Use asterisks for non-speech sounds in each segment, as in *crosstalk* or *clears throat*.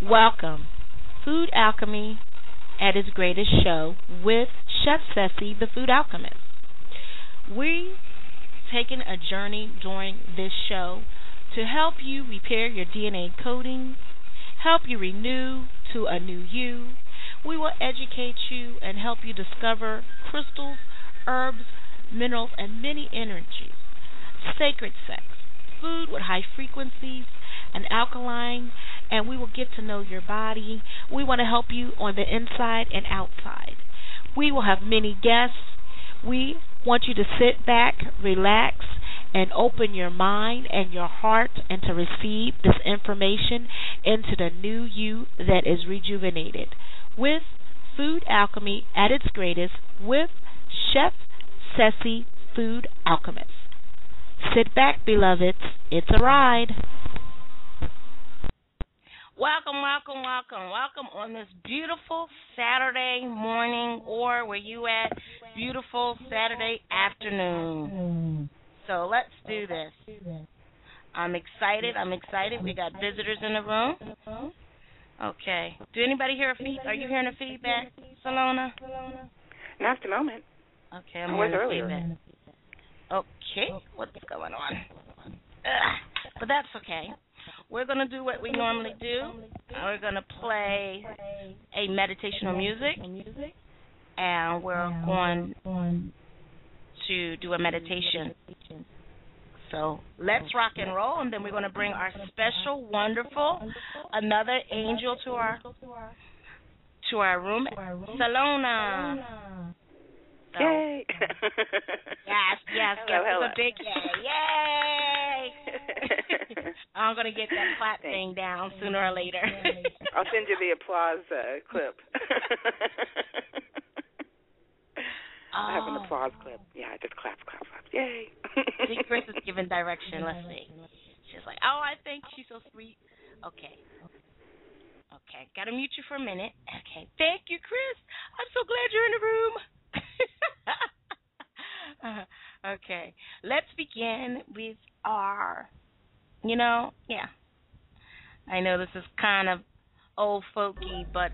Welcome, Food Alchemy at its greatest show with Chef Ceci, the Food Alchemist. We taken a journey during this show to help you repair your DNA coding, help you renew to a new you. We will educate you and help you discover crystals, herbs, minerals, and many energies. Sacred sex, food with high frequencies and alkaline, and we will get to know your body. We want to help you on the inside and outside. We will have many guests. We want you to sit back, relax, and open your mind and your heart and to receive this information into the new you that is rejuvenated with Food Alchemy at its greatest with Chef Ceci Food Alchemist. Sit back, beloveds. It's a ride. Welcome, welcome, welcome, welcome on this beautiful Saturday morning, or where you at, beautiful Saturday afternoon. So let's do this. I'm excited. I'm excited. We got visitors in the room. Okay. Do anybody hear a feed? Are you hearing a feedback, Salona? Not at the moment. Okay, I'm hearing a earlier. feedback. Okay, what's going on? Ugh. But that's okay. We're going to do what we normally do. We're going to play a meditational music, and we're going to do a meditation. So let's rock and roll, and then we're going to bring our special, wonderful, another angel to our to our room, Salona. So, Yay! *laughs* Yes, yes, Hello, yes. hello. It's a big yay! Yay! *laughs* I'm gonna get that clap thing down sooner or later. *laughs* I'll send you the applause uh, clip. I have an Oh. applause clip. Yeah, I just clap, clap, clap. Yay! See, Chris is giving direction. Let's see. She's like, "Oh, I think she's so sweet." Okay. Okay, gotta mute you for a minute. Okay, thank you, Chris. I'm so glad you're in the room. *laughs* okay, let's begin with our, you know, yeah. I know this is kind of old folky, but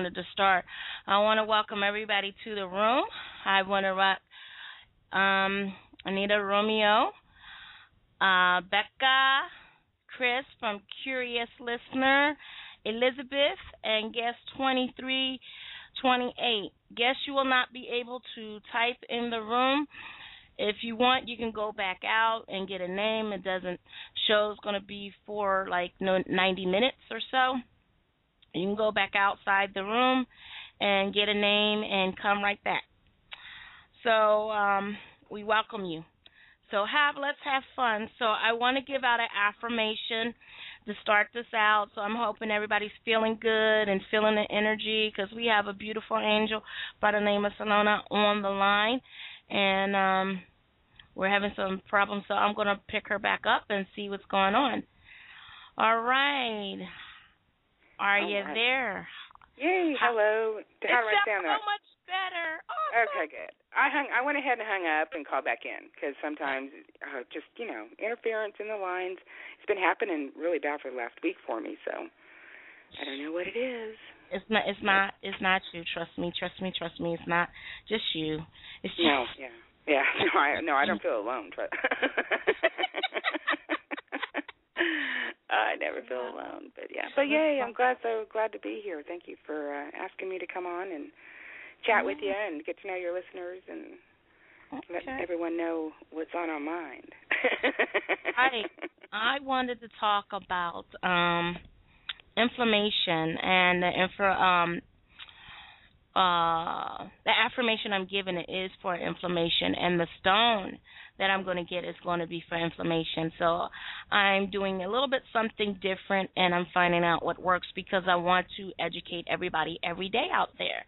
wanted to start. I want to welcome everybody to the room. I want to rock um, Anita Romeo, uh, Becca, Chris from Curious Listener, Elizabeth, and guest 2328. Guess you will not be able to type in the room. If you want, you can go back out and get a name. It doesn't show it's going to be for like 90 minutes or so. You can go back outside the room and get a name and come right back. So um, we welcome you. So have let's have fun. So I want to give out an affirmation to start this out. So I'm hoping everybody's feeling good and feeling the energy because we have a beautiful angel by the name of Salona on the line, and um, we're having some problems. So I'm gonna pick her back up and see what's going on. All right. Are All you right. there? Yay! Hello. It How do I sound? so much better. Awesome. Okay, good. I hung. I went ahead and hung up and called back in because sometimes, uh, just you know, interference in the lines. It's been happening really bad for the last week for me. So I don't know what it is. It's not. It's not. It's not you. Trust me. Trust me. Trust me. It's not just you. It's just. No. Yeah. Yeah. *laughs* No. I. No. I don't feel alone. Tr- *laughs* *laughs* I never feel alone. But yeah. But yay! I'm glad. So glad to be here. Thank you for uh, asking me to come on and chat with you and get to know your listeners and let everyone know what's on our mind. I *laughs* I wanted to talk about um inflammation and the infra um uh the affirmation I'm giving it is for inflammation and the stone that I'm going to get is going to be for inflammation. So I'm doing a little bit something different and I'm finding out what works because I want to educate everybody every day out there.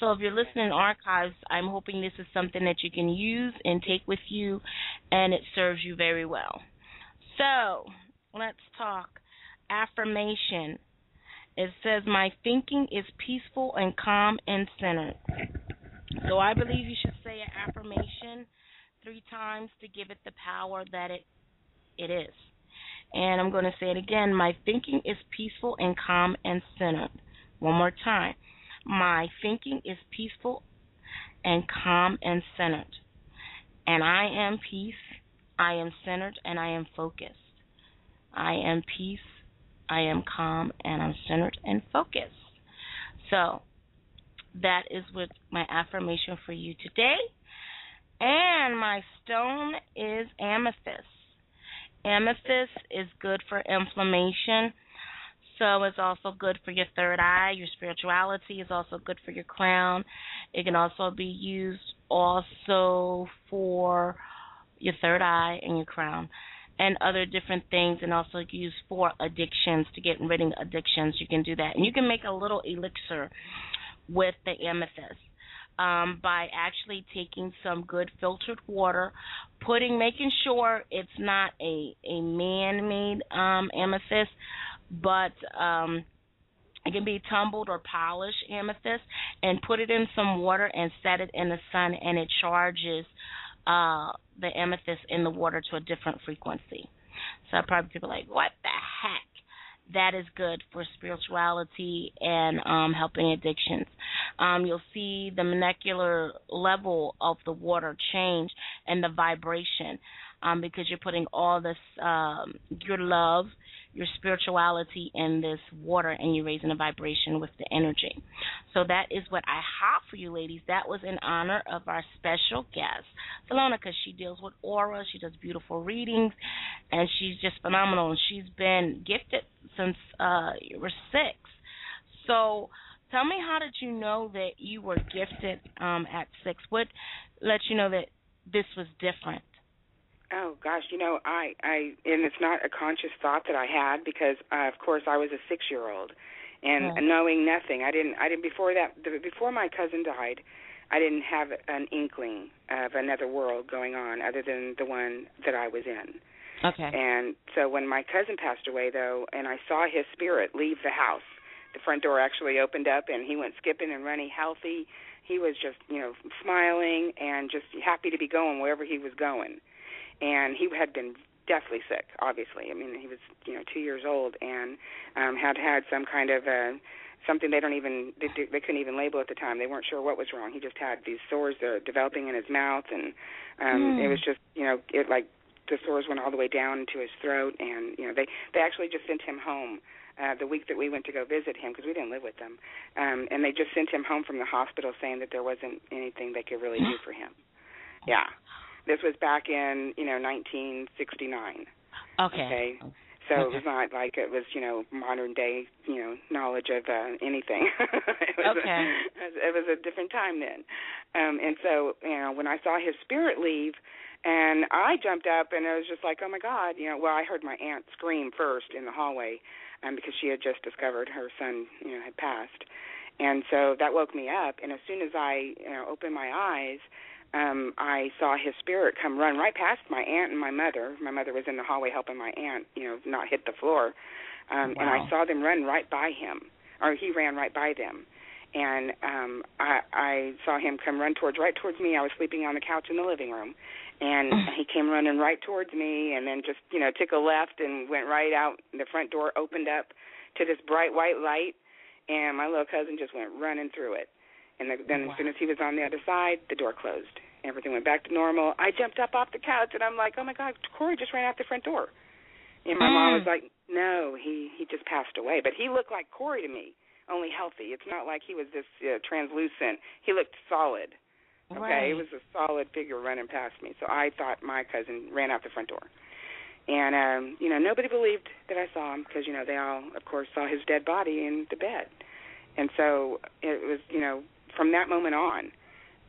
So if you're listening in archives, I'm hoping this is something that you can use and take with you and it serves you very well. So, let's talk affirmation. It says, My thinking is peaceful and calm and centered. So, I believe you should say an affirmation three times to give it the power that it it is. And I'm going to say it again. My thinking is peaceful and calm and centered. One more time. My thinking is peaceful and calm and centered. And I am peace. I am centered and I am focused. I am peace. I am calm and I'm centered and focused. So that is what my affirmation for you today. And my stone is amethyst. Amethyst is good for inflammation. So it's also good for your third eye. Your spirituality is also good for your crown. It can also be used also for your third eye and your crown and other different things and also used for addictions to get rid of addictions you can do that and you can make a little elixir with the amethyst um, by actually taking some good filtered water, putting, making sure it's not a a man-made um, amethyst, but um, it can be tumbled or polished amethyst, and put it in some water and set it in the sun, and it charges uh, the amethyst in the water to a different frequency. So probably people are like, what the heck? That is good for spirituality and um, helping addictions. Um, you'll see the molecular level of the water change and the vibration um, because you're putting all this, um, your love, your spirituality in this water and you're raising a vibration with the energy. So that is what I have for you, ladies. That was in honor of our special guest, Salona, because she deals with aura. She does beautiful readings, and she's just phenomenal. And she's been gifted since uh, you were six. So Tell me, how did you know that you were gifted um, at six? What let you know that this was different? Oh gosh, you know, I I and it's not a conscious thought that I had because uh, of course I was a 6-year-old and Yeah. knowing nothing. I didn't I didn't before that the, before my cousin died, I didn't have an inkling of another world going on other than the one that I was in. Okay. And so when my cousin passed away, though, and I saw his spirit leave the house, the front door actually opened up, and he went skipping and running, healthy. He was just, you know, smiling and just happy to be going wherever he was going. And he had been deathly sick, obviously. I mean, he was, you know, two years old and um, had had some kind of uh, something they don't even they, they couldn't even label at the time. They weren't sure what was wrong. He just had these sores that are developing in his mouth, and um, Hmm. it was just, you know, it like the sores went all the way down into his throat, and you know they they actually just sent him home uh, the week that we went to go visit him because we didn't live with them, um, and they just sent him home from the hospital saying that there wasn't anything they could really do for him. Yeah, this was back in you know 1969. Okay. So it was not like it was, you know, modern day, you know, knowledge of uh, anything. *laughs* it was Okay. A, it was a different time then. Um and so, you know, when I saw his spirit leave and I jumped up and I was just like, "Oh my god," you know, well, I heard my aunt scream first in the hallway um because she had just discovered her son, you know, had passed. And so that woke me up and as soon as I, you know, opened my eyes, um I saw his spirit come run right past my aunt and my mother. My mother was in the hallway helping my aunt, you know, not hit the floor. Um and I saw them run right by him or he ran right by them. And um I I saw him come run towards right towards me. I was sleeping on the couch in the living room. And he came running right towards me and then just, you know, took a left and went right out. The front door opened up to this bright white light and my little cousin just went running through it. And the, then Wow. as soon as he was on the other side, the door closed. Everything went back to normal. I jumped up off the couch and I'm like, "Oh my God, Corey just ran out the front door." And my mom Mm. was like, "No, he he just passed away, but he looked like Corey to me, only healthy. It's not like he was this uh, translucent. He looked solid. Okay, Right. it was a solid figure running past me. So I thought my cousin ran out the front door. And um, you know, nobody believed that I saw him because you know they all, of course, saw his dead body in the bed. And so it was, you know, from that moment on,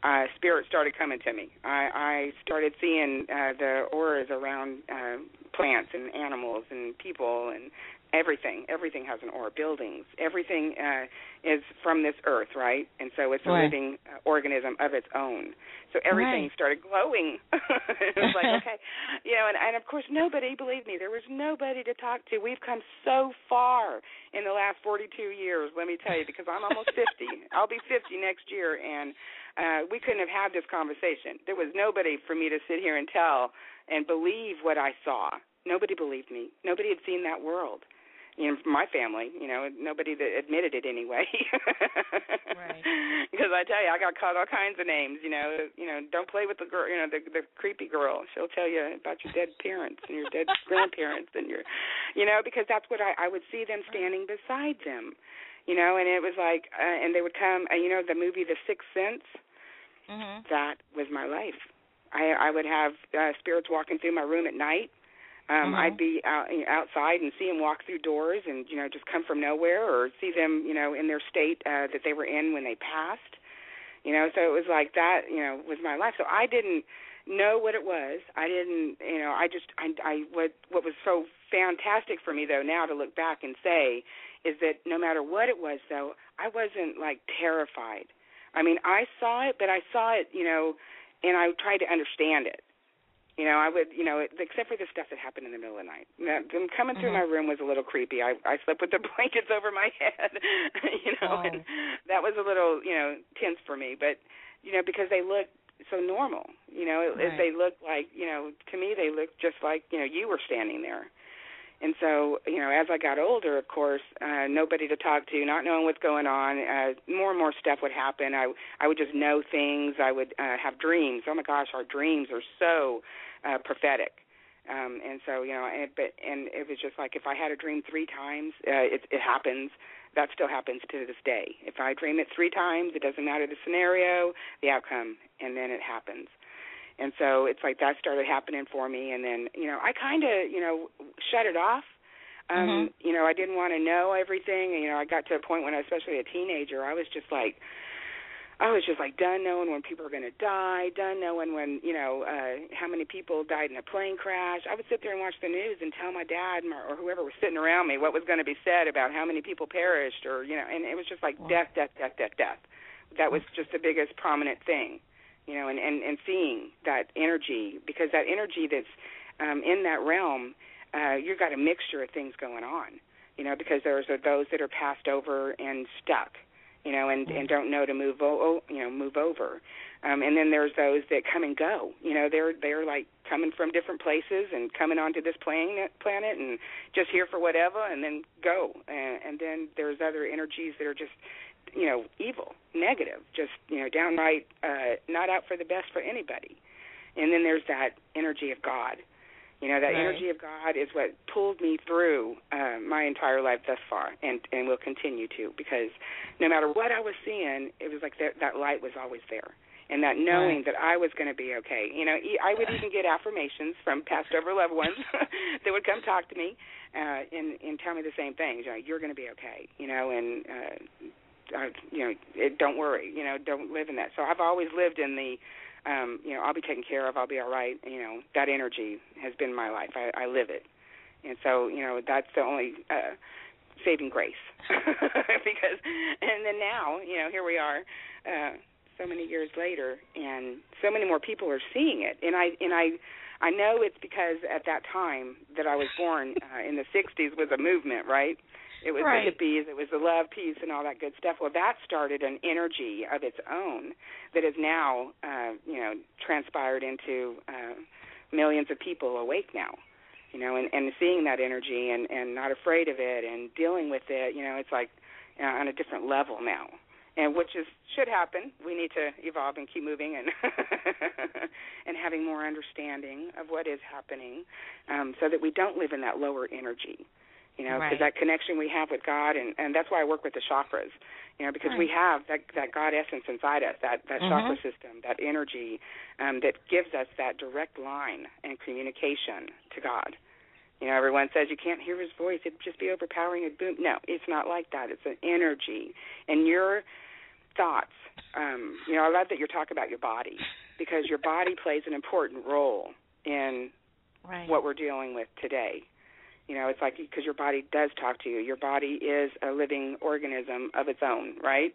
uh, spirit started coming to me. I, I started seeing uh, the auras around uh, plants and animals and people and everything. Everything has an aura. Buildings. Everything uh, is from this earth, right? And so it's a Right. living uh, organism of its own. So everything Right. started glowing. *laughs* it was like, okay, you know, and, and of course nobody believed me. There was nobody to talk to. We've come so far in the last 42 years, let me tell you, because I'm almost 50. *laughs* I'll be 50 next year, and uh, we couldn't have had this conversation. There was nobody for me to sit here and tell and believe what I saw. Nobody believed me. Nobody had seen that world. You know, my family, you know, nobody that admitted it anyway. Right. *laughs* Because I tell you, I got called all kinds of names. You know, you know, don't play with the girl. You know, the the creepy girl. She'll tell you about your dead parents and your dead *laughs* grandparents and your, you know, because that's what I I would see them standing beside them, you know, and it was like, uh, and they would come. Uh, you know, the movie The Sixth Sense Mhm. that was my life. I I would have uh, spirits walking through my room at night. Um Mhm. I'd be out you know, outside and see them walk through doors and you know just come from nowhere or see them, you know, in their state uh that they were in when they passed. You know, so it was like that, you know, was my life. So I didn't know what it was. I didn't, you know, I just I I what what was so fantastic for me though now to look back and say is that no matter what it was though, I wasn't like terrified. I mean, I saw it, but I saw it, you know, and I tried to understand it. You know, I would, you know, except for the stuff that happened in the middle of the night. Now, them coming through Mhm. my room was a little creepy. I I slept with the *laughs* blankets over my head, *laughs* you know, Oh. and that was a little, you know, tense for me. But you know, because they look so normal, you know, it, Right. they look like, you know, to me they look just like, you know, you were standing there. And so, you know, as I got older, of course, uh, nobody to talk to, not knowing what's going on, uh, more and more stuff would happen. I I would just know things. I would uh, have dreams. Oh my gosh, our dreams are so uh, prophetic. Um, and so, you know, and, but and it was just like if I had a dream three times, uh, it, it happens. That still happens to this day. If I dream it three times, it doesn't matter the scenario, the outcome, and then it happens and so it's like that started happening for me and then you know i kind of you know shut it off Um, Mhm. you know, I didn't want to know everything. And, You know, I got to a point when I was especially a teenager, I was just like I was just like done knowing when people were going to die, done knowing when, you know, uh how many people died in a plane crash. I would sit there and watch the news and tell my dad or whoever was sitting around me what was going to be said about how many people perished or, you know, and it was just like Wow. death, death, death, death, death. That was just the biggest prominent thing, you know, and and and seeing that energy because that energy that's um in that realm, uh you've got a mixture of things going on, you know, because there's those that are passed over and stuck you know, and and don't know to move o- you know move over. Um, and then there's those that come and go. You know, they're they're like coming from different places and coming onto this planet planet and just here for whatever and then go. And, and then there's other energies that are just you know evil, negative, just you know downright uh, not out for the best for anybody. And then there's that energy of God you know, that Right. energy of God is what pulled me through uh, my entire life thus far, and and will continue to, because no matter what I was seeing, it was like that that light was always there, and that knowing Right. that I was going to be okay. You know, I would even get affirmations from passed over loved ones *laughs* that would come talk to me uh, and and tell me the same things. You know, you're going to be okay. You know, and uh, uh, you know, it, don't worry. You know, don't live in that. So I've always lived in the um, you know, I'll be taken care of, I'll be all right. You know, that energy has been my life. I, I live it. And so, you know, that's the only uh saving grace. *laughs* because and then now, you know, here we are, uh so many years later and so many more people are seeing it. And I and I I know it's because at that time that I was born uh, in the 60s was a movement, right? It was Right. the hippies, it was the love, peace, and all that good stuff. Well, that started an energy of its own that has now, uh, you know, transpired into uh, millions of people awake now. You know, and, and seeing that energy and and not afraid of it and dealing with it. You know, it's like uh, on a different level now, and which is should happen. We need to evolve and keep moving and *laughs* and having more understanding of what is happening, um, so that we don't live in that lower energy you know, because Right. that connection we have with God, and and that's why I work with the chakras, you know, because we have that that God essence inside us, that that chakra Mhm. system, that energy, um, that gives us that direct line and communication to God. You know, everyone says you can't hear His voice; it'd just be overpowering and boom. No, it's not like that. It's an energy, and your thoughts. Um, you know, I love that you're talking about your body because your body plays an important role in Right. what we're dealing with today. You know, it's like because your body does talk to you. Your body is a living organism of its own, right?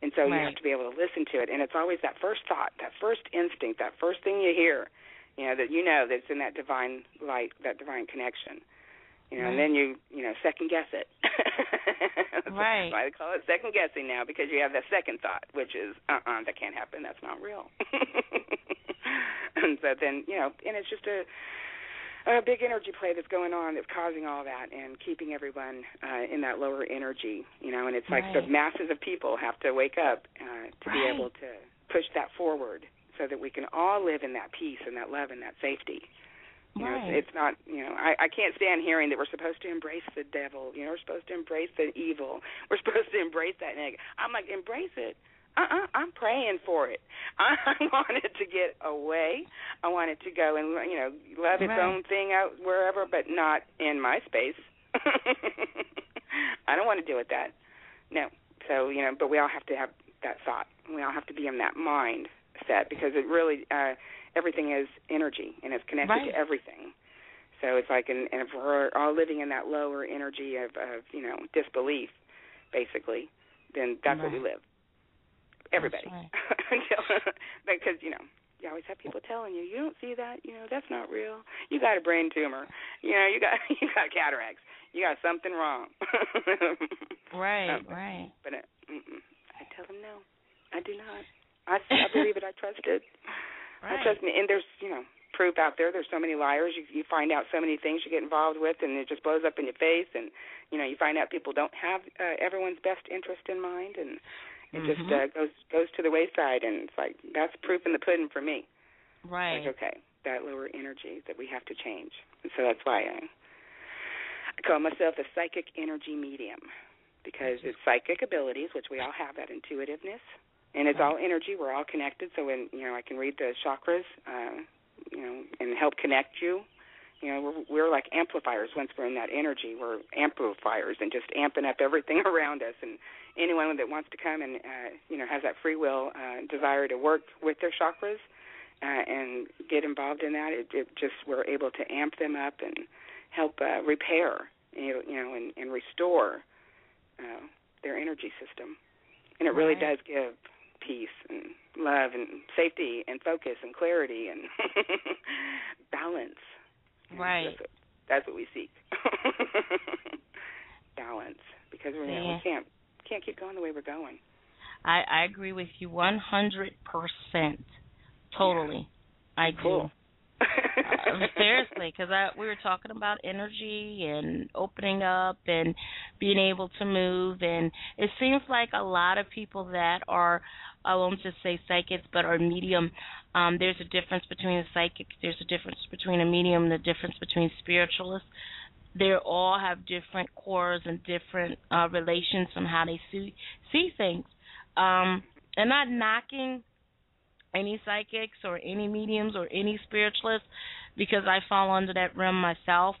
And so you have to be able to listen to it. And it's always that first thought, that first instinct, that first thing you hear, you know, that you know that's in that divine light, that divine connection. You know, Right. and then you, you know, second guess it. *laughs* Right. why they call it second guessing now because you have that second thought, which is, uh-uh, that can't happen. That's not real. *laughs* and so then, you know, and it's just a a big energy play that's going on that's causing all that and keeping everyone uh, in that lower energy, you know. And it's like the masses of people have to wake up uh, to be able to push that forward, so that we can all live in that peace and that love and that safety. You know, Right. it's, it's not. You know, I, I can't stand hearing that we're supposed to embrace the devil. You know, we're supposed to embrace the evil. We're *laughs* supposed to embrace that negative. I'm like, embrace it. Uh-uh, I'm praying for it. *laughs* I, I want to get away. I want it to go and you know love its Right. own thing out wherever, but not in my space. *laughs* I don't want to deal with that. No. So you know, but we all have to have that thought. We all have to be in that mind set because it really uh everything is energy and it's connected Right. to everything. So it's like, and, and if we're all living in that lower energy of, of you know disbelief, basically, then that's what we live. Everybody, right. *laughs* Until- *laughs* because you know you always have people telling you you don't see that, you know that's not real. You got a brain tumor, you know you got *laughs* you got cataracts, you got something wrong. Right, Um, right. But uh. I tell them no, I do not. I, I believe it. I trust it. I Right. trust me. And there's you know proof out there. There's so many liars. You you find out so many things you get involved with, and it just blows up in your face. And you know you find out people don't have uh, everyone's best interest in mind, and it just Mhm. uh, goes goes to the wayside. And it's like that's proof in the pudding for me. Right. Like okay, that lower energy that we have to change. And so that's why I I call myself a psychic energy medium because it's psychic abilities, which we all have that intuitiveness, and it's all energy. We're all connected. So when you know, I can read the chakras, uh, you know, and help connect you You know, we're, we're like amplifiers. Once we're in that energy, we're amplifiers and just amping up everything *laughs* around us. And anyone that wants to come and uh, you know has that free will uh, desire to work with their chakras uh, and get involved in that, it, it just we're able to amp them up and help uh, repair, you know, you know, and, and restore uh, their energy system. And it really Right. does give peace and love and safety and focus and clarity and *laughs* balance. Right. That's what, that's what we seek. *laughs* balance, because we're, you know, we can't can't keep going the way we're going. I I agree with you 100%. Totally. I do. Cool. uh, *laughs* seriously, because we were talking about energy and opening up and being able to move, and it seems like a lot of people that are, I won't just say psychics, but are medium. Um, there's a difference between a psychic. There's a difference between a medium. The difference between spiritualists. They all have different cores and different uh, relations on how they see see things. Um, and not knocking any psychics or any mediums or any spiritualists because I fall under that realm myself,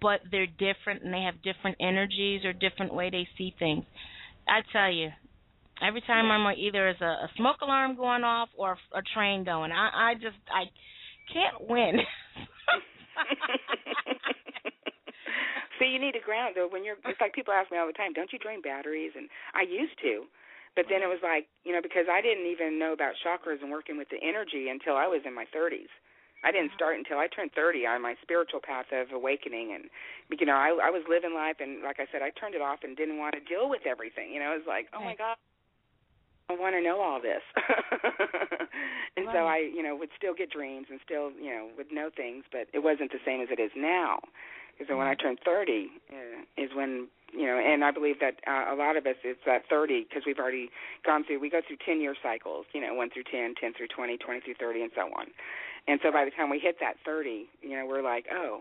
but they're different and they have different energies or different way they see things. I tell you, every time I'm either is a, a smoke alarm going off or a, a train going. I I just I can't win. *laughs* *laughs* See, you need a ground though. When you're, it's like people ask me all the time, "Don't you drain batteries?" And I used to, but then it was like, you know, because I didn't even know about chakras and working with the energy until I was in my 30s. I didn't uh-huh. start until I turned 30 on my spiritual path of awakening, and you know, I I was living life, and like I said, I turned it off and didn't want to deal with everything. You know, it was like, oh my god. I want to know all this, *laughs* and so I, you know, would still get dreams and still, you know, would know things, but it wasn't the same as it is now. Because when I turned 30 uh, is when you know, and I believe that uh, a lot of us it's at 30 because we've already gone through. We go through 10 year cycles, you know, 1 through 10, 10 through 20, 20 through 30, and so on. And so by the time we hit that 30, you know, we're like, oh,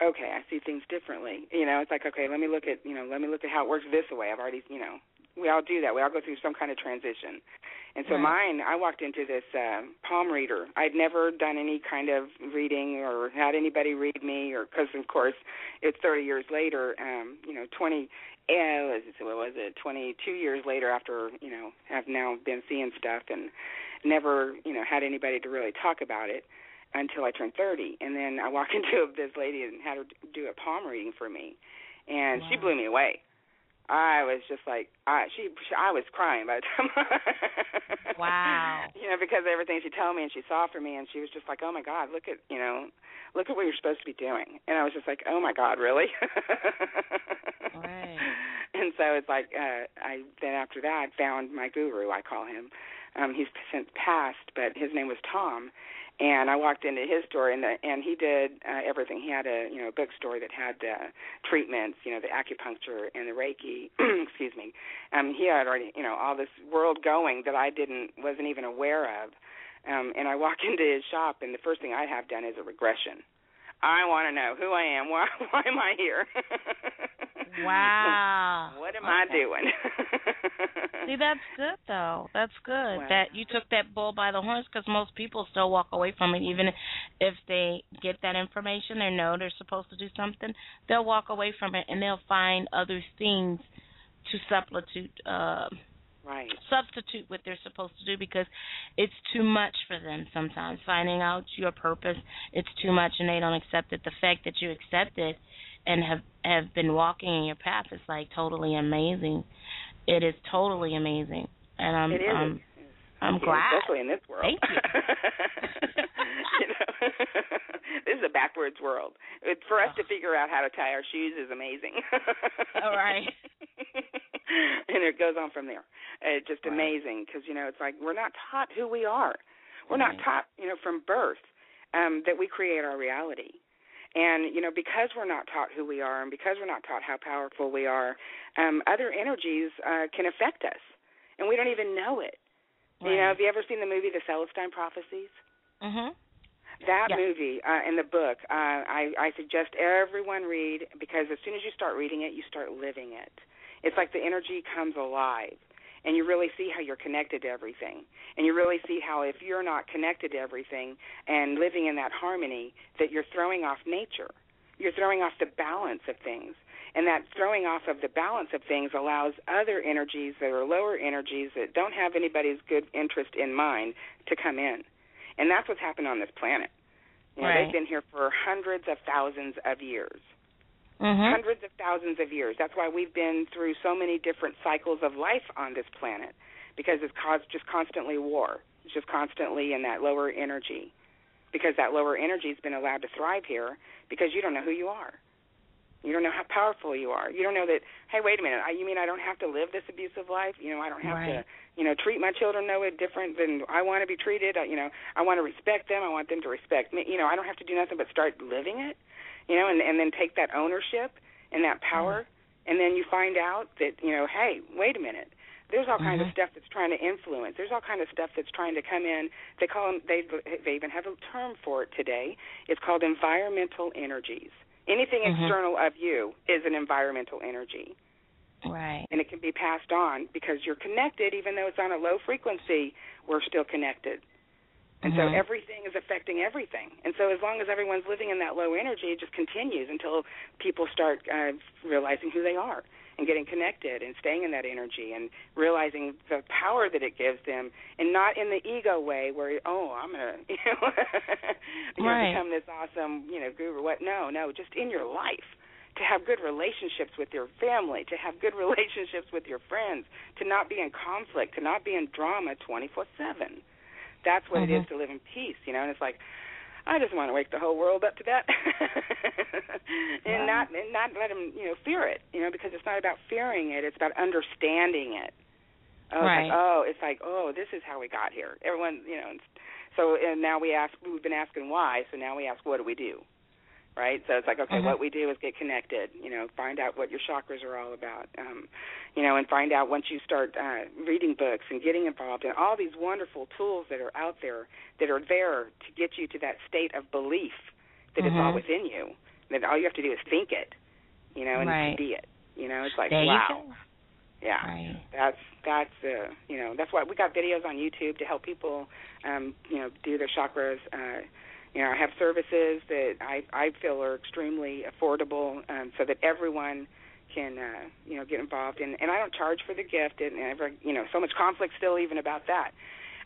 okay, I see things differently. You know, it's like, okay, let me look at, you know, let me look at how it works this way. I've already, you know, we all do that. We all go through some kind of transition. And so Right. mine, I walked into this uh, palm reader. I'd never done any kind of reading or had anybody read me, or because of course it's 30 years later. Um, you know, 20. Yeah, what was it, what was it? 22 years later, after you know, have now been seeing stuff and never, you know, had anybody to really talk about it until I turned 30. And then I walked *laughs* into this lady and had her do a palm reading for me, and she blew me away. I was just like, I she, she I was crying by the time. *laughs* Wow. You know, because everything she told me and she saw for me, and she was just like, oh my God, look at you know, look at what you're supposed to be doing. And I was just like, oh my God, really? *laughs* Right. And so it's like uh I then after that found my guru, I call him. Um he's since passed, but his name was Tom. And I walked into his store, and the, and he did uh, everything. He had a you know bookstore that had uh, treatments, you know, the acupuncture and the Reiki. *clears throat* excuse me. Um, he had already you know all this world going that I didn't wasn't even aware of. Um, and I walk *laughs* into his shop, and the first thing I have done is a regression. I want to know who I am. *laughs* Why why am I here? *laughs* Wow. What am I doing? *laughs* See, that's good though. That's good Wow. that you took that bull by the horns because most people still walk away from it, even if they get that information they know they're supposed to do something. They'll walk away from it and they'll find other things to substitute, uh, right. substitute what they're supposed to do because it's too much for them sometimes. Finding out your purpose, it's too much, and they don't accept it. The fact that you accept it and have have been walking in your path is like totally amazing. It is totally amazing, and I'm it is. I'm, I'm Yeah, glad. especially in this world. Thank you. *laughs* You know, *laughs* this is a backwards world. It, for us to figure out how to tie our shoes is amazing. All right. *laughs* and it goes on from there. It's just Right. amazing because you know it's like we're not taught who we are. We're not taught, you know, from birth um, that we create our reality. And you know, because we're not taught who we are, and because we're not taught how powerful we are, um, other energies uh, can affect us, and we don't even know it. You know, have you ever seen the movie The Celestine Prophecies? Mhm. That Yes. movie uh, in the book, uh, I, I suggest everyone read because as soon as you start reading it, you start living it. It's like the energy comes alive, and you really see how you're connected to everything. And you really see how if you're not connected to everything and living in that harmony, that you're throwing off nature. You're throwing off the balance of things. And that throwing off of the balance of things allows other energies that are lower energies that don't have anybody's good interest in mind to come in. And that's what's happened on this planet. You know, right. They've been here for hundreds of thousands of years. Mm-hmm. Hundreds of thousands of years. That's why we've been through so many different cycles of life on this planet because it's caused just constantly war. It's just constantly in that lower energy. Because that lower energy has been allowed to thrive here because you don't know who you are. You don't know how powerful you are. You don't know that. Hey, wait a minute. I, you mean I don't have to live this abusive life? You know, I don't have right. to. You know, treat my children no different than I want to be treated. I, you know, I want to respect them. I want them to respect me. You know, I don't have to do nothing but start living it. You know, and and then take that ownership and that power, mm-hmm. and then you find out that you know, hey, wait a minute. There's all kinds mm-hmm. of stuff that's trying to influence. There's all kind of stuff that's trying to come in. They call them. They they even have a term for it today. It's called environmental energies Anything mm-hmm. external of you is an environmental energy. Right. And it can be passed on because you're connected, even though it's on a low frequency, we're still connected. And mm-hmm. so everything is affecting everything. And so as long as everyone's living in that low energy, it just continues until people start uh, realizing who they are and getting connected and staying in that energy and realizing the power that it gives them and not in the ego way where oh i'm going *laughs* to you know, *laughs* you right. know become this awesome you know guru what no no just in your life to have good relationships with your family to have good *laughs* relationships with your friends to not be in conflict to not be in drama 24 7 that's what mm-hmm. it is to live in peace you know and it's like I just want to wake the whole world up to that, *laughs* and not and not let them you know fear it, you know, because it's not about fearing it; it's about understanding it. Oh, right. It's like, oh, it's like oh, this is how we got here. Everyone, you know, so and now we ask, we've been asking why, so now we ask, what do we do? Right? So it's like, okay, mm-hmm. what we do is get connected, you know, find out what your chakras are all about, um, you know, and find out once you start uh, reading books and getting involved in all these wonderful tools that are out there that are there to get you to that state of belief that mm-hmm. it's all within you. That all you have to do is think it, you know, and right. be it. You know, it's like there wow. Yeah, right. that's that's uh, you know that's why we got videos on YouTube to help people, um, you know, do their chakras. Uh, you know, I have services that I I feel are extremely affordable, um, so that everyone can uh, you know get involved. And and I don't charge for the gift, and ever you know so much conflict still even about that.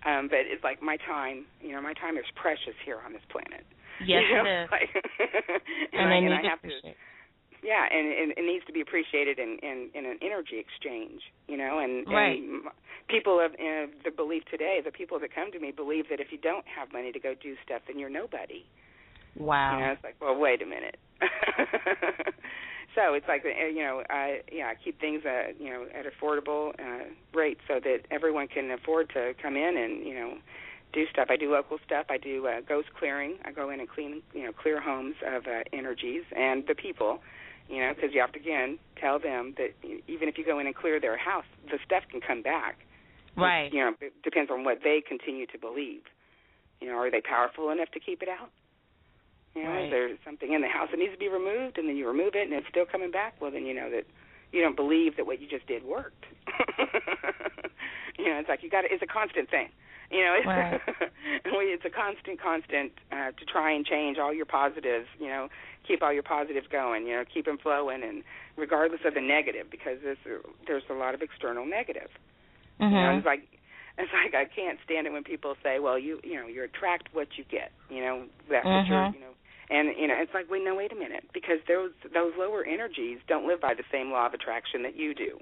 Um, but it's like my time, you know, my time is precious here on this planet. Yes, *laughs* you know? it is. Like, *laughs* and, and I, I and need I have to yeah, and, and it needs to be appreciated in, in, in an energy exchange, you know. And, right. and people of uh, the belief today, the people that come to me believe that if you don't have money to go do stuff, then you're nobody. Wow. You know, it's like, well, wait a minute. *laughs* so it's like, uh, you know, I yeah, I keep things uh, you know at affordable uh, rates so that everyone can afford to come in and you know do stuff. I do local stuff. I do uh, ghost clearing. I go in and clean, you know, clear homes of uh, energies and the people you know, because you have to again tell them that even if you go in and clear their house, the stuff can come back. Right. You know, it depends on what they continue to believe. You know, are they powerful enough to keep it out? You know, right. is there something in the house that needs to be removed, and then you remove it, and it's still coming back? Well, then you know that you don't believe that what you just did worked. *laughs* you know, it's like you got to. It's a constant thing. You know, it's, *laughs* right. it's a constant, constant uh, to try and change all your positives. You know, keep all your positives going. You know, keep them flowing, and regardless of the negative, because there's there's a lot of external negative. Mm-hmm. You know, it's like *laughs* it's like I can't stand it when people say, "Well, you you know, you attract what you get." You know, that's mm-hmm. what you're, you know. And you know, it's like, wait, no, wait a minute, because those those lower energies don't live by the same law of attraction that you do.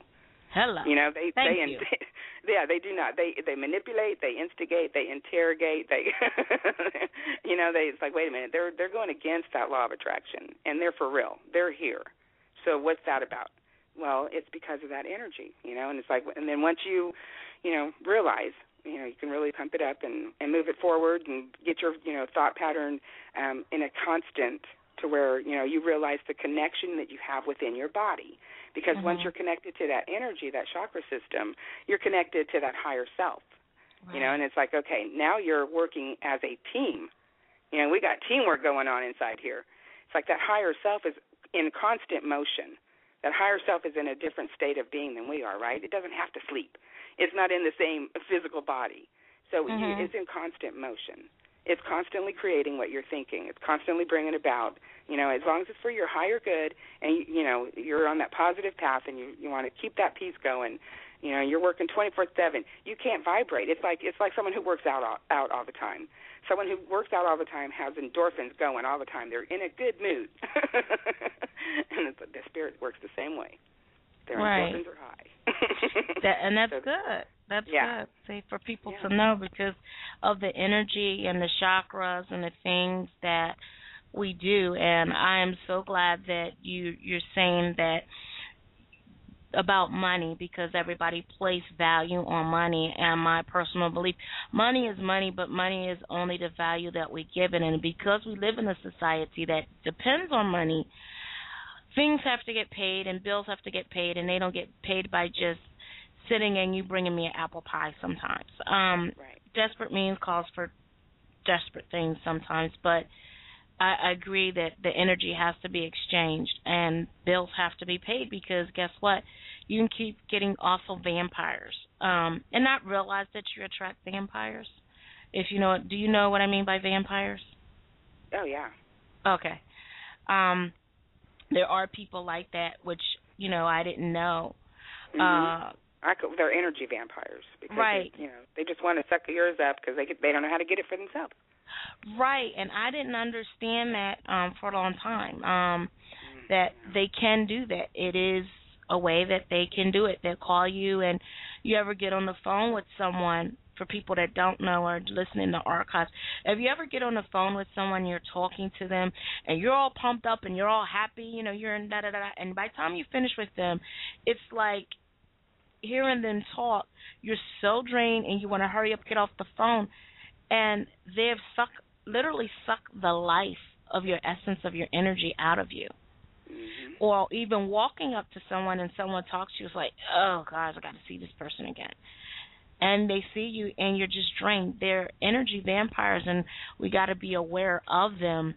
Hello. You know, they Thank they, you. *laughs* yeah, they do not. They they manipulate, they instigate, they interrogate. They, *laughs* you know, they. It's like, wait a minute, they're they're going against that law of attraction, and they're for real. They're here. So what's that about? Well, it's because of that energy, you know. And it's like, and then once you, you know, realize, you know, you can really pump it up and and move it forward and get your, you know, thought pattern um, in a constant to where you know you realize the connection that you have within your body. Because mm-hmm. once you're connected to that energy that chakra system you're connected to that higher self. Right. you know and it's like okay now you're working as a team. You know we got teamwork going on inside here. It's like that higher self is in constant motion that higher self is in a different state of being than we are right it doesn't have to sleep it's not in the same physical body. So Mhm. you, it's in constant motion. It's constantly creating what you're thinking. It's constantly bringing about. You know, as long as it's for your higher good, and you, you know you're on that positive path, and you you want to keep that peace going. You know, you're working 24/7. You can't vibrate. It's like it's like someone who works out all, out all the time. Someone who works out all the time has endorphins going all the time. They're in a good mood, *laughs* and the spirit works the same way. Their Right. endorphins are high. *laughs* That and that's So- good. That's Yeah. good. See, for people Yeah. to know because of the energy and the chakras and the things that we do. And I am so glad that you you're saying that about money because everybody places value on money and my personal belief money is money but money is only the value that we give it and because we live in a society that depends on money things have to get paid and bills have to get paid and they don't get paid by just sitting and you bringing me an apple pie sometimes um right. desperate means calls for desperate things sometimes, but I, I agree that the energy has to be exchanged and bills have to be paid because guess what? You can keep getting awful vampires um, and not realize that you attract vampires. If you know, do you know what I mean by vampires? Oh yeah. Okay. Um, there are people like that, which you know I didn't know. Mhm. Uh, I could, they're energy vampires because Right. they, you know they just want to suck yours up because they get, they don't know how to get it for themselves. Right, and I didn't understand that um for a long time. Um Mm-hmm. that they can do that. It is a way that they can do it. They'll call you and you ever get on the phone with someone for people that don't know or listening to archives. If you ever get on the phone with someone, you're talking to them and you're all pumped up and you're all happy, you know, you're in da da da and by the time you finish with them, it's like hearing them talk, you're so drained and you want to hurry up get off the phone and they've suck literally sucked the life of your essence of your energy out of you hmm or even walking up to someone and someone talks to you it's like oh gosh i got to see this person again and they see you and you're just drained they're energy vampires and we got to be aware of them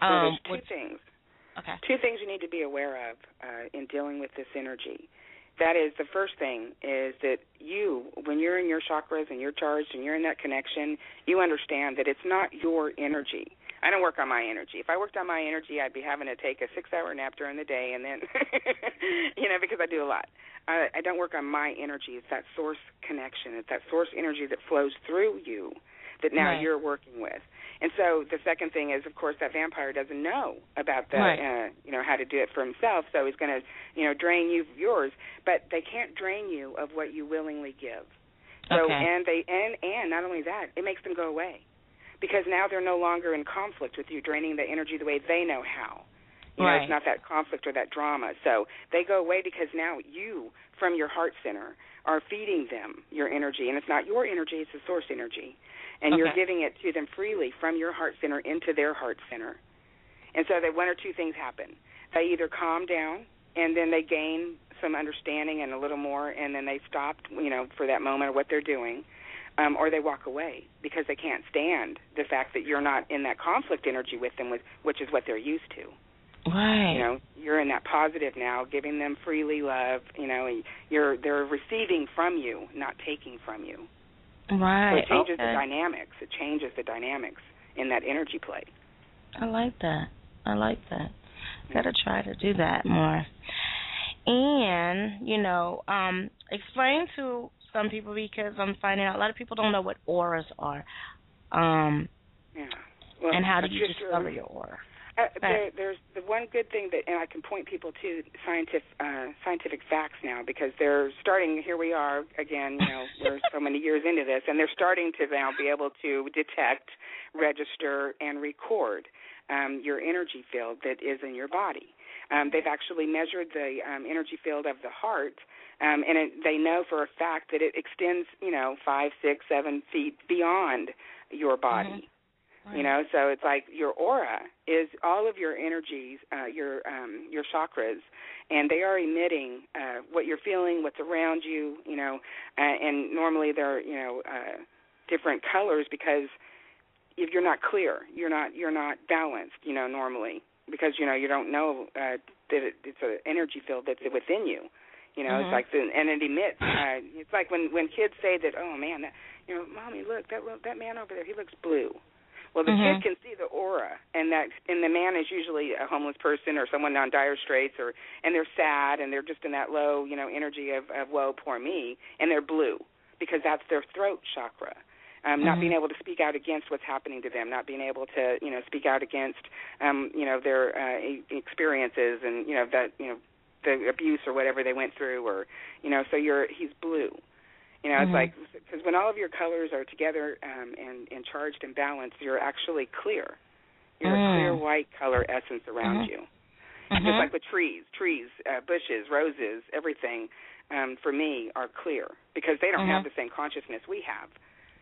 um there's two with- things. okay Two things you need to be aware of uh, in dealing with this energy. That is the first thing is that you, when you're in your chakras and you're charged and you're in that connection, you understand that it's not your energy. I don't work on my energy. If I worked on my energy, I'd be having to take a six-hour nap during the day, and then, *laughs* you know, because I do a lot. I, I don't work on my energy. It's that source connection. It's that source energy that flows through you that now Right. you're working with. And so the second thing is, of course, that vampire doesn't know about the, Right. uh, you know, how to do it for himself. So he's going to, you know, drain you of yours. But they can't drain you of what you willingly give. So Okay. and they and and not only that, it makes them go away because now they're no longer in conflict with you, draining the energy the way they know how. You know, it's not that conflict or that drama. So they go away because now you, from your heart center, are feeding them your energy, and it's not your energy; it's the source energy, and you're giving it to them freely from your heart center into their heart center. And so that one or two things happen. They either calm down and then they gain some understanding and a little more, and then they stop, you know, for that moment of what they're doing, um, or they walk away because they can't stand the fact that you're not in that conflict energy with them, with, which is what they're used to. right You know, you're in that positive now, giving them freely love. You know, and you're they're receiving from you, not taking from you. So right it changes okay. the dynamics. It changes the dynamics in that energy play. I like that. I like that. Gotta try to do that more. And, you know, um, explain to some people because I'm finding out a lot of people don't know what auras are. Um, Yeah. Well, and how do you just, discover your aura? Uh, there, there's the one good thing that, and I can point people to scientific uh, scientific facts now because they're starting. Here we are again. You know, *laughs* we're so many years into this, and they're starting to now be able to detect, register, and record um, your energy field that is in your body. Um, they've actually measured the um, energy field of the heart, um, and it, they know for a fact that it extends, you know, five, six, seven feet beyond your body. You know, so it's like your aura is all of your energies, uh, your um, your chakras, and they are emitting uh, what you're feeling, what's around you. You know, uh, and normally they're you know uh, different colors because if you're not clear, you're not you're not balanced. You know, normally because you know you don't know uh, that it, it's an energy field that's within you. You know, Mhm. it's like the and it emits. Uh, it's like when when kids say that, oh man, that you know, mommy, look that that man over there, he looks blue. Well, the Mhm. kid can see the aura, and that and the man is usually a homeless person or someone on dire straits, or and they're sad and they're just in that low, you know, energy of of woe, poor me, and they're blue because that's their throat chakra. Um, Not being able to speak out against what's happening to them, not being able to, you know, speak out against, um, you know, their uh, e- experiences and you know that, you know, the abuse or whatever they went through, or you know, so you're he's blue. You know, Mhm. it's like because when all of your colors are together um, and, and charged and balanced, you're actually clear. You're a Mm. clear white color essence around Mhm. you. Mhm. Just like with trees, trees, uh, bushes, roses, everything um, for me are clear because they don't have the same consciousness we have.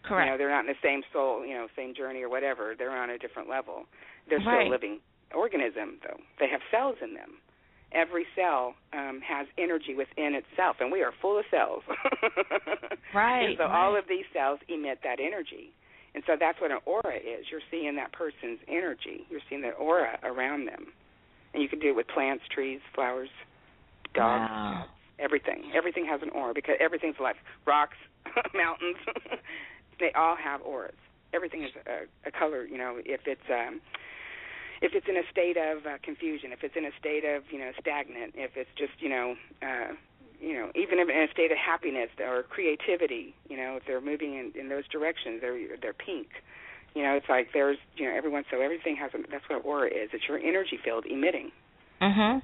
Correct. You know, they're not in the same soul, you know, same journey or whatever. They're on a different level. They're still Right. a living organism, though. They have cells in them. Every cell um, has energy within itself, and we are full of cells. *laughs* Right, And so all of these cells emit that energy. And so that's what an aura is. You're seeing that person's energy. You're seeing the aura around them. And you can do it with plants, trees, flowers, dogs, Wow. everything. Everything has an aura because everything's life. Rocks, *laughs* mountains, *laughs* they all have auras. Everything is a, a color. You know, if it's um, if it's in a state of uh, confusion, if it's in a state of you know stagnant, if it's just you know uh, you know even in a state of happiness or creativity, you know, if they're moving in, in those directions, they're they're pink. You know, it's like there's you know everyone. So everything has a, that's what aura is. It's your energy field emitting. Mhm.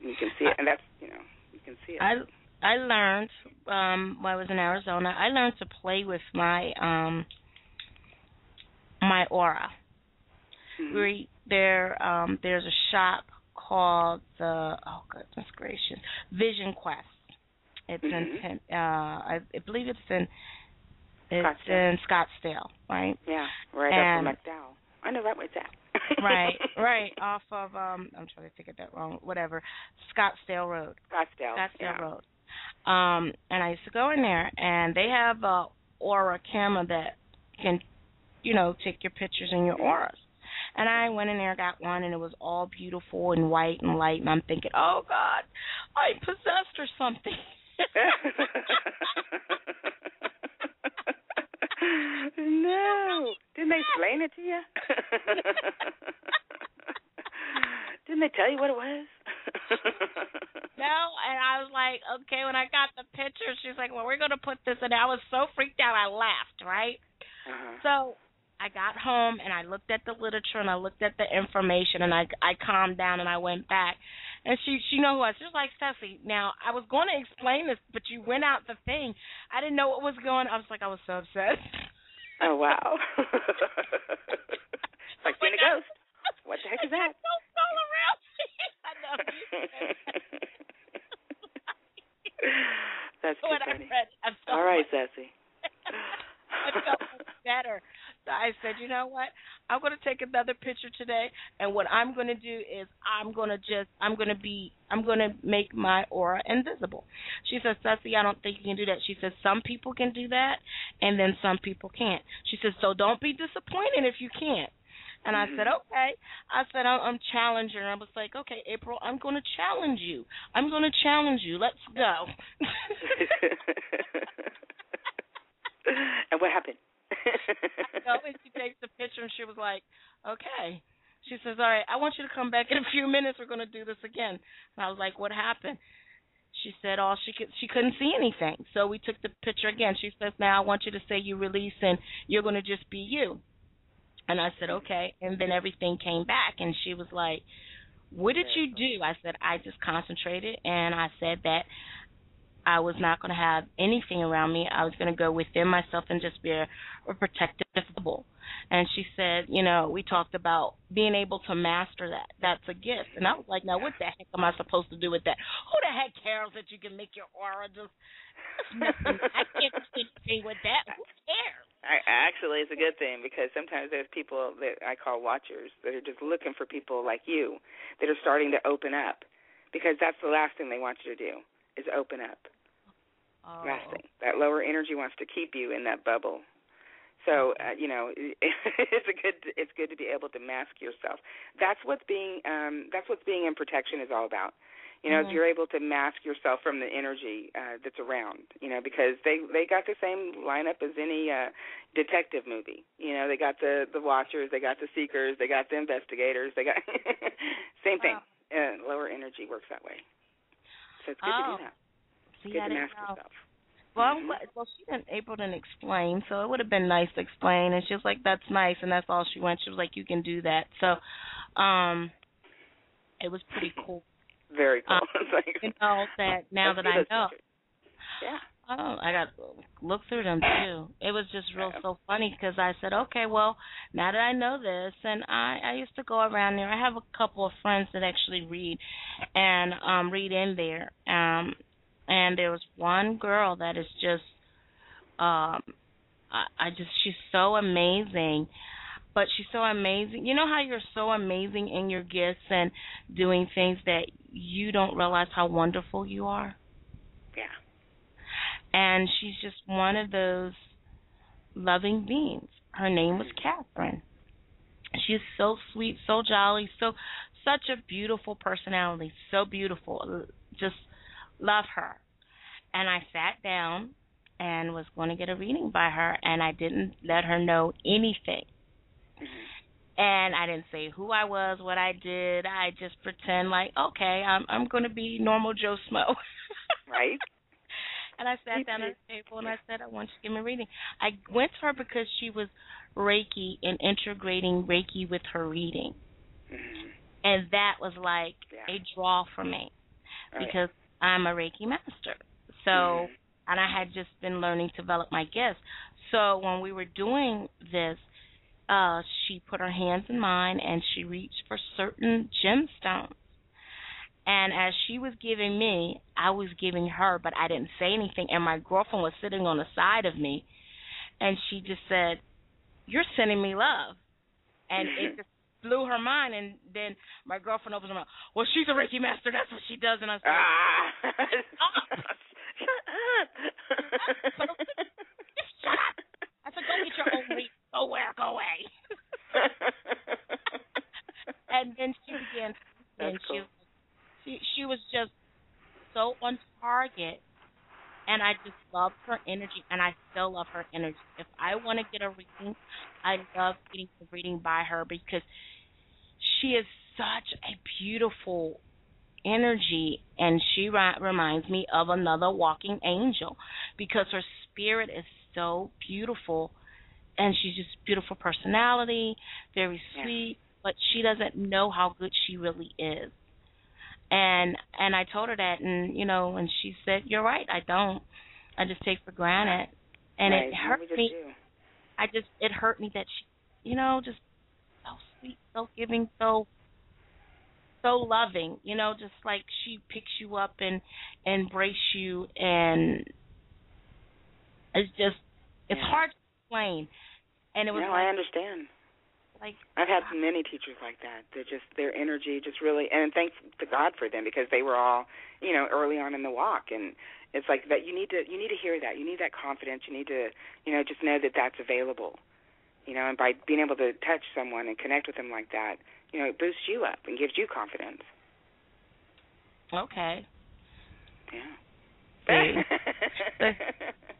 You can see it, and that's you know you can see it. I I learned um while I was in Arizona. I learned to play with my um my aura. Mhm. We there um there's a shop called the oh goodness gracious Vision Quest. It's in Mhm. Pen- uh I, I believe it's in it's Scottsdale. in Scottsdale, right? Yeah, right And- up from McDowell. I know that was that. right, *laughs* right, off of um I'm trying to think of that wrong, whatever. Scottsdale Road. Scottsdale. Scottsdale yeah. Road. Um, and I used to go in there, and they have a aura camera that can, you know, take your pictures and your auras. And I went in there, got one, and it was all beautiful and white and light. And I'm thinking, oh God, I'm possessed or something. *laughs* *laughs* *laughs* no. Didn't they explain it to you? Didn't they tell you what it was? *laughs* *laughs* no, and I was like, okay. When I got the picture, she's like, well, we're gonna put this, and I was so freaked out, I laughed, right? Uh-huh. So I got home and I looked at the literature and I looked at the information and I I calmed down and I went back. And she she know who I was. She was like, Ceci, now I was going to explain this, but you went out the thing. I didn't know what was going. I was like, I was so upset. Oh wow. *laughs* like seeing a ghost. What the heck is that? Don't roll around. I know. *laughs* That's *laughs* too when I funny. read, I felt All right, *laughs* Sassy. I felt better. So I said, you know what? I'm going to take another picture today, and what I'm going to do is I'm going to just I'm going to be I'm going to make my aura invisible. She says, Ceci, I don't think you can do that. She says some people can do that, and then some people can't. She says, so don't be disappointed if you can't. And I said, mm-hmm. okay. I said, I'm, I'm challenging her. I was like, okay, April, I'm going to challenge you. I'm going to challenge you. Let's go. *laughs* and what happened? *laughs* and she takes the picture and she was like, Okay. She says, All right, I want you to come back in a few minutes, we're gonna do this again. And I was like, What happened? She said all she could she couldn't see anything. So we took the picture again. She says, Now I want you to say you release and you're gonna just be you. And I said, Okay and then everything came back and she was like, What did you do? I said, I just concentrated and I said that I was not going to have anything around me. I was going to go within myself and just be a, a protective bubble. And she said, you know, we talked about being able to master that. That's a gift. And I was like, now what the heck am I supposed to do with that? Who the heck cares that you can make your aura just? *laughs* I can't do anything with that. Who cares? I, actually, it's a good thing because sometimes there's people that I call watchers that are just looking for people like you that are starting to open up because that's the last thing they want you to do is open up. Oh. Last thing. That lower energy wants to keep you in that bubble. So uh, you know, *laughs* it's a good. It's good to be able to mask yourself. That's what's being. Um, that's what's being in protection is all about. You know, Mhm. you're able to mask yourself from the energy uh, that's around, you know, because they they got the same lineup as any uh, detective movie. You know, they got the the watchers, they got the seekers, they got the investigators, they got *laughs* same thing. Uh, lower energy works that way. So it's good Oh. to do that. See, Good I to mask know. yourself. Well, I'm Mhm. glad, well, she didn't April didn't explain, so it would have been nice to explain. And she was like, "That's nice," and that's all she went. She was like, "You can do that." So, um, it was pretty cool. Very cool. Uh, It's *laughs* You know that now let's that I know. pictures. Yeah. Oh, I got to look through them too. It was just real so funny because I said, okay, well, now that I know this, and I I used to go around there. I have a couple of friends that actually read, and um read in there. Um, and there was one girl that is just, um, I, I just she's so amazing. But she's so amazing. You know how you're so amazing in your gifts and doing things that you don't realize how wonderful you are Yeah. and she's just one of those loving beings. Her name was Catherine. She's so sweet, so jolly, so such a beautiful personality, so beautiful. Just love her. And I sat down and was going to get a reading by her, and I didn't let her know anything. Mhm. And I didn't say who I was, what I did. I just pretend like, okay, I'm I'm going to be normal Joe Smo. *laughs* Right. And I sat down at the table and I said, I want you to give me a reading. I went to her because she was Reiki and integrating Reiki with her reading. Mhm. And that was like Yeah. a draw for me yeah. because I'm a Reiki master. So, Mhm. and I had just been learning to develop my gifts. So when we were doing this, uh, she put her hands in mine and she reached for certain gemstones. And as she was giving me, I was giving her, but I didn't say anything. And my girlfriend was sitting on the side of me, and she just said, "You're sending me love," and it *laughs* just blew her mind. And then my girlfriend opens her mouth. Well, she's a Reiki master. That's what she does. And I said, Ah. *laughs* Shut up. Shut *laughs* up. I said, "Go get your own Reiki. Go where? Go away." *laughs* and then she began, and That's she cool. she she was just so on target and I just loved her energy and I still love her energy. If I want to get a reading, I love getting a reading by her because she is such a beautiful energy and she ri- reminds me of another walking angel because her spirit is so beautiful and she's just beautiful personality, very Yeah. sweet, but she doesn't know how good she really is and and I told her that and you know and she said you're right I don't I just take for granted and right. it hurt me do. I just it hurt me that she you know just so sweet so giving so so loving you know just like she picks you up and embrace you and it's just it's Yeah. hard to explain and it was no, like, I understand. like I've had ah. many teachers like that. They're just their energy just really, and thanks to God for them because they were all, you know, early on in the walk, and it's like that. You need to you need to hear that. You need that confidence. You need to, you know, just know that that's available. You know, and by being able to touch someone and connect with them like that, you know, it boosts you up and gives you confidence. okay Yeah. See? *laughs*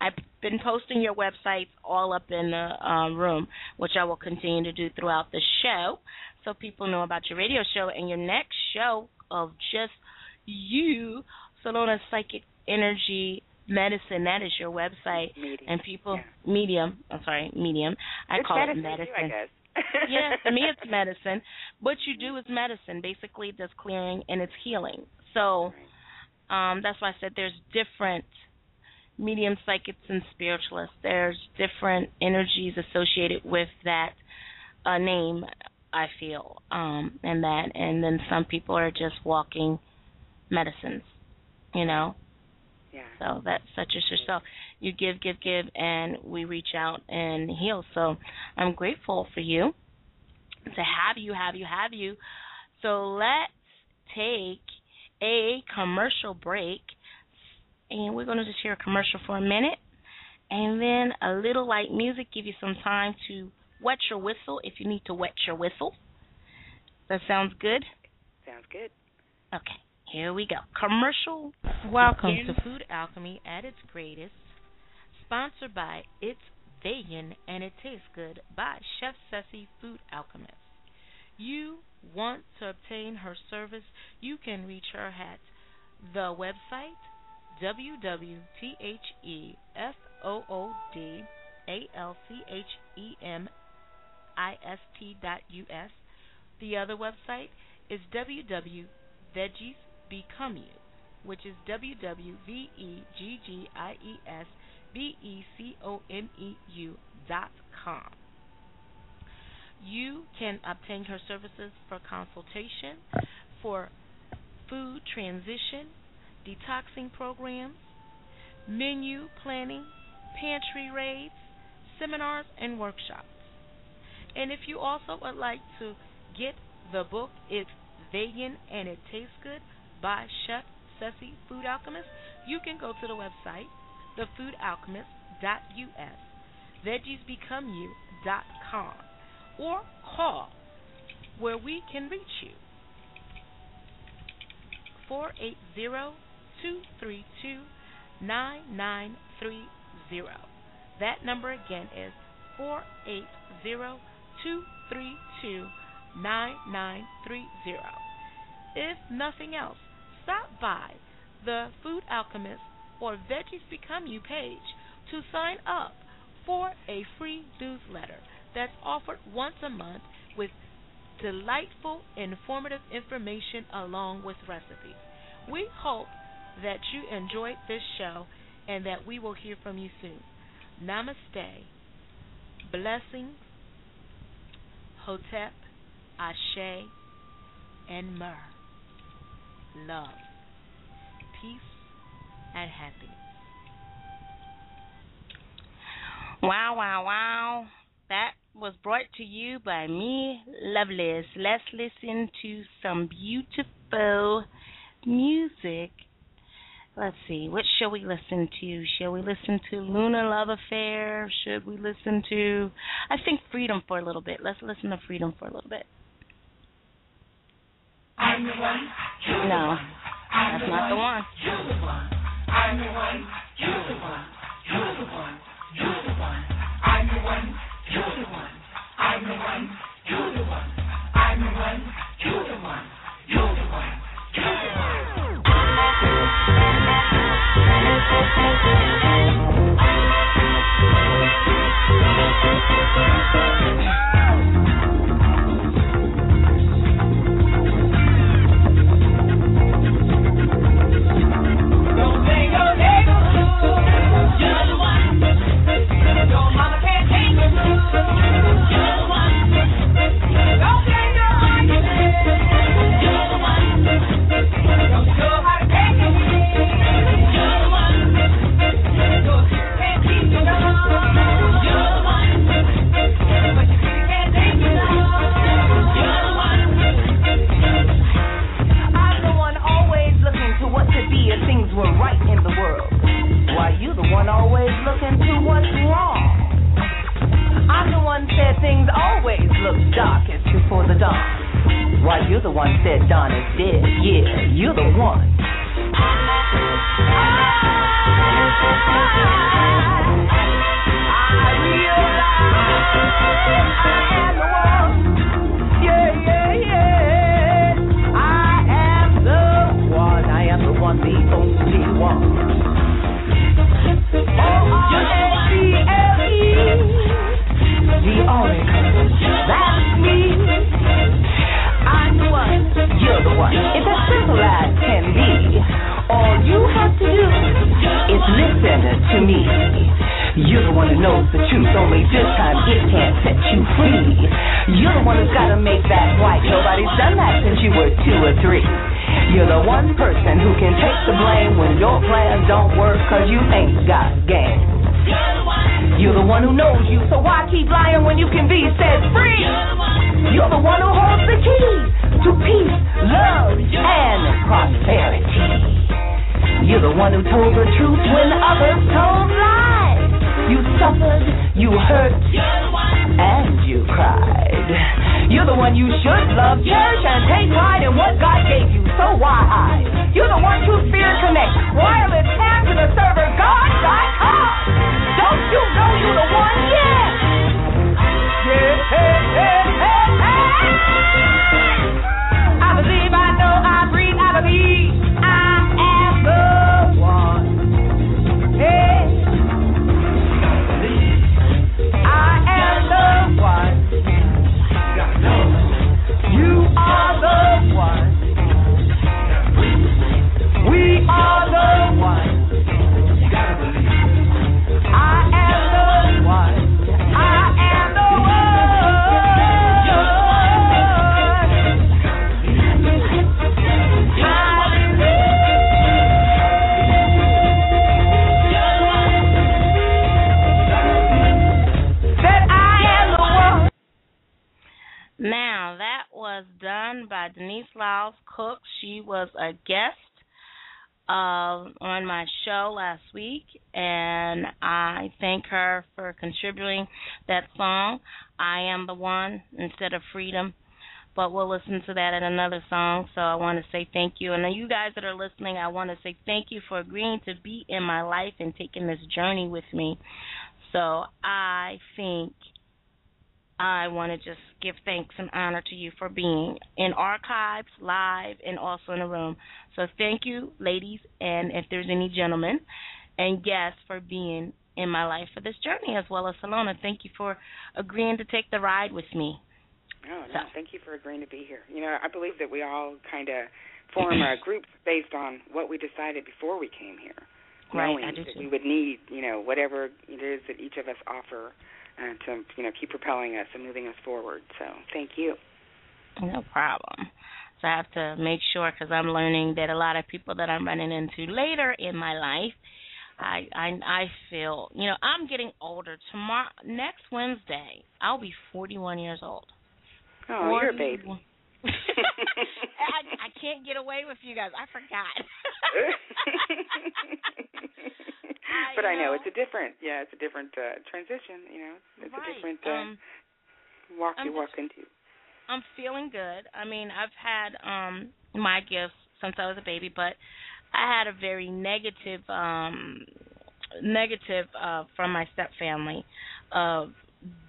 I've been posting your websites all up in the um, room, which I will continue to do throughout the show, so people know about your radio show and your next show of just you, Salona Psychic Energy Medicine. That is your website, Medium. and people Yeah. medium. I'm sorry, medium. I it's call medicine, it medicine. Too, I guess. *laughs* yeah, to me it's *laughs* medicine. What you do is medicine. Basically, it does clearing and it's healing. So um, that's why I said there's different medium psychics and spiritualists. There's different energies associated with that uh, name. I feel, um, and that, and then some people are just walking medicines. You know. Yeah. So that's such as yourself. You give, give, give, and we reach out and heal. So I'm grateful for you to have you, have you, have you. So let's take a commercial break, and we're going to just hear a commercial for a minute, and then a little light music, give you some time to wet your whistle if you need to wet your whistle. That sounds good? Sounds good. Okay, here we go. Commercial. Welcome to Food Alchemy at its greatest, sponsored by It's Vegan and It Tastes Good by Chef Ceci Food Alchemist. You want to obtain her service, you can reach her at the website www.thefoodalchemist.us. The other website is www.veggiesbecomeyou, which is www.veggiesbecomeu dot com. You can obtain her services for consultation, for food transition, detoxing programs, menu planning, pantry raids, seminars, and workshops. And if you also would like to get the book, It's Vegan and It Tastes Good by Chef Ceci Food Alchemist, you can go to the website, thefoodalchemist.us, veggiesbecomeyou.com or call where we can reach you. 480-232-9930. That number again is 480-232-9930. If nothing else, stop by the Food Alchemist or Veggies Become You page to sign up for a free newsletter that's offered once a month with delightful, informative information along with recipes. We hope that you enjoyed this show and that we will hear from you soon. Namaste. Blessings. Hotep. Ashe. And Myrrh. Love. Peace and happiness. Wow, wow, wow. That was brought to you by me, Lovelace. Let's listen to some beautiful music. Let's see, what shall we listen to? Shall we listen to Luna Love Affair? Should we listen to, I think, Freedom for a little bit? Let's listen to Freedom for a little bit. I'm the one, you're No, the one. I'm that's the not the one, one. You're the one. I'm the one, you're the one. You're the one, you're the one. I'm the one, you're the one. I'm the one, you're the one. I'm the one, you're the one. You're the one, you're the one. Thank you. Why you the one always looking to what's wrong? I'm the one said things always look darkest before the dawn. Why you the one said dawn is dead? Yeah, you the one. I I am the one. Yeah, yeah, yeah. I am the one. I am the one, the only one. You're. You're cause you ain't got game. You're the one who knows you, so why keep lying when you can be set free? You're the one who holds the keys to peace, love, and prosperity. You're the one who told the truth when others told lies. You suffered, you hurt, and you cried. You're the one you should love, cherish, and take pride uh, on my show last week, and I thank her for contributing that song, I Am the One, instead of Freedom. But we'll listen to that in another song, so I want to say thank you. And you guys that are listening, I want to say thank you for agreeing to be in my life and taking this journey with me. So I think I want to just give thanks and honor to you for being in archives, live, and also in the room. So thank you, ladies, and if there's any gentlemen and guests for being in my life for this journey, as well as Salona. Thank you for agreeing to take the ride with me. Oh, no, thank you for agreeing to be here. You know, I believe that we all kind of form uh, *clears throat* groups based on what we decided before we came here. Right, knowing that we would need, you know, whatever it is that each of us offer uh, to, you know, keep propelling us and moving us forward. So, thank you. No problem. So I have to make sure because I'm learning that a lot of people that I'm running into later in my life, I I I feel you know I'm getting older. Tomorrow, next Wednesday, I'll be 41 years old. Oh, you're a baby. *laughs* I, I can't get away with you guys. I forgot. *laughs* but I know it's a different, yeah, it's a different uh, transition. You know, it's right. a different uh, um, walk I'm you walk into. I'm feeling good. I mean, I've had um my gifts since I was a baby, but I had a very negative um negative uh from my step family of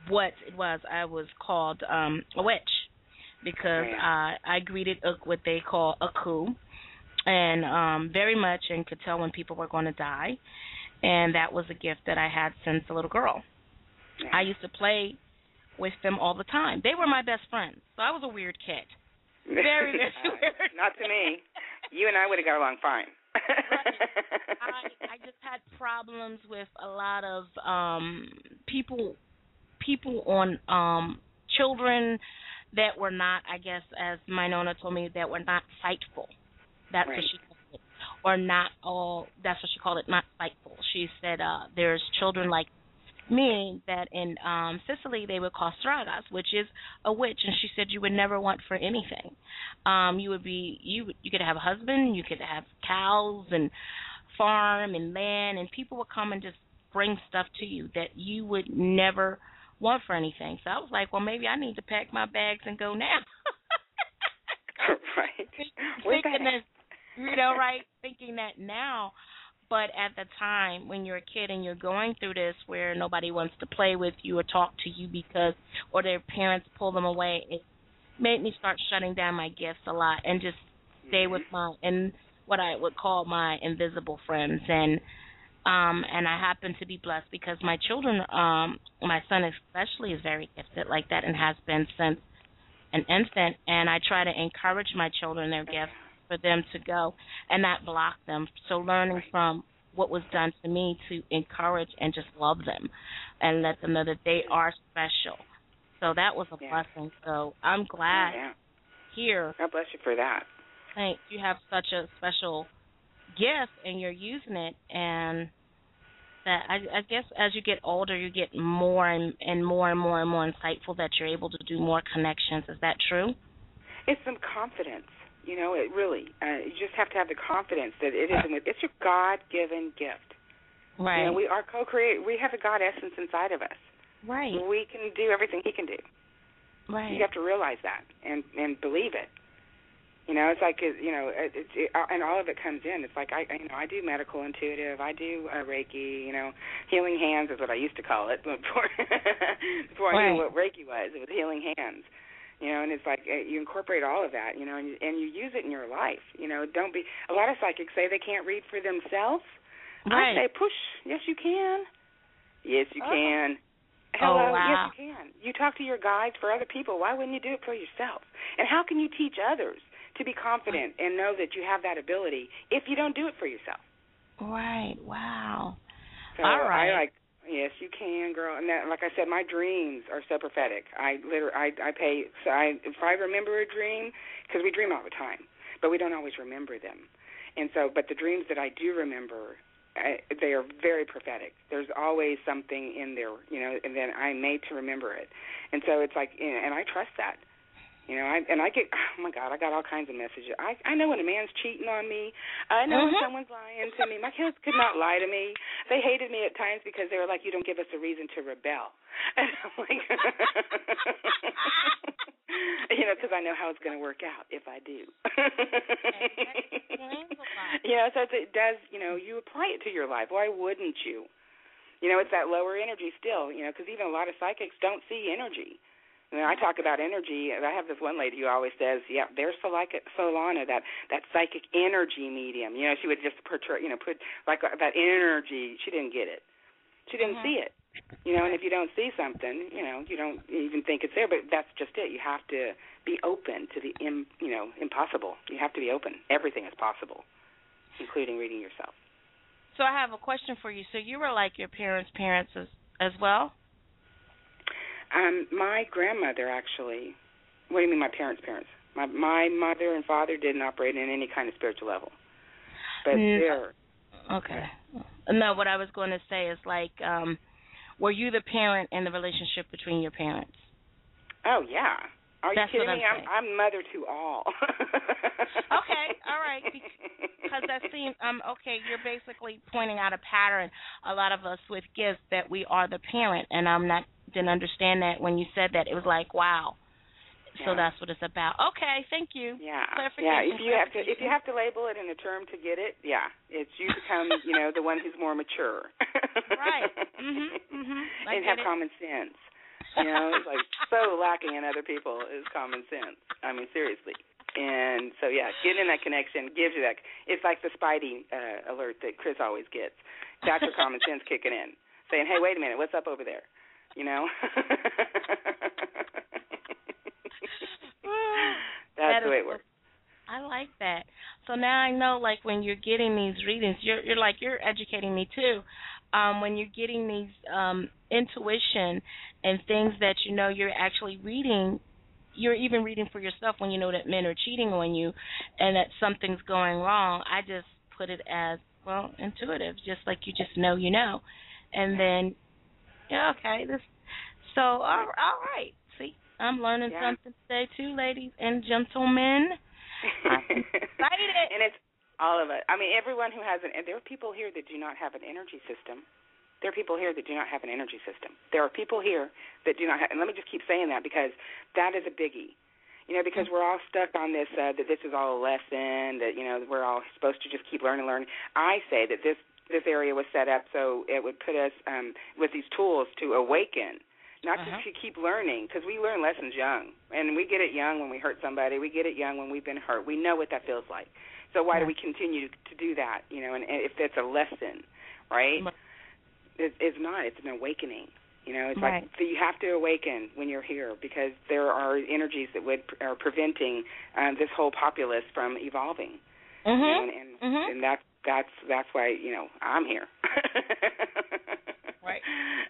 what it was. I was called um a witch because. I I greeted a, what they call a coup and um very much and could tell when people were going to die and that was a gift that I had since a little girl. I used to play with them all the time. They were my best friends. So I was a weird kid. Very, *laughs* very weird. Not to me. You and I would have got along fine. I I just had problems with a lot of um people people on um children that were not I guess as my nonna told me that were not sightful. That's what she called it. Or not all that's what she called it, not sightful. She said uh there's children like me that in um Sicily they would call stragas, which is a witch and she said you would never want for anything. Um you would be you you could have a husband, you could have cows and farm and land and people would come and just bring stuff to you that you would never want for anything. So I was like, well maybe I need to pack my bags and go now. *laughs* right. Thinking that you know, right? Thinking that now but at the time when you're a kid and you're going through this where nobody wants to play with you or talk to you because or their parents pull them away, it made me start shutting down my gifts a lot and just stay with my and what I would call my invisible friends. And um and I happen to be blessed because my children um my son especially is very gifted like that and has been since an infant. And I try to encourage my children their gifts for them to go and not block them. So learning from what was done to me to encourage and just love them and let them know that they are special. So that was a Yeah. blessing. So I'm glad yeah. here. God bless you for that. think you have such a special gift and you're using it and that I, I guess as you get older you get more and, and more and more and more insightful that you're able to do more connections. Is that true? It's some confidence. You know, it really. Uh, you just have to have the confidence that it isn't. It's your God-given gift. Right. You know, we are co-create. We have a God essence inside of us. right. We can do everything He can do. Right. You have to realize that and and believe it. You know, it's like you know, it, it, it, uh, and all of it comes in. It's like I, you know, I do medical intuitive, I do uh, Reiki. You know, healing hands is what I used to call it *laughs* before before I knew what Reiki was. It was healing hands. You know, and it's like uh, you incorporate all of that. You know, and you, and you use it in your life. You know, don't be. A lot of psychics say they can't read for themselves. Right. I say, push. Yes, you can. Yes, you Oh. can. Oh, Hello, wow. yes, you can. You talk to your guides for other people. Why wouldn't you do it for yourself? And how can you teach others to be confident and know that you have that ability if you don't do it for yourself? Right. Wow. So All right. I like yes, you can, girl. And that, like I said, my dreams are so prophetic. I literally I I pay so I if I remember a dream because we dream all the time, but we don't always remember them. And so, but the dreams that I do remember, I, they are very prophetic. There's always something in there, you know, and then I'm made to remember it. And so it's like, and I trust that. You know, I and I get oh my god, I got all kinds of messages. I I know when a man's cheating on me. I know when Mhm. someone's lying to me. My kids could not lie to me. They hated me at times because they were like, "You don't give us a reason to rebel." *laughs* And I'm like, *laughs* you know, because I know how it's going to work out if I do. *laughs* explains a lot. you know, so it does. You know, you apply it to your life. Why wouldn't you? You know, it's that lower energy still. You know, because even a lot of psychics don't see energy. You know, I talk about energy. and I have this one lady who always says, "Yeah, there's Solana, Solana, that that psychic energy medium." You know, she would just portray, you know, put like that energy. She didn't get it. She didn't Mhm. see it. You know, and if you don't see something, you know, you don't even think it's there. But that's just it. You have to be open to the, Im, you know, impossible. You have to be open. Everything is possible, including reading yourself. So I have a question for you. So you were like your parents' parents as as well? Um, my grandmother actually. What do you mean, my parents' parents? My my mother and father didn't operate in any kind of spiritual level, but Mm. they're Okay. No, what I was going to say is like, um, were you the parent in the relationship between your parents? oh yeah. Are That's you kidding me? I'm I'm. I'm mother to all. *laughs* Okay, all right, Because that seems um okay. You're basically pointing out a pattern. A lot of us with gifts that we are the parent, and I'm not didn't understand that when you said that. It was like wow. So that's what it's about. Okay, thank you. Yeah, Clarification, yeah. If you have to, if you have to label it in a term to get it, yeah, it's you become, you know, the one who's more mature. *laughs* Right. *laughs* Mhm. Mhm. And have it. common sense. You know, it's like so lacking in other people is common sense. I mean, seriously. And so, yeah, getting that connection gives you that. It's like the Spidey uh, alert that Chris always gets. That's your common sense kicking in, saying, "Hey, wait a minute, what's up over there?" You know. *laughs* That's That the way it works. I like that. So now I know, like when you're getting these readings, you're you're like you're educating me too. Um, when you're getting these um, intuition and things that you know you're actually reading, you're even reading for yourself when you know that men are cheating on you, and that something's going wrong. I just put it as well intuitive, just like you just know you know, and then yeah, okay, this. So all, all right, see, I'm learning Yeah. something today too, ladies and gentlemen. I'm *laughs* excited. and it's all of it. I mean, everyone who has an. And there are people here that do not have an energy system. There are people here that do not have an energy system. There are people here that do not have. And let me just keep saying that because that is a biggie. You know, because we're all stuck on this uh, that this is all a lesson that you know we're all supposed to just keep learning, learning. I say that this this area was set up so it would put us um, with these tools to awaken not Uh-huh. just to keep learning because we learn lessons young and we get it young when we hurt somebody we get it young when we've been hurt we know what that feels like so why do we continue to do that you know and, and if it's a lesson right it, it's not it's an awakening you know it's Right. like so you have to awaken when you're here because there are energies that would are preventing um, this whole populace from evolving you know, Mhm. and and, Mhm. and that's that's that's why you know I'm here Right.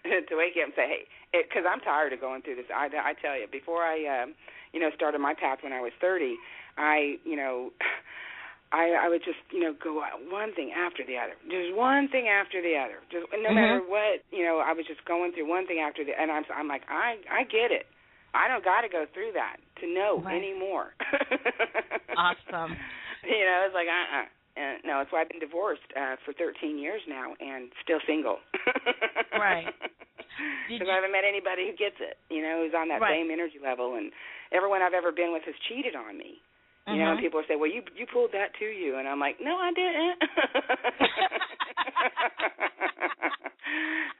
*laughs* to wake you up and say, hey, because I'm tired of going through this. I, I tell you, before I, um, you know, started my path when I was 30, I, you know, I I would just you know go one thing after the other, just one thing after the other, just no Mhm. matter what you know. I was just going through one thing after the, and I'm I'm like I I get it. I don't got to go through that to know Right. anymore. *laughs* Awesome. You know, it's like uh uh And no, that's why I've been divorced uh for 13 years now and still single. *laughs* Right. Because I haven't met anybody who gets it. You know, who's on that Right. same energy level, and everyone I've ever been with has cheated on me. You know, Mhm. people say, "Well, you you pulled that to you," and I'm like, "No, I didn't." *laughs*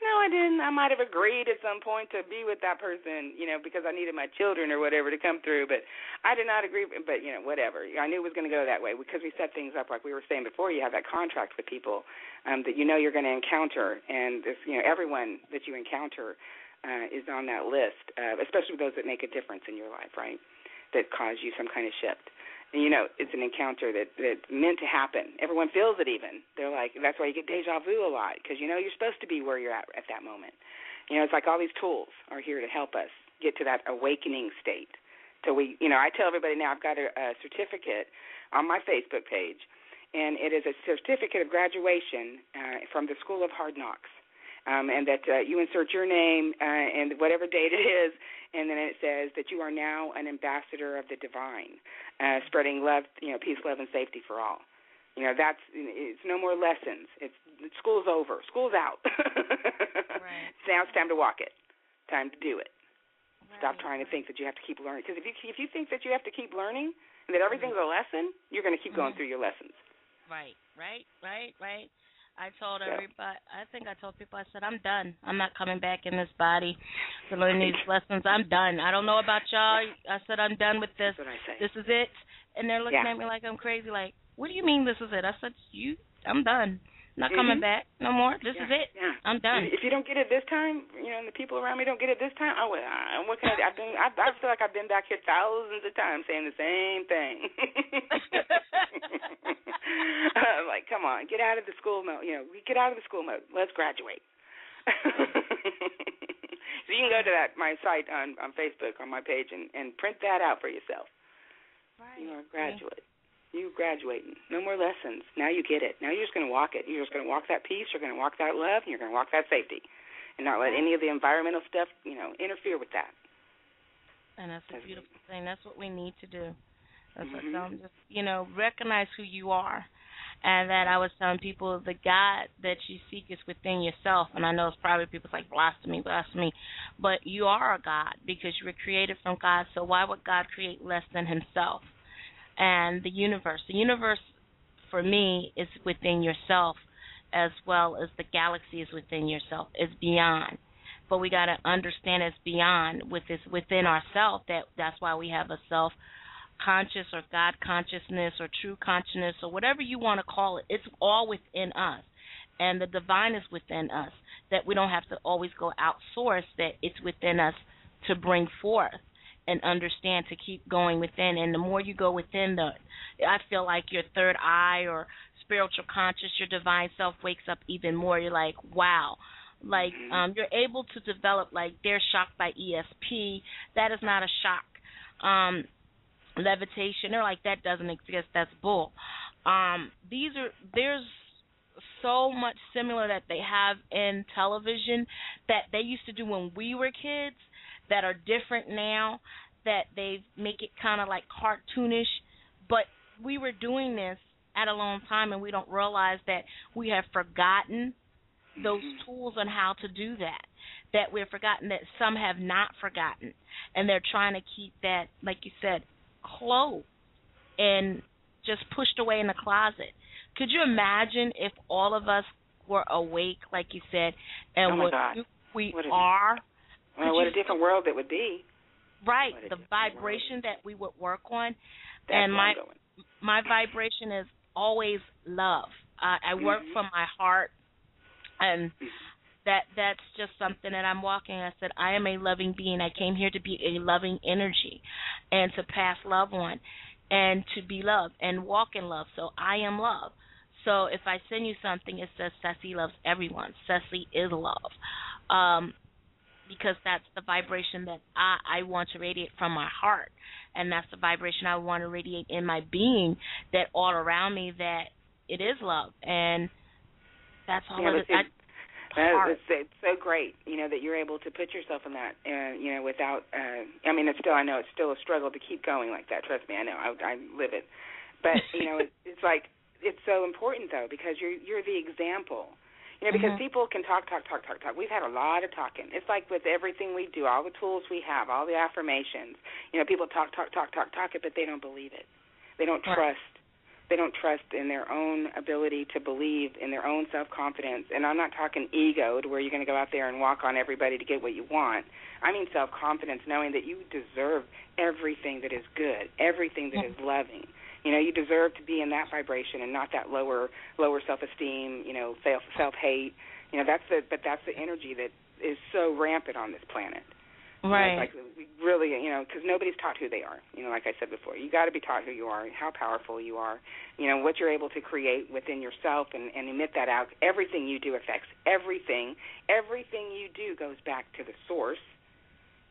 no, I didn't. I might have agreed at some point to be with that person, you know, because I needed my children or whatever to come through, but I did not agree. But you know, whatever. I knew it was going to go that way because we set things up like we were saying before. You have that contract with people um, that you know you're going to encounter, and this, you know, everyone that you encounter uh, is on that list, uh, especially those that make a difference in your life, right? That cause you some kind of shift. You know, it's an encounter that that's meant to happen. Everyone feels it. Even they're like, that's why you get deja vu a lot because you know you're supposed to be where you're at at that moment. You know, it's like all these tools are here to help us get to that awakening state. So we, you know, I tell everybody now I've got a, a certificate on my Facebook page, and it is a certificate of graduation uh, from the School of Hard Knocks. Um, and that uh, you insert your name uh, and whatever date it is, and then it says that you are now an ambassador of the divine, uh, spreading love, you know, peace, love, and safety for all. You know, that's it's no more lessons. It's school's over. School's out. *laughs* Right. Now it's time to walk it. Time to do it. Stop trying to think that you have to keep learning. Because if you if you think that you have to keep learning and that everything's a lesson, you're going to keep going Mhm. through your lessons. Right, right, right, right. I told everybody. I think I told people. I said I'm done. I'm not coming back in this body to learn these lessons. I'm done. I don't know about y'all. I said I'm done with this. That's what I say. This is it. And they're looking Yeah. at me like I'm crazy. Like, what do you mean this is it? I said you. I'm done. Not coming Mhm. back no more. This yeah. is it. Yeah. I'm done. If you don't get it this time, you know, and the people around me don't get it this time, oh, well, uh, what can I do? I've been, I, I feel like I've been back here thousands of times saying the same thing. *laughs* *laughs* *laughs* Come on, get out of the school mode. You know, get out of the school mode. Let's graduate. *laughs* so you can go to that my site on on Facebook on my page and and print that out for yourself. right. You are a graduate. You graduating. No more lessons. Now you get it. Now you're just going to walk it. You're just going to walk that peace. You're going to walk that love. And you're going to walk that safety, and not let any of the environmental stuff, you know, interfere with that. And that's a beautiful thing. That's what we need to do. That's what Mhm. I'm just you know, recognize who you are. And that I was telling people the God that you seek is within yourself. And I know it's probably people's like blasphemy, blasphemy. But you are a God because you were created from God. So why would God create less than himself? And the universe. The universe for me is within yourself as well as the galaxy is within yourself. It's beyond but we got to understand it's beyond with this within ourselves that that's why we have a self conscious or god consciousness or true consciousness or whatever you want to call it it's all within us. And the divine is within us that we don't have to always go outsource that it's within us to bring forth and understand to keep going within. And the more you go within the i feel like your third eye or spiritual conscious your divine self wakes up even more. You're like wow. Like Mhm. um you're able to develop like they're shocked by ESP that is not a shock. Um levitation they're like that doesn't exist that's bull um these are there's so much similar that they have in television that they used to do when we were kids that are different now that they make it kind of like cartoonish but we were doing this at a long time and we don't realize that we have forgotten those Mhm. tools on how to do that. That we've forgotten that some have not forgotten, and they're trying to keep that, like you said, closed and just pushed away in the closet. Could you imagine if all of us were awake, like you said, and Oh what God. we What are? Well, what a different world it would be. Right, the vibration that we would work on. That's And my- my vibration is always love. Uh, I work Mhm. from my heart, and that that's just something that I'm walking. I said I am a loving being. I came here to be a loving energy, and to pass love on, and to be loved and walk in love. So I am love. So if I send you something, it says Ceci loves everyone. Ceci is love. Um, because that's the vibration that I, I want to radiate from my heart. And that's the vibration I want to radiate in my being that all around me that it is love. And that's all Yeah, it is. But I, That heart. is, it's so great, you know, that you're able to put yourself in that, and you know, without. Uh, I mean, it's still. I know it's still a struggle to keep going like that. Trust me, I know. I, I live it, but *laughs* you know, it, it's like it's so important though because you're you're the example. You know, because Mhm. people can talk, talk, talk, talk, talk. We've had a lot of talking. It's like with everything we do, all the tools we have, all the affirmations. You know, people talk, talk, talk, talk, talk it, but they don't believe it. They don't Right. trust they don't trust in their own ability to believe in their own self confidence and i'm not talking ego to where you're going to go out there and walk on everybody to get what you want. I mean self confidence knowing that you deserve everything that is good everything that is loving. You know you deserve to be in that vibration and not that lower lower self esteem you know self self hate you know that's the but that's the energy that is so rampant on this planet you know, right. like we really, you know, because nobody's taught who they are. You know, like I said before, you got to be taught who you are, how powerful you are. You know, what you're able to create within yourself and, and emit that out. Everything you do affects everything. Everything you do goes back to the source.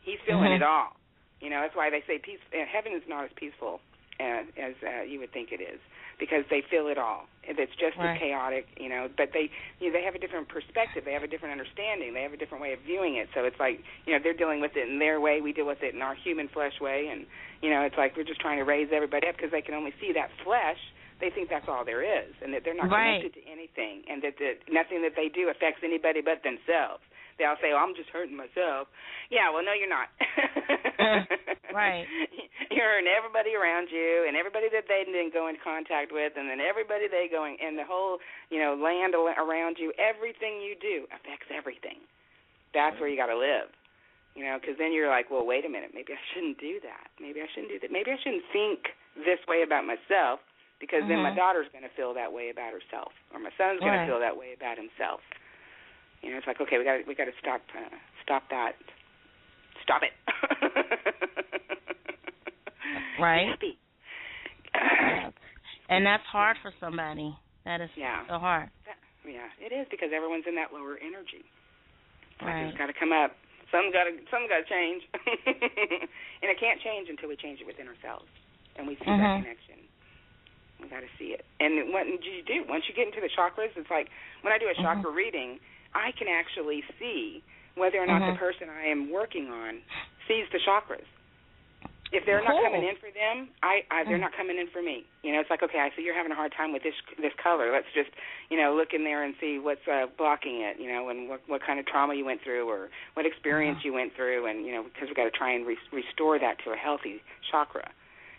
He's feeling Mhm. it all. You know, that's why they say peace. Uh, heaven is not as peaceful as, as uh, you would think it is because they feel it all. It's just Right. as chaotic, you know. But they, you know, they have a different perspective. They have a different understanding. They have a different way of viewing it. So it's like, you know, they're dealing with it in their way. We deal with it in our human flesh way, and you know, it's like we're just trying to raise everybody up because they can only see that flesh. They think that's all there is, and that they're not Right. connected to anything, and that, that nothing that they do affects anybody but themselves. They'll say, "Oh, I'm just hurting myself." Yeah, well, no, you're not. *laughs* Right. *laughs* You're hurting everybody around you, and everybody that they didn't go in contact with, and then everybody they going, and the whole, you know, land around you. Everything you do affects everything. That's where you got to live. You know, because then you're like, well, wait a minute, maybe I shouldn't do that. Maybe I shouldn't do that. Maybe I shouldn't think this way about myself, because then my Mhm. daughter's going to feel that way about herself, or my son's going Right. to feel that way about himself. You know, it's like, okay, we got we got to stop uh, stop that. Stop it. *laughs* Right. Happy. And that's hard for somebody. That is Yeah. so hard. yeah, it is because everyone's in that lower energy. Right. It's got to come up. Some got to some got to change, *laughs* and it can't change until we change it within ourselves, and we see that Mhm. connection. We got to see it. And what do you do once you get into the chakras? It's like when I do a Mhm. chakra reading, I can actually see whether or not Mhm. the person I am working on sees the chakras. If they're not coming in for them, I, I they're Mhm. not coming in for me. You know, it's like okay, I see you're having a hard time with this this color. Let's just you know look in there and see what's uh, blocking it. You know, and what what kind of trauma you went through or what experience Mhm. you went through, and you know because we've got to try and re- restore that to a healthy chakra.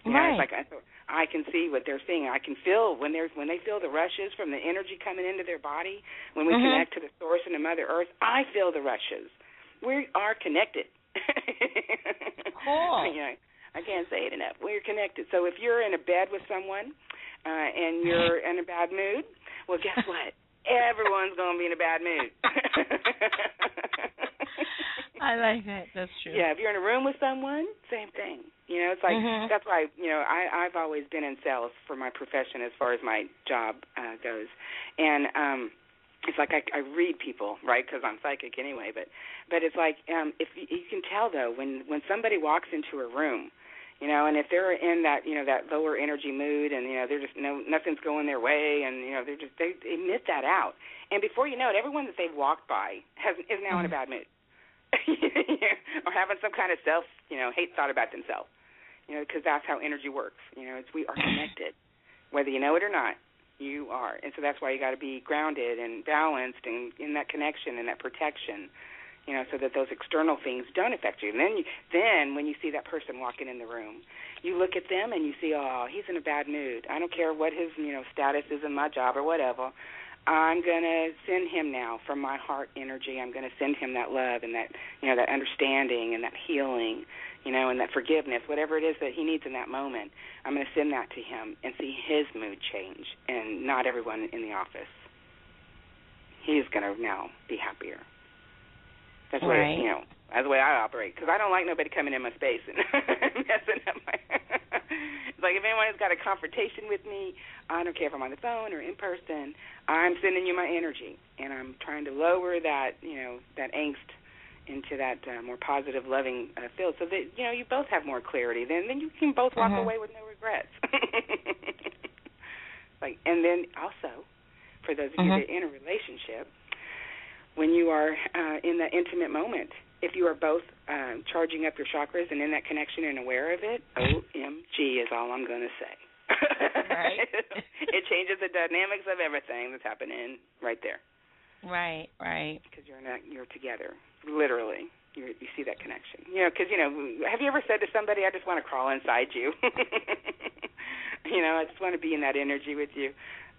You know, Right. it's like I, can see what they're seeing. I can feel when they're when they feel the rushes from the energy coming into their body. When we Mhm. connect to the source and to Mother Earth, I feel the rushes. We are connected. *laughs* Cool. *laughs* You know, I can't say it enough. We're connected. So if you're in a bed with someone uh, and you're *laughs* in a bad mood, well, guess what? Everyone's going to be in a bad mood. *laughs* I like that. That's true. Yeah, if you're in a room with someone, same thing. You know, it's like Mhm. that's why you know I I've always been in sales for my profession as far as my job uh, goes, and um, it's like I, I read people right because I'm psychic anyway. But but it's like um, if you, you can tell though when when somebody walks into a room, you know, and if they're in that you know that lower energy mood and you know they're just no nothing's going their way and you know they're just they emit that out, and before you know it, everyone that they've walked by has is now in a Mhm. bad mood. *laughs* or having some kind of self, you know, hate thought about themselves. You know, because that's how energy works. You know, it's we are connected, *sighs* whether you know it or not. You are, and so that's why you got to be grounded and balanced and in that connection and that protection. You know, so that those external things don't affect you. And then, you, then when you see that person walking in the room, you look at them and you see, oh, he's in a bad mood. I don't care what his, you know, status is in my job or whatever. I'm gonna send him now from my heart energy. I'm gonna send him that love and that you know that understanding and that healing, you know, and that forgiveness, whatever it is that he needs in that moment. I'm gonna send that to him and see his mood change, and not everyone in the office. He's gonna now be happier. That's the way Right. you know. That's the way I operate because I don't like nobody coming in my space and *laughs* messing up my. it's *laughs* like if anyone has got a confrontation with me, I don't care if I'm on the phone or in person, I'm sending you my energy, and I'm trying to lower that, you know, that angst into that uh, more positive, loving uh, field, so that you know you both have more clarity. Then, then you can both walk Mhm. away with no regrets. *laughs* like, and then also, for those of you Mhm. that are in a relationship, when you are uh, in that intimate moment, if you are both um, charging up your chakras and in that connection and aware of it, OMG is all I'm going to say. Right. *laughs* it changes the dynamics of everything that's happening right there Right, right. because you're not you're together literally. You you see that connection. You know, because you know, have you ever said to somebody, "I just want to crawl inside you"? *laughs* you know, I just want to be in that energy with you.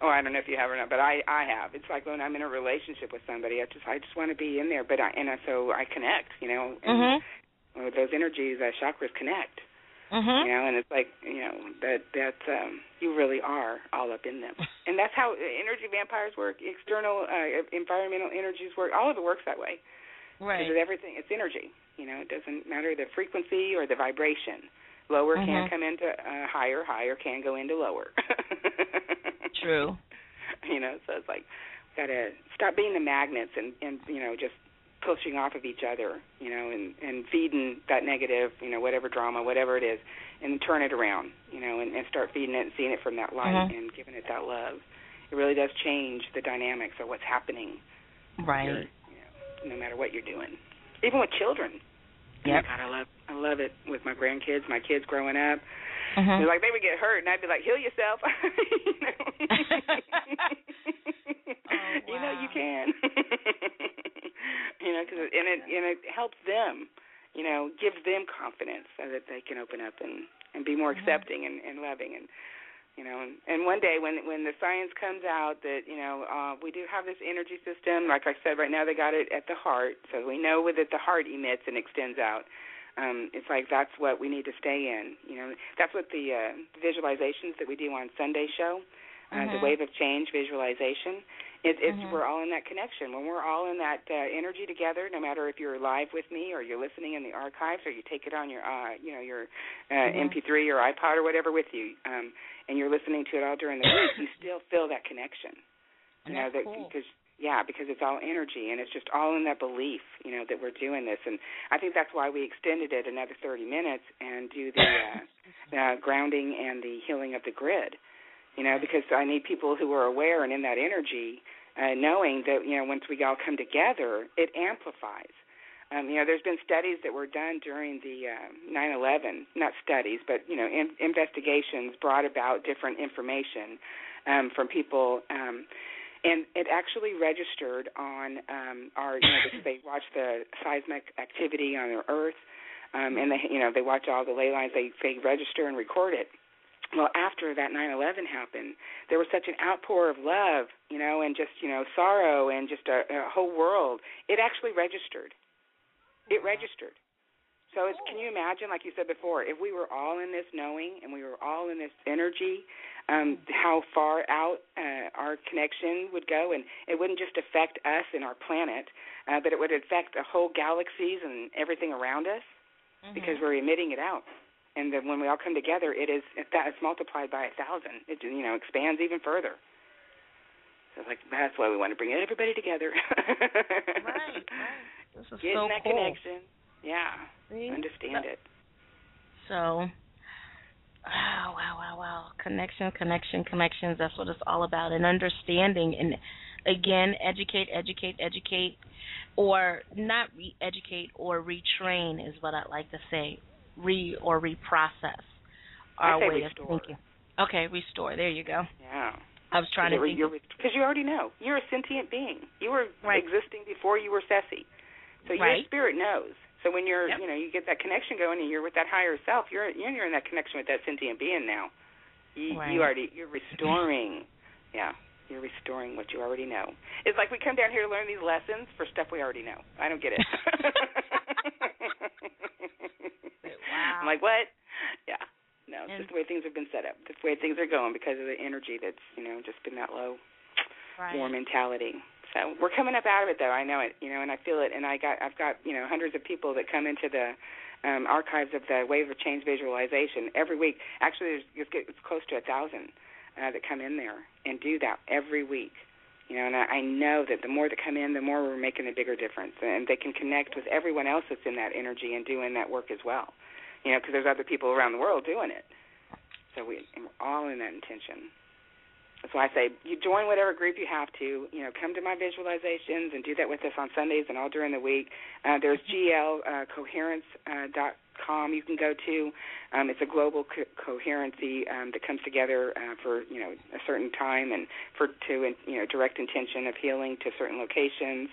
Oh, I don't know if you have or not, but I I have. It's like when I'm in a relationship with somebody, I just I just want to be in there, but I and I, so I connect. You know, and Mhm. with those energies, uh, chakras connect. Mhm. You know, and it's like you know that that um you really are all up in them, *laughs* and that's how energy vampires work. External, uh, environmental energies work. All of it works that way. Right. Because everything, it's energy. You know, it doesn't matter the frequency or the vibration. Lower can Mhm. come into uh, higher, higher can go into lower. *laughs* True. You know, so it's like gotta stop being the magnets and and you know just pushing off of each other. You know, and and feeding that negative, you know, whatever drama, whatever it is, and turn it around. You know, and, and start feeding it and seeing it from that light Mhm. and giving it that love. It really does change the dynamics of what's happening Right. you know, no matter what you're doing. Even with children. Oh Yep. God, I love I love it with my grandkids, my kids growing up. They're like they would get hurt, and I'd be like, "Heal yourself." *laughs* *laughs* you know, you know you can. *laughs* you know, cause and it and it helps them. You know, gives them confidence so that they can open up and and be more Mhm. accepting and, and loving and you know and, and one day when when the science comes out that you know uh we do have this energy system like i said right now they got it at the heart so we know that the heart emits and extends out. Um it's like that's what we need to stay in you know. That's what the uh visualizations that we do on sunday show uh, the Mhm. wave of change visualization it, it's Mhm. we're all in that connection when we're all in that uh, energy together no matter if you're live with me or you're listening in the archives or you take it on your uh you know your uh Mhm. mp3 or ipod or whatever with you um and you're listening to it all during the week you *coughs* still feel that connection you And know that cool. because yeah because it's all energy and it's just all in that belief you know that we're doing this and i think that's why we extended it another 30 minutes and do the uh, *coughs* uh grounding and the healing of the grid you know because i need people who are aware and in that energy uh knowing that you know once we all come together it amplifies um, you know, there's been studies that were done during the uh, 9/11, not studies, but you know, in, investigations brought about different information um, from people, um, and it actually registered on um, our. You know, they watch the seismic activity on the Earth, um, and they, you know, they watch all the ley lines. They they register and record it. Well, after that 9/11 happened, there was such an outpour of love, you know, and just you know sorrow and just a, a whole world. It actually registered it registered. So it's, can you imagine, like you said before, if we were all in this knowing and we were all in this energy, um, how far out uh, our connection would go, and it wouldn't just affect us and our planet, uh, but it would affect the whole galaxies and everything around us Mhm. because we're emitting it out. And then when we all come together, it is that it's multiplied by a thousand. It you know expands even further. So like that's why we want to bring everybody together. *laughs* Right, right. This is Get so in that cool. connection. Yeah. See? Understand it. So, wow, wow, wow, wow. Connection, connection, connections. That's what it's all about. And understanding. And again, educate, educate, educate. Or not re educate or retrain is what I'd like to say. Re or reprocess our way restore. of thinking. Okay, restore. There you go. Yeah. I was trying to think. because you already know you're a sentient being. You were Right. existing before you were Ceci, so your Right. spirit knows. So when you're, Yep. you know, you get that connection going, and you're with that higher self. You're you're in that connection with that sentient being now. You, Right. you already you're restoring. yeah, you're restoring what you already know. It's like we come down here to learn these lessons for stuff we already know. I don't get it. *laughs* *laughs* Wow. I'm like, what? Yeah. No, it's And- just the way things have been set up. The way things are going because of the energy that's, you know, just been that low right. war mentality. So we're coming up out of it though. I know it, you know, and I feel it. And I got, I've got, you know, hundreds of people that come into the um, archives of the Wave of Change visualization every week. Actually, there's it's, it's close to a thousand uh, that come in there and do that every week. You know, and I, I know that the more that come in, the more we're making a bigger difference, and they can connect with everyone else that's in that energy and doing that work as well. You know, because there's other people around the world doing it. So we, we're all in that intention. That's why I say you join whatever group you have to. You know, come to my visualizations and do that with us on Sundays and all during the week. Uh, there's GL uh, Coherence uh, dot com you can go to. Um, it's a global co- coherency um, that comes together uh, for you know a certain time and for to you know direct intention of healing to certain locations.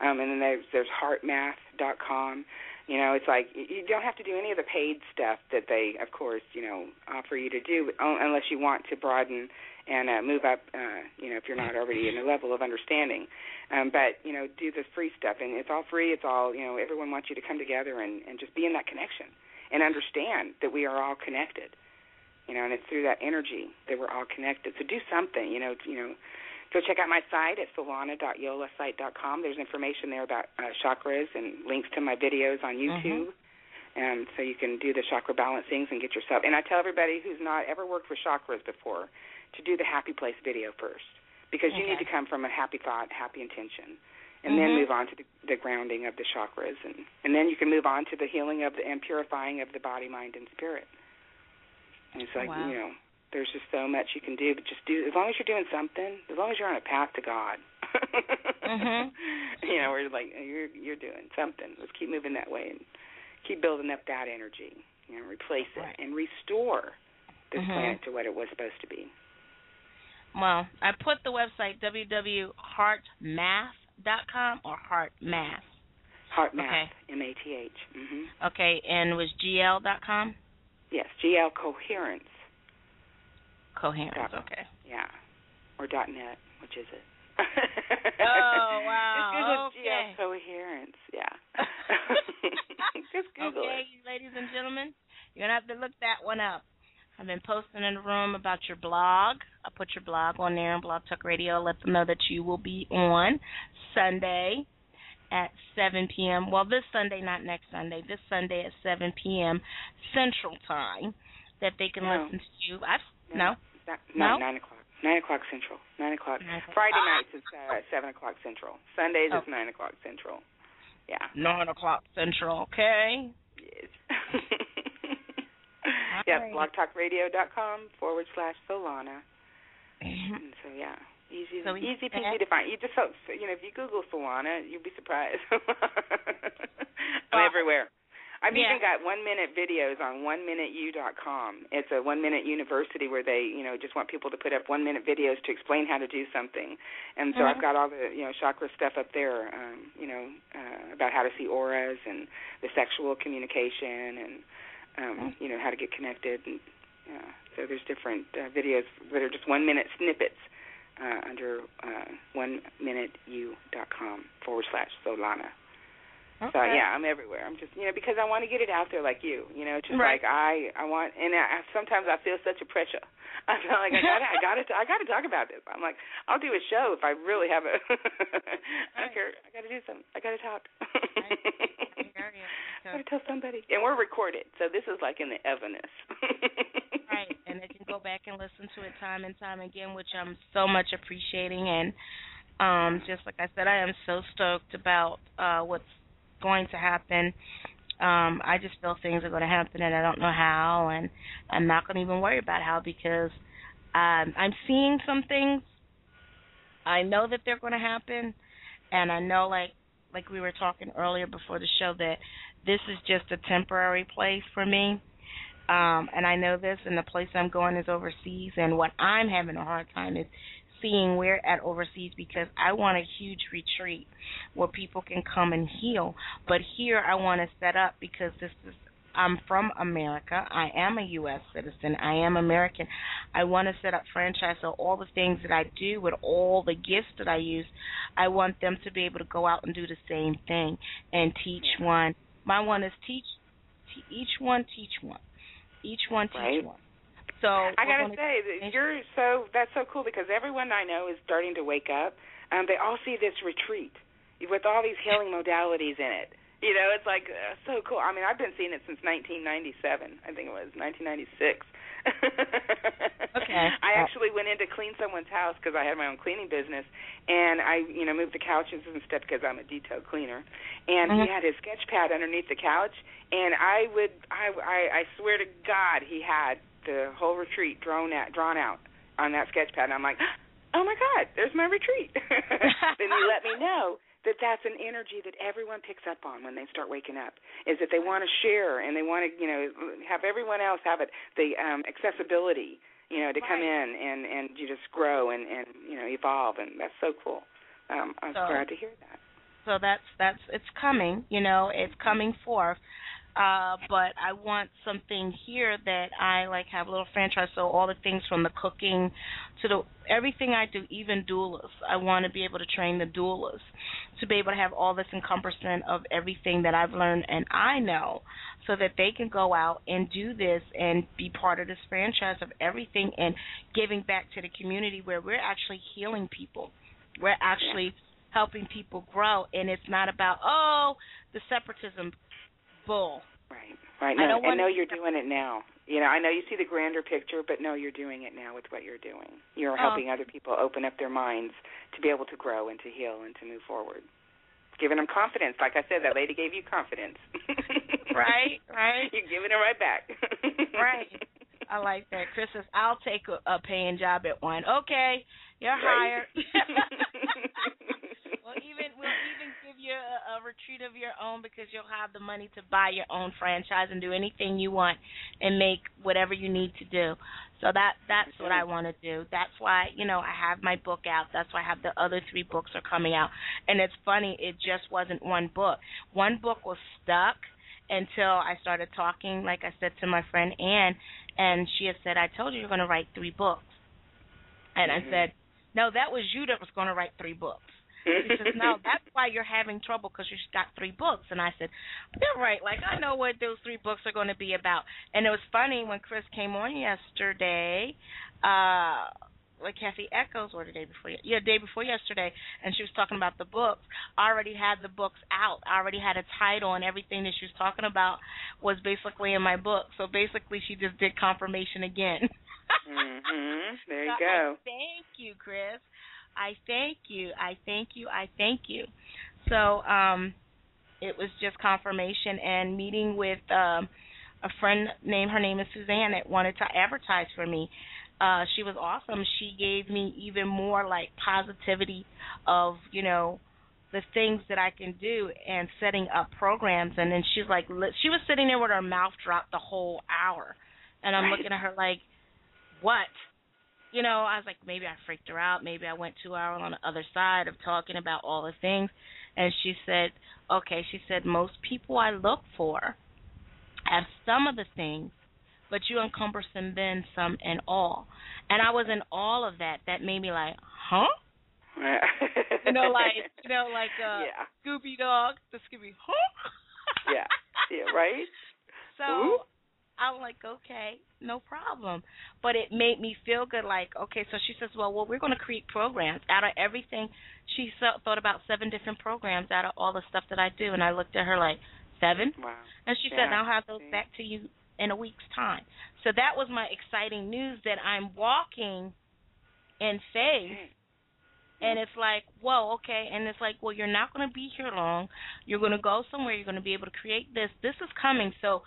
Um, and then there's there's heartmath.com. You know, it's like you don't have to do any of the paid stuff that they, of course, you know, offer you to do, unless you want to broaden and uh, move up. Uh, you know, if you're not already in a level of understanding. Um, but you know, do the free stuff, and it's all free. It's all you know. Everyone wants you to come together and and just be in that connection and understand that we are all connected. You know, and it's through that energy that we're all connected. So do something. You know, you know. Go check out my site at solana.yolasite.com. There's information there about uh, chakras and links to my videos on YouTube. Mm-hmm. And so you can do the chakra balancings and get yourself. And I tell everybody who's not ever worked with chakras before to do the happy place video first because you need to come from a happy thought, happy intention, mm-hmm. and then move on to the, the grounding of the chakras, and and then you can move on to the healing of the and purifying of the body, mind, and spirit. And it's like wow. you know, there's just so much you can do, but just do as long as you're doing something, as long as you're on a path to God. mm-hmm. *laughs* You know, we're like you're you're doing something. Let's keep moving that way and keep building up that energy. You know, replace it right. and restore this mm-hmm. planet to what it was supposed to be. Well, I put the website www.heartmath.com or heartmath. Heartmath, okay. M-A-T-H. Mm-hmm. Okay, and was gl.com? Yes, GL Coherence. Coherence, dot, okay. Yeah, or dot .net, which is it? oh wow! *laughs* Google okay. GL Coherence. Yeah. *laughs* *laughs* Just Google okay, it. ladies and gentlemen, you're gonna have to look that one up. I've been posting in the room about your blog. I put your blog on there on Blog Talk Radio. Let them know that you will be on Sunday at 7 p.m. Well, this Sunday, not next Sunday. This Sunday at 7 p.m. Central Time. That they can no. listen to you. I've, no. No. no. No. Nine o'clock. Nine o'clock Central. Nine o'clock. Nine o'clock. Friday nights is uh, seven o'clock Central. Sundays Oh. is nine o'clock Central. Yeah. Nine o'clock Central. Okay. Yes. *laughs* yeah, right. blogtalkradio.com forward slash Solana. Mhm. So yeah, easy, So easy peasy to find. You just so so, you know if you Google Solana, you'll be surprised. *laughs* I'm everywhere. I've yeah. even got one minute videos on one minute com. It's a one minute university where they you know just want people to put up one minute videos to explain how to do something. And so Mhm. I've got all the you know chakra stuff up there. Um, you know uh, about how to see auras and the sexual communication and um, you know how to get connected and yeah. So there's different uh, videos that are just one minute snippets uh, under uh, one minute com forward slash Solana. So yeah, I'm everywhere. I'm just you know because I want to get it out there like you. You know, just Right. like I I want and I, sometimes I feel such a pressure. *laughs* I feel like I got I got to I got to talk about this. I'm like I'll do a show if I really have a. *laughs* I don't care. I got to do something. I got to talk. *laughs* I. I got to tell somebody. And we're recorded, so this is like in the Everness. right, and they can go back and listen to it time and time again, which I'm so much appreciating. And um, just like I said, I am so stoked about uh, what's going to happen. Um, I just feel things are going to happen, and I don't know how, and I'm not going to even worry about how because um, I'm seeing some things. I know that they're going to happen, and I know, like like we were talking earlier before the show, that this is just a temporary place for me. Um, and I know this, and the place I'm going is overseas. And what I'm having a hard time is seeing where at overseas because I want a huge retreat where people can come and heal. But here I want to set up because this is I'm from America. I am a U.S. citizen. I am American. I want to set up franchise so all the things that I do with all the gifts that I use, I want them to be able to go out and do the same thing and teach Yeah. one. My one is teach, te- each one teach one, each one teach Right. one. So I gotta say that you're so that's so cool because everyone I know is starting to wake up. Um, they all see this retreat with all these healing modalities in it, you know, it's like uh, so cool. I mean, I've been seeing it since 1997. I think it was 1996. *laughs* okay. I actually went in to clean someone's house because I had my own cleaning business, and I, you know, moved the couches and stuff because I'm a detail cleaner. And Mhm. he had his sketch pad underneath the couch, and I would, I, I, I swear to God, he had the whole retreat drawn out, drawn out on that sketch pad. And I'm like, *gasps* oh my God, there's my retreat. *laughs* then you let me know that that's an energy that everyone picks up on when they start waking up is that they want to share and they want to you know have everyone else have it the um accessibility you know to come in and and you just grow and and you know evolve and that's so cool um i'm So- glad to hear that so that's that's it's coming you know it's coming forth uh but i want something here that i like have a little franchise. So all the things from the cooking to the everything i do even doulas i want to be able to train the doulas to be able to have all this encompassment of everything that i've learned and i know so that they can go out and do this and be part of this franchise of everything and giving back to the community where we're actually healing people. We're actually helping people grow. And it's not about oh the separatism bull right. Right. I don't and wanna- know you're doing it now. You know i know you see the grander picture but no you're doing it now with what you're doing. You're Oh. helping other people open up their minds to be able to grow and to heal and to move forward. Giving them confidence. Like i said that lady gave you confidence. *laughs* Right right. You're giving it right back. *laughs* Right. I like that. Chris says i'll take a, a paying job at one. Okay you're Right. hired *laughs* we'll even we'll even give you a, a retreat of your own because you'll have the money to buy your own franchise and do anything you want and make whatever you need to do. So that that's what I want to do. That's why you know I have my book out. That's why I have the other three books are coming out. And it's funny, it just wasn't one book. One book was stuck until I started talking, like I said to my friend Ann, and she had said, "I told you you're going to write three books." And Mhm. I said, "No, that was you that was going to write three books." She says, "No, *laughs* that's why you're having trouble because you've got three books." And I said, "You're right. Like I know what those three books are going to be about." And it was funny when Chris came on yesterday, uh, like Kathy Echoes, or the day before, yeah, day before yesterday, and she was talking about the books. I already had the books out. I already had a title, and everything that she was talking about was basically in my book. So basically, she just did confirmation again. *laughs* mhm there you So go I thank you, Chris. I thank you. I thank you. I thank you. So, um, it was just confirmation and meeting with um a friend named her name is Suzanne that wanted to advertise for me. Uh she was awesome. She gave me even more like positivity of, you know, the things that I can do and setting up programs and then she's like li- she was sitting there with her mouth dropped the whole hour. And I'm Right. looking at her like what? You know, I was like, maybe I freaked her out. Maybe I went two hours on the other side of talking about all the things. And she said, okay, she said, most people I look for have some of the things, but you encompass them then some and all. And I was in all of that. That made me like, huh? *laughs* You know, like, you know, like uh, yeah Scooby Dog, the Scooby, huh? yeah yeah right *laughs* So Ooh. I'm like, okay, no problem. But it made me feel good. Like, okay, so she says, well, well, we're going to create programs out of everything. She so- thought about seven different programs out of all the stuff that I do, and I looked at her like, seven? wow And she Yeah, said, I'll have those back to you in a week's time. So that was my exciting news that I'm walking in faith Okay. and it's like, whoa, okay. And it's like, well, you're not going to be here long. You're going to go somewhere. You're going to be able to create this. This is coming. So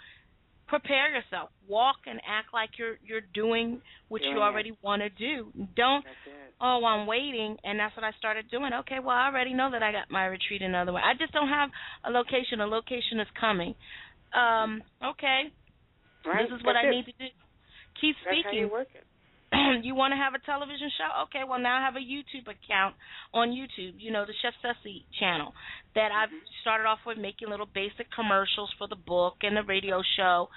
prepare yourself. Walk and act like you're you're doing what Doing you it. already want to do. Don't. Oh, I'm waiting, and that's what I started doing. Okay, well, I already know that I got my retreat another way. I just don't have a location. A location is coming. Um, okay, right this is what That's I it. need to do. Keep that's how speaking *clears throat* you work it you want to have a television show? Okay, well now I have a YouTube account on YouTube. You know the Chef Ceci channel that I've Mm-hmm. started off with making little basic commercials for the book and the radio show,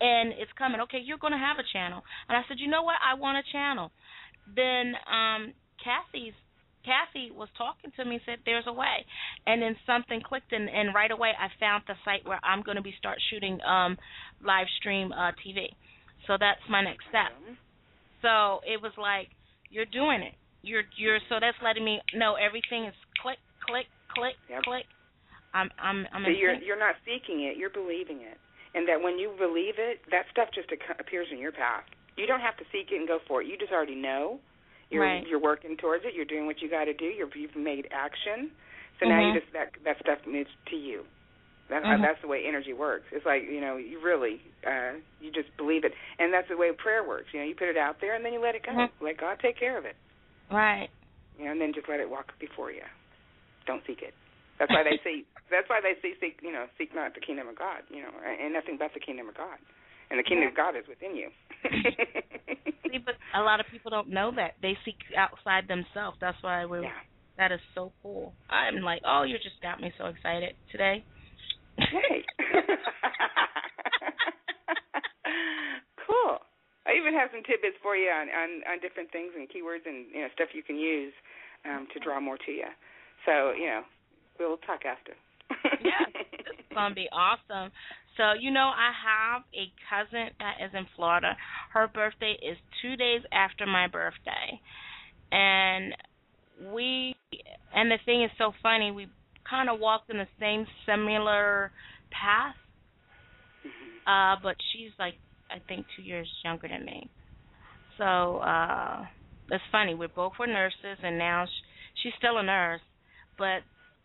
and it's coming. Okay, you're going to have a channel, and I said, you know what? I want a channel. Then um Kathy's Kathy was talking to me and said there's a way, and then something clicked, and, and right away I found the site where I'm going to be start shooting um live stream uh TV. So that's my next step. So it was like you're doing it. You're you're so that's letting me know everything is click click click Yep. click. I'm I'm I'm so you're you're not seeking it, you're believing it, and that when you believe it, that stuff just appears in your path. You don't have to seek it and go for it. You just already know. You're Right. you're working towards it. You're doing what you got to do. You're, you've made action. So now Mhm. you just that that stuff moves to you. That, Mhm. That's the way energy works. It's like you know you really uh you just believe it, and that's the way prayer works. You know you put it out there and then you let it go. Mhm. Let God take care of it. Right. You know, and then just let it walk before you. Don't seek it. That's why they *laughs* say. That's why they say seek. You know, seek not the kingdom of God. You know, and nothing but the kingdom of God, and the kingdom of God is within you. *laughs* See, but a lot of people don't know that. They seek outside themselves. That's why we're yeah. that is so cool. I'm like, oh, you just got me so excited today. Yay. *laughs* cool. I even have some tidbits for you on, on on different things and keywords and you know stuff you can use um, to draw more to you. So you know, we'll talk after. yeah, *laughs* this is gonna be awesome. So you know, I have a cousin that is in Florida. Her birthday is two days after my birthday, and we and the thing is so funny. We kind of walked in the same similar path, uh, but she's like I think two years younger than me. So uh, it's funny. We both were nurses, and now sh- she's still a nurse, but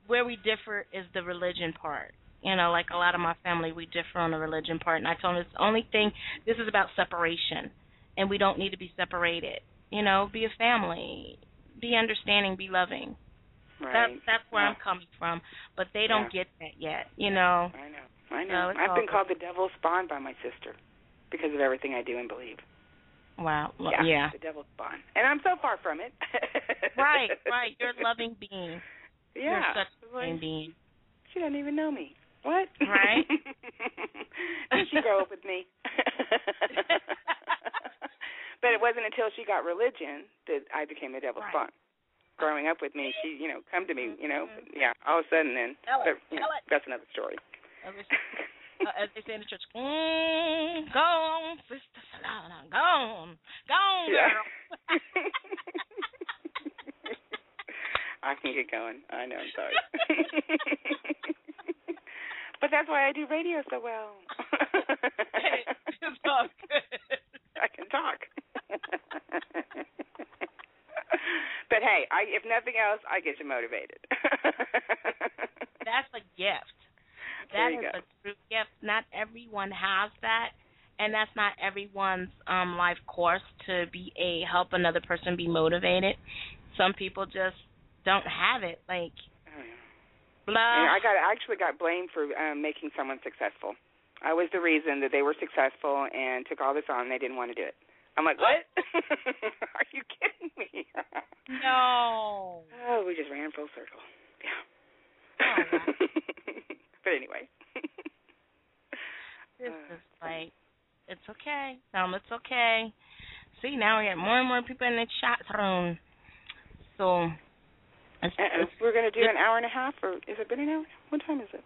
where we differ is the religion part. You know, like a lot of my family, we differ on the religion part. And I told them it's the only thing. This is about separation, and we don't need to be separated. You know, be a family, be understanding, be loving. Right. That's that's where I'm coming from. But they don't Yeah. get that yet. You know. I know. I know. it's I've been called the devil's spawn by my sister because of everything I do and believe. Wow. Well, yeah, yeah. The devil's spawn. And I'm so far from it. *laughs* Right. Right. You're a loving being. Yeah. You're such a like, loving being. She doesn't even know me. What? Right. *laughs* Did she grow up with me? *laughs* but it wasn't until she got religion that I became the devil's Right. spawn. Growing up with me, she, you know, come to me, you know, yeah, all of a sudden then, Tell but, you know, tell that's another story. As they, *laughs* uh, as they say in the church, mm, go on, sister Solana, go on, go on, Yeah. girl. *laughs* I can get going. I know, I'm sorry. *laughs* but that's why I do radio so well. Hey, it's all good. I can talk. But hey, I if nothing else, I get you motivated. *laughs* That's a gift. That is go. a true gift. Not everyone has that, and that's not everyone's um life course to be a help another person be motivated. Some people just don't have it. Like blah. And I got I actually got blamed for um, making someone successful. I was the reason that they were successful and took all this on. and They didn't want to do it. I'm like, what? *laughs* Are you kidding me? no. Oh, we just ran full circle. Yeah. Oh, *laughs* but anyway. *laughs* This Uh, is like, it's okay. 'em it's okay. See, now we got more and more people in the chat room. So, it's, Uh-oh. We're going to do an hour and a half, or is it been an hour? What time is it?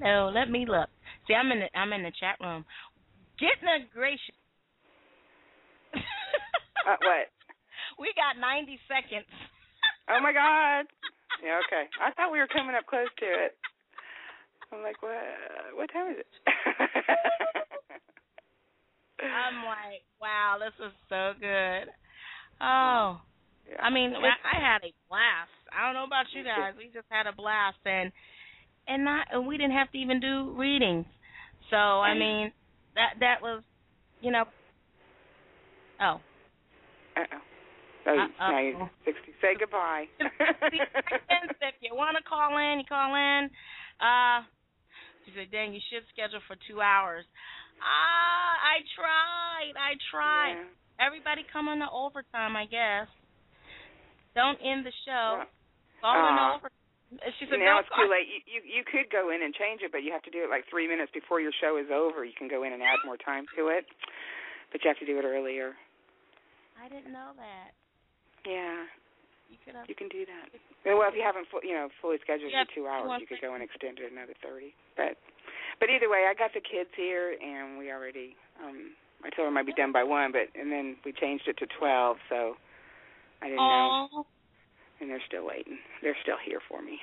hello. Let me look. See, I'm in the I'm in the chat room. Getting a gracious. Uh, what? *laughs* we got 90 seconds. Oh my God. *laughs* Yeah, okay. I thought we were coming up close to it. I'm like, what? What time is it? *laughs* I'm like, wow, this is so good. Oh, Yeah. I mean, I, I had a blast. I don't know about you guys. We just had a blast, and and not and we didn't have to even do readings. So I mean, that that was, you know. Oh, Uh-oh. So Uh-oh. now you're 60. Say goodbye. *laughs* If you want to call in, you call in. Uh, she said, "Dang, you should schedule for two hours." Ah, I tried. I tried. Yeah. Everybody come on the overtime, I guess. Don't end the show. Yeah. The Ah. overtime. She said, now "Don't it's too late. You, you you could go in and change it, but you have to do it like three minutes before your show is over. You can go in and add more time to it, but you have to do it earlier. I didn't know that. Yeah, You you can do that. Well, if you haven't you know fully scheduled Yeah, for two hours, you could go and extend it another thirty. But but either way, I got the kids here, and we already. um I told them I'd be done by one, but and then we changed it to twelve, so I didn't know. Oh, And they're still waiting. They're still here for me.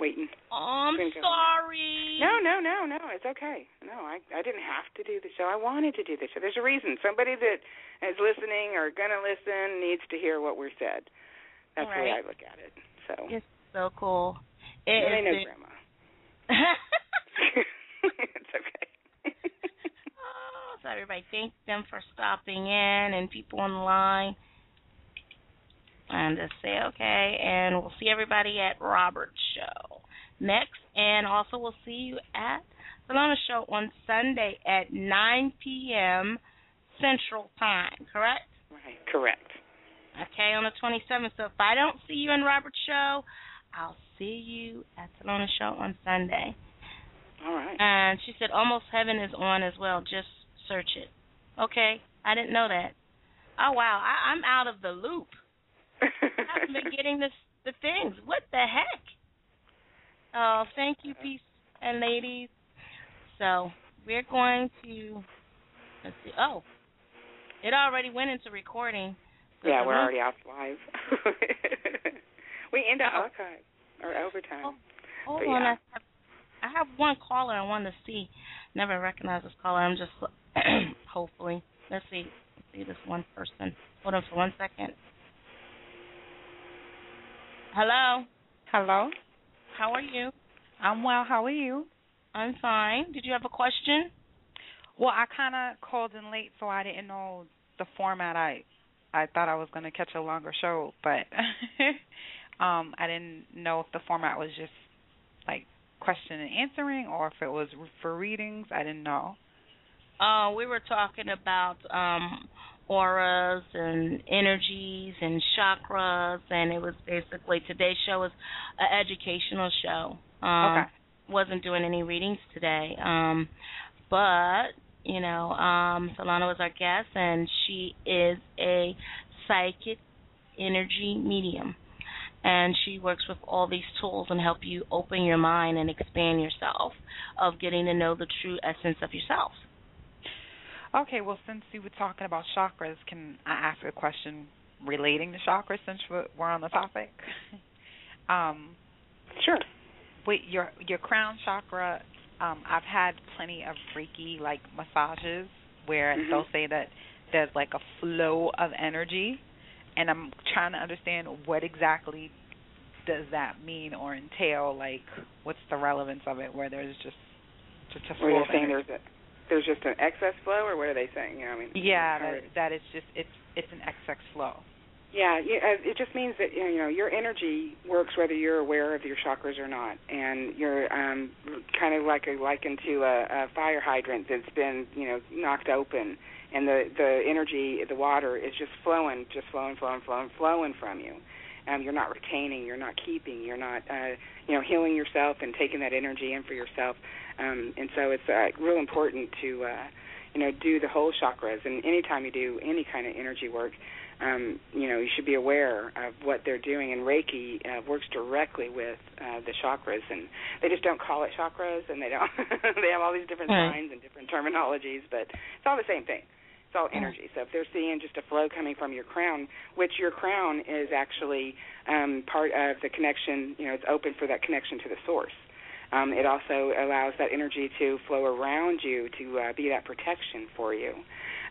Waiting. Oh, I'm go. sorry. No, no, no, no. It's okay. No, I I didn't have to do the show. I wanted to do the show. There's a reason. Somebody that is listening or gonna listen needs to hear what we're said. That's the way I look at it. So It's so cool. It may is know the- grandma. *laughs* it's okay. oh, so everybody thank them for stopping in and people on the line. And just say okay, and we'll see everybody at Robert's show next, and also we'll see you at Solana show on Sunday at 9 p.m. Central Time. Correct? right. Correct. Okay, on the 27th. So if I don't see you in Robert's show, I'll see you at Solana show on Sunday. All right. And she said Almost Heaven is on as well. Just search it. Okay, I didn't know that. Oh wow, I, I'm out of the loop. I haven't been *laughs* getting this the things. What the heck? Oh, thank you, peace and ladies. So we're going to let's see. Oh, it already went into recording. So yeah, we're link- already off live. *laughs* we end up Oh. archive or overtime. Oh, Hold But on, yeah. I have, I have one caller I want to see. Never recognize this caller. I'm just *clears throat* hopefully. Let's see. Let's see this one person. Hold on for one second. Hello. Hello. How are you? I'm well. How are you? I'm fine. Did you have a question? Well, I kind of called in late, so I didn't know the format. I I thought I was going to catch a longer show, but *laughs* um I didn't know if the format was just like question and answering or if it was for readings. I didn't know. Uh, we were talking about um auras and energies and chakras, and it was basically today's show was an educational show. Um, Okay. Wasn't doing any readings today, um, but you know, um, Solana was our guest, and she is a psychic energy medium. And she works with all these tools and help you open your mind and expand yourself of getting to know the true essence of yourself. Okay, well, since you were talking about chakras, can I ask a question relating to chakras since we're we're on the topic? *laughs* um, Sure. with your your crown chakra, um, I've had plenty of Reiki like massages where Mhm. they'll say that there's like a flow of energy, and I'm trying to understand what exactly does that mean or entail. Like, what's the relevance of it? Where there's just just a flow they of saying energy. there's a there's just an excess flow, or what are they saying? You know, I mean, yeah, that that it's just it's it's an excess flow. Yeah, uh, it just means that you know your energy works whether you're aware of your chakras or not, and you're um, kind of like a likened to a, a fire hydrant that's been you know knocked open, and the the energy, the water is just flowing, just flowing, flowing, flowing, flowing from you. Um, you're not retaining, you're not keeping, you're not uh, you know healing yourself and taking that energy in for yourself, um, and so it's uh, real important to uh, you know do the whole chakras, and anytime you do any kind of energy work um, you know, you should be aware of what they're doing. And Reiki uh, works directly with uh, the chakras, and they just don't call it chakras, and they don't. *laughs* they have all these different Right. signs and different terminologies, but it's all the same thing. It's all energy. So if they're seeing just a flow coming from your crown, which your crown is actually um, part of the connection, you know, it's open for that connection to the source. Um, it also allows that energy to flow around you to uh, be that protection for you.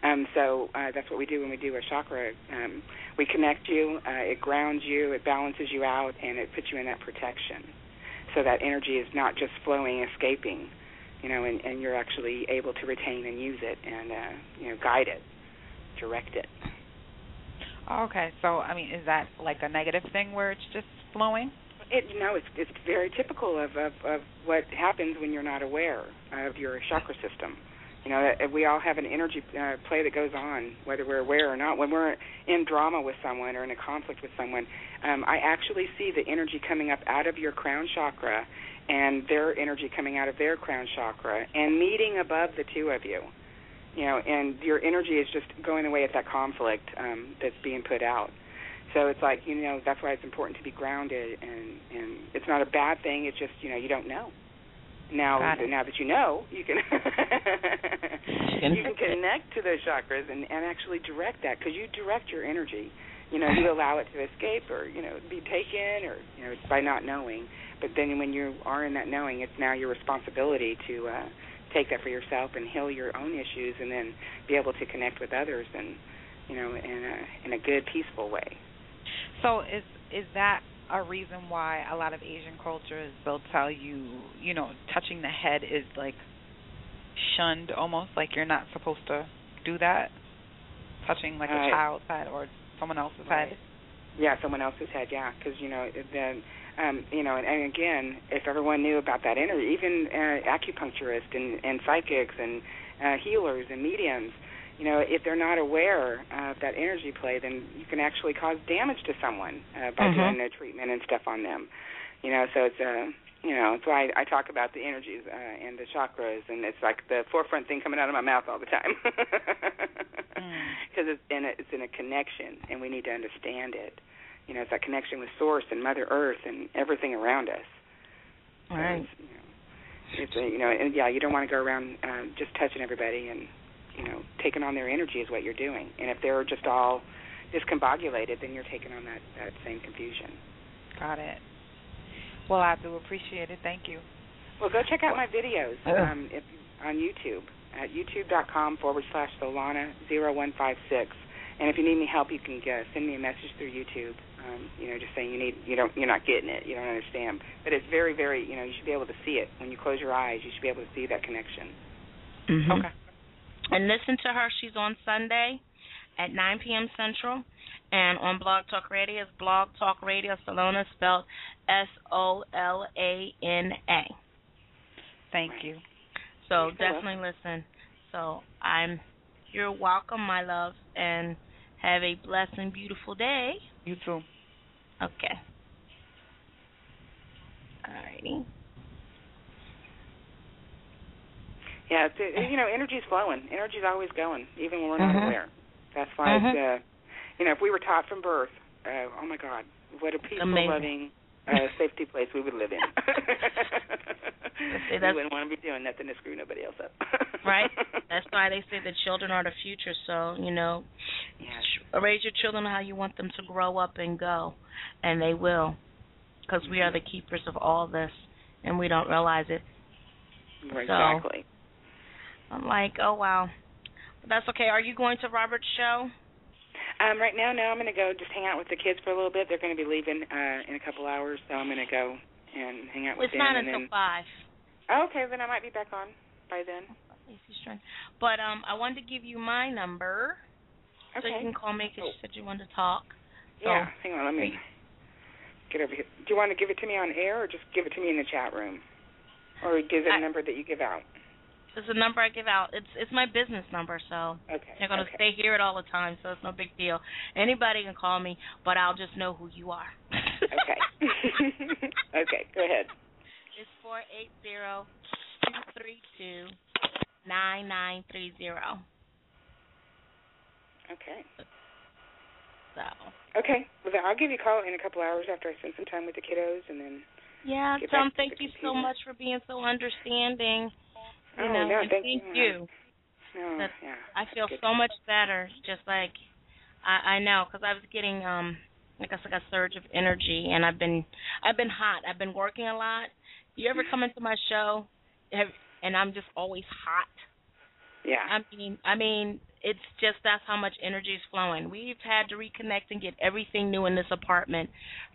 Um, so uh, that's what we do when we do a chakra. Um, we connect you, uh, it grounds you, it balances you out, and it puts you in that protection. So that energy is not just flowing, escaping, you know, and, and you're actually able to retain and use it and uh, you know guide it, direct it. Okay, so I mean, is that like a negative thing where it's just flowing? It you know it's it's very typical of of, of what happens when you're not aware of your chakra system. You know, we all have an energy uh, play that goes on, whether we're aware or not. When we're in drama with someone or in a conflict with someone, um, I actually see the energy coming up out of your crown chakra and their energy coming out of their crown chakra and meeting above the two of you. You know, and your energy is just going away at that conflict um, that's being put out. So it's like you know that's why it's important to be grounded, and and it's not a bad thing. It's just you know you don't know. Now now that you know, you can *laughs* you can connect to those chakras and and actually direct that because you direct your energy. You know, you *laughs* allow it to escape or you know be taken or you know by not knowing. but then when you are in that knowing, it's now your responsibility to uh, take that for yourself and heal your own issues, and then be able to connect with others, and you know, in a in a good, peaceful way. So is is that a reason why a lot of Asian cultures they'll tell you, you know, touching the head is like shunned almost like you're not supposed to do that? Touching like a Uh, child's head or someone else's Right. head? Yeah, someone else's head. Yeah, because you know then. Um, you know, and, and again, if everyone knew about that energy, even uh, acupuncturists and, and psychics and uh, healers and mediums, you know, if they're not aware of that energy play, then you can actually cause damage to someone uh, by Mhm. doing the treatment and stuff on them. You know, so it's uh, you know, that's why I, I talk about the energies uh, and the chakras, and it's like the forefront thing coming out of my mouth all the time. *laughs* Because it's in a, it's in a connection, and we need to understand it. You know, it's that connection with Source and Mother Earth and everything around us. So Right. It's, you know, it's a, you know, and yeah, you don't want to go around um, just touching everybody and you know taking on their energy is what you're doing. And if they're just all discombobulated, then you're taking on that that same confusion. Got it. Well, I do appreciate it. Thank you. Well, go check out my videos Yeah. um, if, on YouTube at youtube.com forward slash Solana zero one five six. And if you need any help, you can uh, send me a message through YouTube. Um, you know, just saying you need you don't you're not getting it, you don't understand. But it's very very you know you should be able to see it when you close your eyes. You should be able to see that connection. Mhm. Okay. And listen to her. She's on Sunday at 9 p.m. Central. And on Blog Talk Radio, it's Blog Talk Radio Solana, spelled S O L A N A. Thank you. So You're definitely listen. So I'm, you're welcome, my love, and have a blessed and beautiful day. You too. Okay. Alrighty. Yeah, it's, it, you know, *sighs* energy's flowing. Energy's always going, even when we're not Mhm. aware. That's why Mhm. uh, you know, if we were taught from birth, uh, oh my God, what a peaceful, Amazing. loving, uh, *laughs* safety place we would live in. see, we wouldn't want to be doing nothing to screw nobody else up. *laughs* Right? *laughs* That's why they say the children are the future. So you know, Yeah. raise your children how you want them to grow up and go, and they will, because we are the keepers of all this, and we don't realize it. Exactly. I'm like, oh wow, but that's okay. Are you going to Robert's show? Um, right now, no, I'm going to go just hang out with the kids for a little bit. They're going to be leaving uh, in a couple hours, so I'm going to go and hang out with It's them. not and until then, five. Oh, okay, then I might be back on by then. But um, I wanted to give you my number Okay. so you can call me because Oh. you said you wanted to talk. Yeah, hang on, let me get over here. Do you want to give it to me on air or just give it to me in the chat room? Or give it a I- number that you give out? It's a number I give out. It's it's my business number, so Okay. you're gonna okay. stay here it all the time, so it's no big deal. Anybody can call me, but I'll just know who you are. Okay. *laughs* okay, go ahead. It's four eight zero two three two nine nine three zero. Okay. So Okay. Well, then I'll give you a call in a couple hours after I spend some time with the kiddos, and then. yeah, Tom, thank you so much for being so understanding. You oh know, no, thank, thank you. No, That's- yeah. I feel so much better. Just like I, I know, because I was getting um, I guess like a surge of energy, and I've been I've been hot. I've been working a lot. You ever come into my show, have, and I'm just always hot. Yeah. I mean, I mean, it's just that's how much energy is flowing. We've had to reconnect and get everything new in this apartment,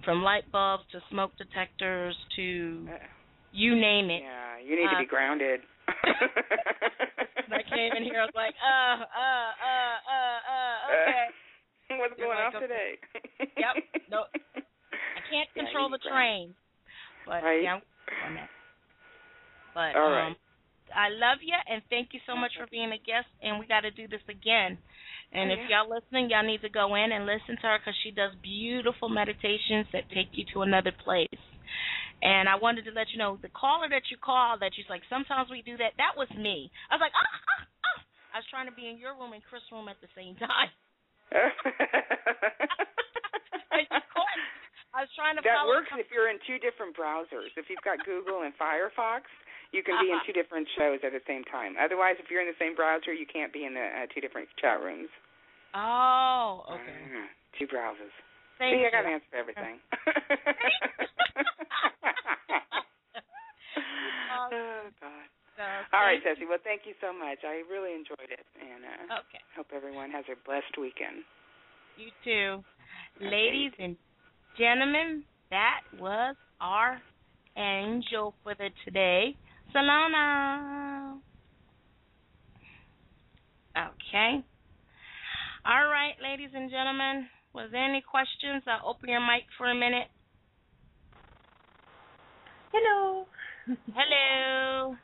from light bulbs to smoke detectors to Uh, you name it. yeah, you need to Uh, be grounded. I came in here, I was like, uh, uh, uh, uh, uh, okay. *laughs* What's You're going like on today? Yep. No, I *laughs* can't control you the train, but Right. yeah, I'm on that. But All um. I love you and thank you so much for being a guest. And we got to do this again. And if y'all listening, y'all need to go in and listen to her because she does beautiful meditations that take you to another place. And I wanted to let you know the caller that you called that she's like, sometimes we do that. That was me. I was like, ah, ah, ah. I was trying to be in your room and Chris' room at the same time. *laughs* I was trying to that works if you're in two different browsers. If you've got Google and Firefox, you can be in Uh-huh. two different shows at the same time. Otherwise, if you're in the same browser, you can't be in the uh, two different chat rooms. Oh, okay. Uh, two browsers. Thank See, you. I got an answer for everything. *laughs* *laughs* *laughs* oh God. So, All right, Ceci. Well, thank you so much. I really enjoyed it, and uh. Okay. hope everyone has a blessed weekend. You too. Ladies and gentlemen, that was our angel for the today. Solana. Okay. All right, ladies and gentlemen. Was there any questions? I'll open your mic for a minute. Hello. Hello.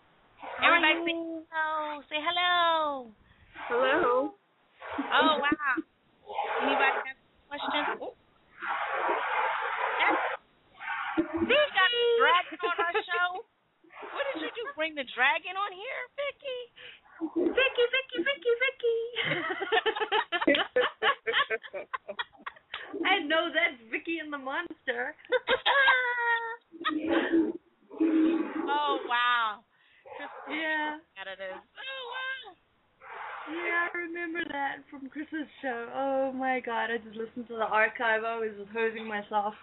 Everybody say hello. Say hello. Hello. Oh wow. Anybody have questions? Oh. That's- We got a dragon on our show. What did you do? Bring the dragon on here, Vicky? Vicky, Vicky, Vicky, Vicky. *laughs* *laughs* I know that's Vicky and the monster. *laughs* oh wow. yeah. Out of this. Oh wow. Yeah, I remember that from Chris's show. Oh my god, I just listened to the archive. I was just hosing myself.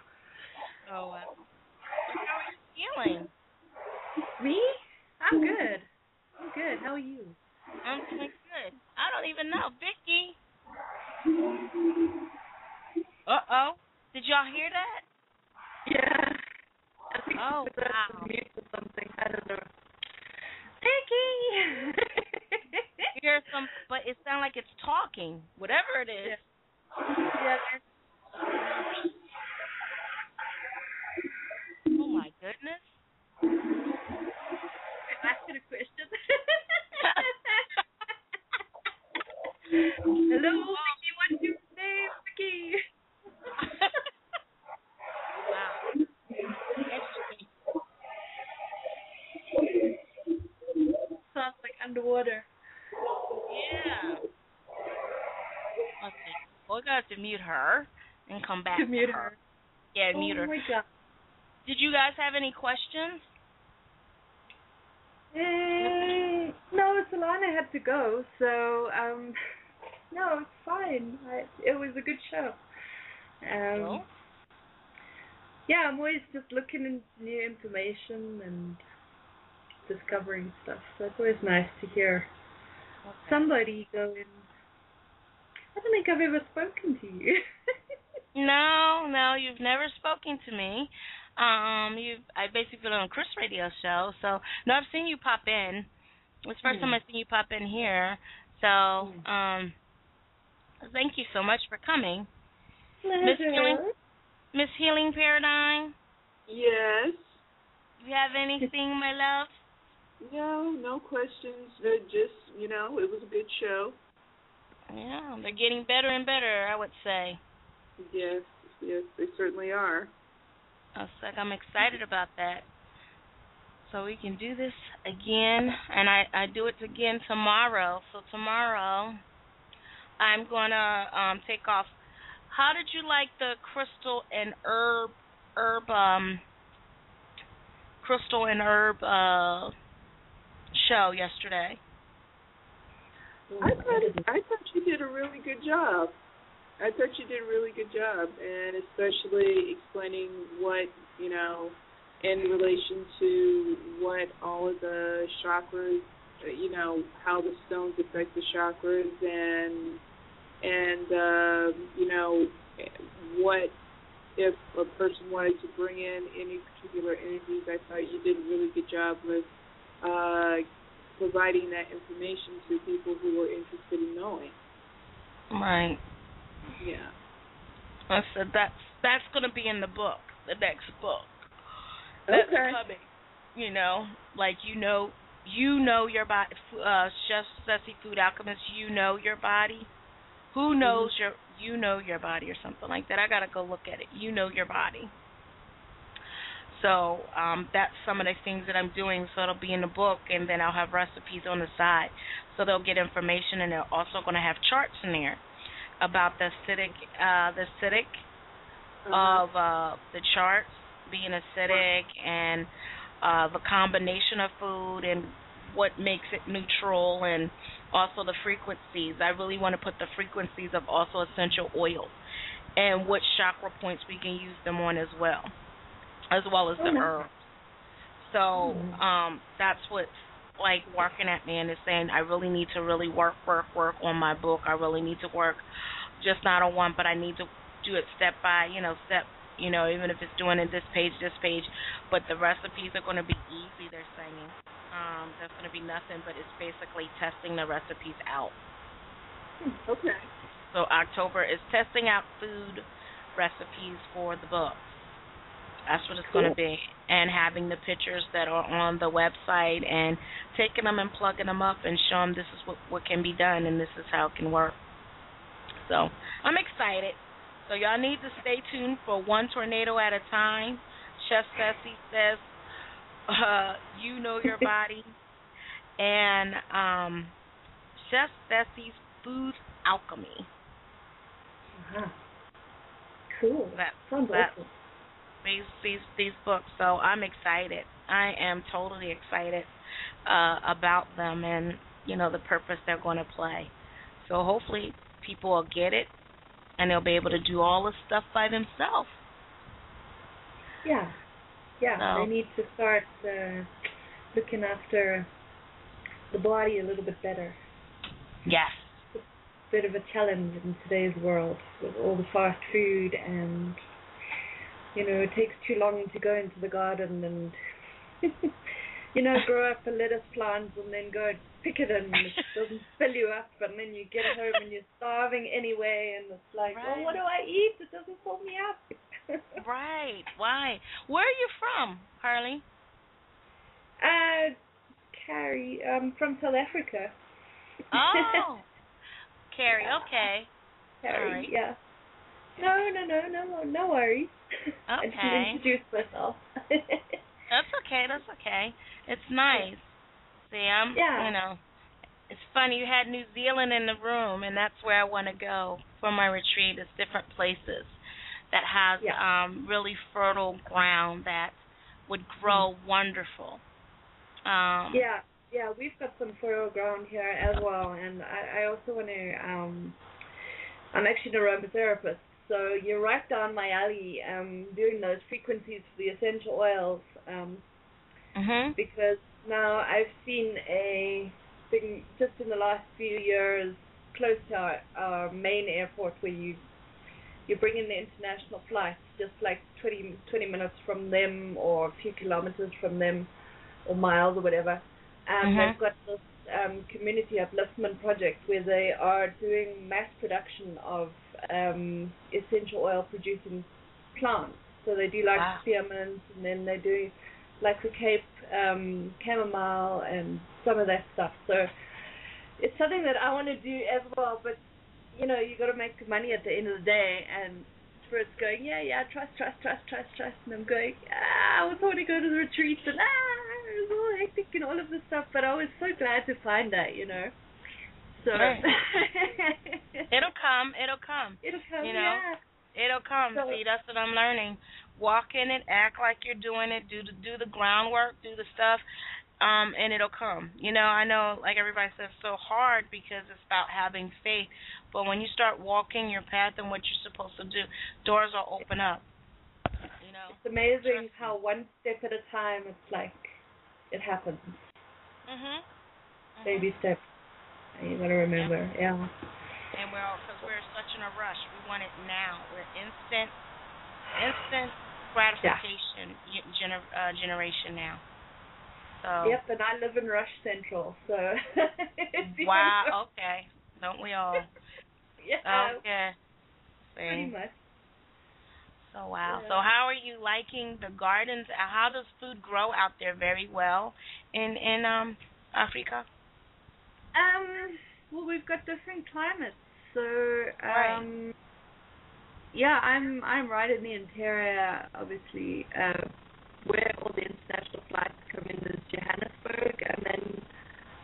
Oh wow. How are you feeling? Me? I'm good. I'm good. How are you? I'm doing good. I don't even know. Vicky. Uh oh. Did y'all hear that? Yeah. I think Oh, she wow. mute or something. I don't know. Vicky! *laughs* Hear some but it sounds like it's talking. Whatever it is. yeah. Oh my goodness. Ask you a question. Hello, Vicky. What do you say, Vicky? wow. Interesting. Sounds like underwater. Yeah. Let's see. Well, we got to mute her and come back To mute her. Yeah, oh mute her. my god. Did you guys have any questions? Eh, no, Solana had to go, so um, *laughs* no, it's fine. I, it was a good show. Um, No? Yeah, I'm always just looking into new information and discovering stuff. So it's always nice to hear somebody going. I don't think I've ever spoken to you. *laughs* No, no, you've never spoken to me. Um, you I basically been on Chris Radio show, so no, I've seen you pop in. It's the first time I've seen you pop in here. So, um thank you so much for coming. Miss Healing Miss Healing Paradigm, Yes. you have anything, my love? No, no questions. Just you know, it was a good show. Yeah, they're getting better and better, I would say. Yes, yes, they certainly are. I was like, I'm excited about that. So we can do this again, and I I do it again tomorrow. So tomorrow, I'm gonna um take off. How did you like the crystal and herb herb um crystal and herb uh show yesterday? I thought I thought you did a really good job. I thought you did a really good job, and especially explaining what you know in relation to what all of the chakras, you know, how the stones affect the chakras, and and uh, you know what if a person wanted to bring in any particular energies. I thought you did a really good job with uh, providing that information to people who were interested in knowing. Right. Yeah. I said that's that's gonna be in the book, the next book. That's Okay. coming. You know, like you know, you know your body. Uh, Chef Ceci Food Alchemist, you know your body. Who knows your? You know your body, or something like that. I gotta go look at it. You know your body. So um, that's some of the things that I'm doing. So it'll be in the book, and then I'll have recipes on the side. So they'll get information, and they're also going to have charts in there about the acidic, uh, the acidic Uh-huh. of uh, the charts being acidic and uh, the combination of food and what makes it neutral and also the frequencies. I really want to put the frequencies of also essential oils and what chakra points we can use them on as well. As well as the herbs. So um, that's what like working at me and is saying I really need to really work, work, work on my book. I really need to work just not on one, but I need to do it step by, you know, step, you know, even if it's doing it this page, this page. But the recipes are going to be easy. They're saying um, there's going to be nothing, but it's basically testing the recipes out. Hmm, Okay. So October is testing out food recipes for the book. That's what it's going to be, and having the pictures that are on the website and taking them and plugging them up and show them this is what what can be done and this is how it can work. So I'm excited. So y'all need to stay tuned for one tornado at a time. Chef Ceci says, uh, "You know your *laughs* body," and um, Chef Ceci's Food Alchemy. Uh-huh. Cool. That Sounds that awesome. These these these books. So I'm excited. I am totally excited uh, about them and you know the purpose they're going to play. So hopefully people will get it and they'll be able to do all this stuff by themselves. Yeah. Yeah. So- They need to start uh, looking after the body a little bit better. Yes. Bit of a challenge in today's world with all the fast food and you know, it takes too long to go into the garden and *laughs* you know, grow up a lettuce plant and then go and pick it and it doesn't fill you up and then you get home and you're starving anyway and it's like, Right. Well what do I eat? It doesn't fill me up. *laughs* Right. Why? Where are you from, Harley? Uh, Carrie, I'm from South Africa. Oh. *laughs* Carrie, okay. Carrie, alright. yeah. No, no, no, no, no worries. *laughs* I Okay. introduce myself. *laughs* That's okay. That's okay. It's nice. See, I'm, Yeah. you know, it's funny. You had New Zealand in the room, and that's where I want to go for my retreat. It's different places that has Yeah. um really fertile ground that would grow wonderful. Um, yeah, yeah, we've got some fertile ground here as well, and I, I also want to. Um, I'm actually an aromatherapist, so you're right down my alley. Um, doing those frequencies for the essential oils. Um, Mhm. because now I've seen a thing just in the last few years close to our, our main airport where you you bring in the international flights just like 20, 20 minutes from them or a few kilometers from them or miles or whatever. Um, Mhm. They've got this um, community upliftment project where they are doing mass production of um, essential oil producing plants. So they do like Wow. spearmint and then they do like the Cape um, chamomile and some of that stuff. So it's something that I want to do as well. But you know, you got to make money at the end of the day, and Spirit's going, yeah, yeah, trust, trust, trust, trust, trust, and I'm going, ah, I was want to go to the retreats and ah, it was all hectic and all of this stuff. But I was so glad to find that, you know. So Right. *laughs* It'll come. It'll come. it'll come, you know, yeah. It'll come. So- See, that's what I'm learning. Walk in it, act like you're doing it, do the do the groundwork, do the stuff, um, and it'll come. You know, I know, like everybody says, it's so hard because it's about having faith. But when you start walking your path and what you're supposed to do, doors will open up. You know. It's amazing Trust me. how one step at a time, it's like it happens, Mhm. baby steps. You got to remember, yeah. And we're all because we're such in a rush. We want it now. We're instant, instant gratification y- gener- uh, generation now. So. Yep, and I live in Rush Central, so. *laughs* Wow. Okay. Don't we all? *laughs* yeah, Okay. pretty much. So wow. Yeah. So how are you liking the gardens? How does food grow out there? Very well in in um Africa. Um, well, we've got different climates, so Right. um, yeah, I'm I'm right in the interior, obviously, uh, where all the international flights come in is Johannesburg, and then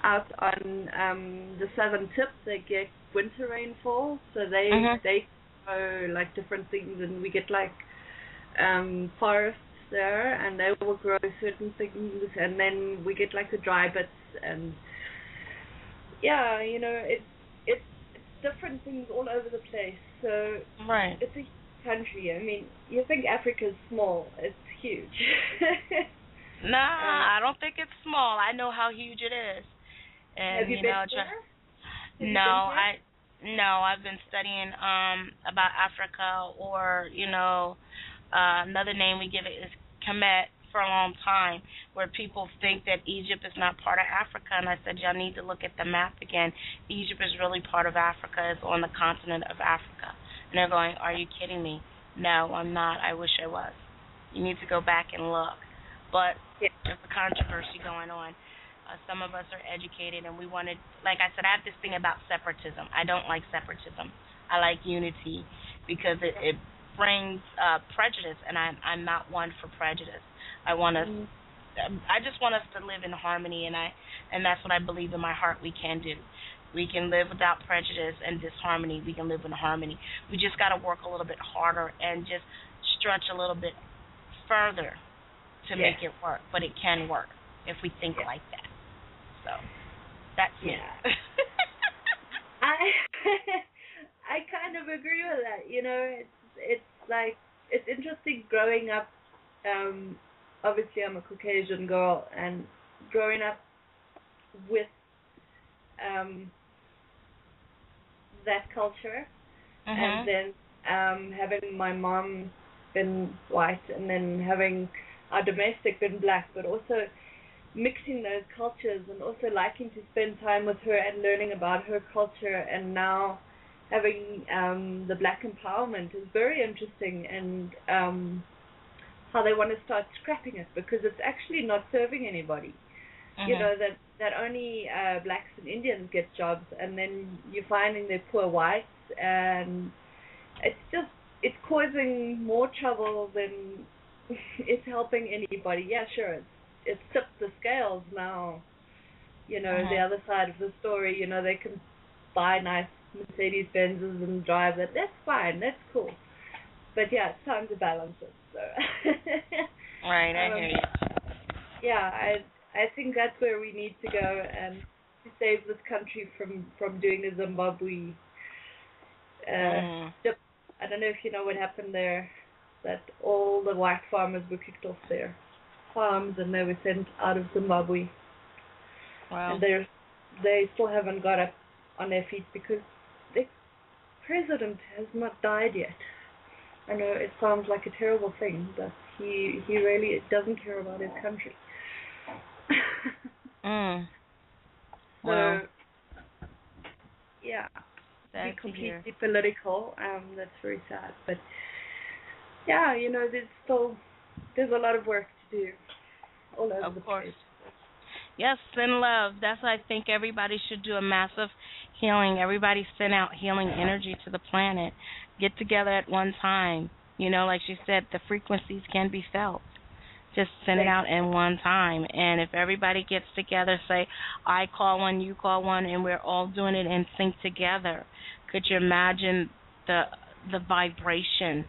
out on um the southern tip they get winter rainfall, so they Mhm. they grow like different things, and we get like um forests there, and they will grow certain things, and then we get like the dry bits and yeah, you know, it's it's different things all over the place. So Right. it's a country. I mean, you think Africa's small. It's huge. *laughs* Nah, I don't think it's small. I know how huge it is. And Have you, you been know, there? try- Have you no, I no, I've been studying um about Africa or, you know, uh another name we give it is Kemet for a long time where people think that Egypt is not part of Africa and I said y'all need to look at the map again. Egypt is really part of Africa, it's on the continent of Africa. And they're going, Are you kidding me? No, I'm not. I wish I was. You need to go back and look. But Yeah. there's a controversy going on. Uh, some of us are educated, and we wanted, like I said, I have this thing about separatism. I don't like separatism. I like unity because it, it brings uh, prejudice, and I'm I'm not one for prejudice. I want us. Mm. um, I just want us to live in harmony, and I and that's what I believe in my heart we can do. We can live without prejudice and disharmony. We can live in harmony. We just got to work a little bit harder and just stretch a little bit further to Yeah. make it work. But it can work if we think Yeah. like that. So that's me. Yeah. *laughs* I *laughs* I kind of agree with that. You know, it's it's like it's interesting growing up. Um, obviously, I'm a Caucasian girl, and growing up with um, that culture, Mhm. and then um, having my mom been white, and then having our domestic been black, but also mixing those cultures and also liking to spend time with her and learning about her culture and now having um the black empowerment is very interesting and um how they want to start scrapping it because it's actually not serving anybody. You Mhm. know that that only uh blacks and indians get jobs and then you're finding they're poor whites and it's just it's causing more trouble than *laughs* it's helping anybody. Yeah sure it's it's tipped the scales now. You know the Mhm. other side of the story you know they can buy nice mercedes benzes and drive that. That's fine that's cool. But yeah it's time to balance it so *laughs* Right, I Um, hear you. yeah, I I think that's where we need to go and to save this country from from doing the Zimbabwe. Uh, Mm. I don't know if you know what happened there, that all the white farmers were kicked off their farms and they were sent out of Zimbabwe, Wow. and they're they still haven't got up on their feet because the president has not died yet. I know it sounds like a terrible thing, but he he really doesn't care about his country. *laughs* Mm. *laughs* so Wow. yeah, Sad be completely political. Um, that's very sad. But yeah, you know, there's still there's a lot of work to do all over Of the course. place. Yes, send love. That's why I think everybody should do a massive healing. Everybody send out healing energy to the planet. Get together at one time. You know, like she said, the frequencies can be felt. Just send it out in one time. And if everybody gets together, say, I call one, you call one, and we're all doing it in sync together. Could you imagine the the vibration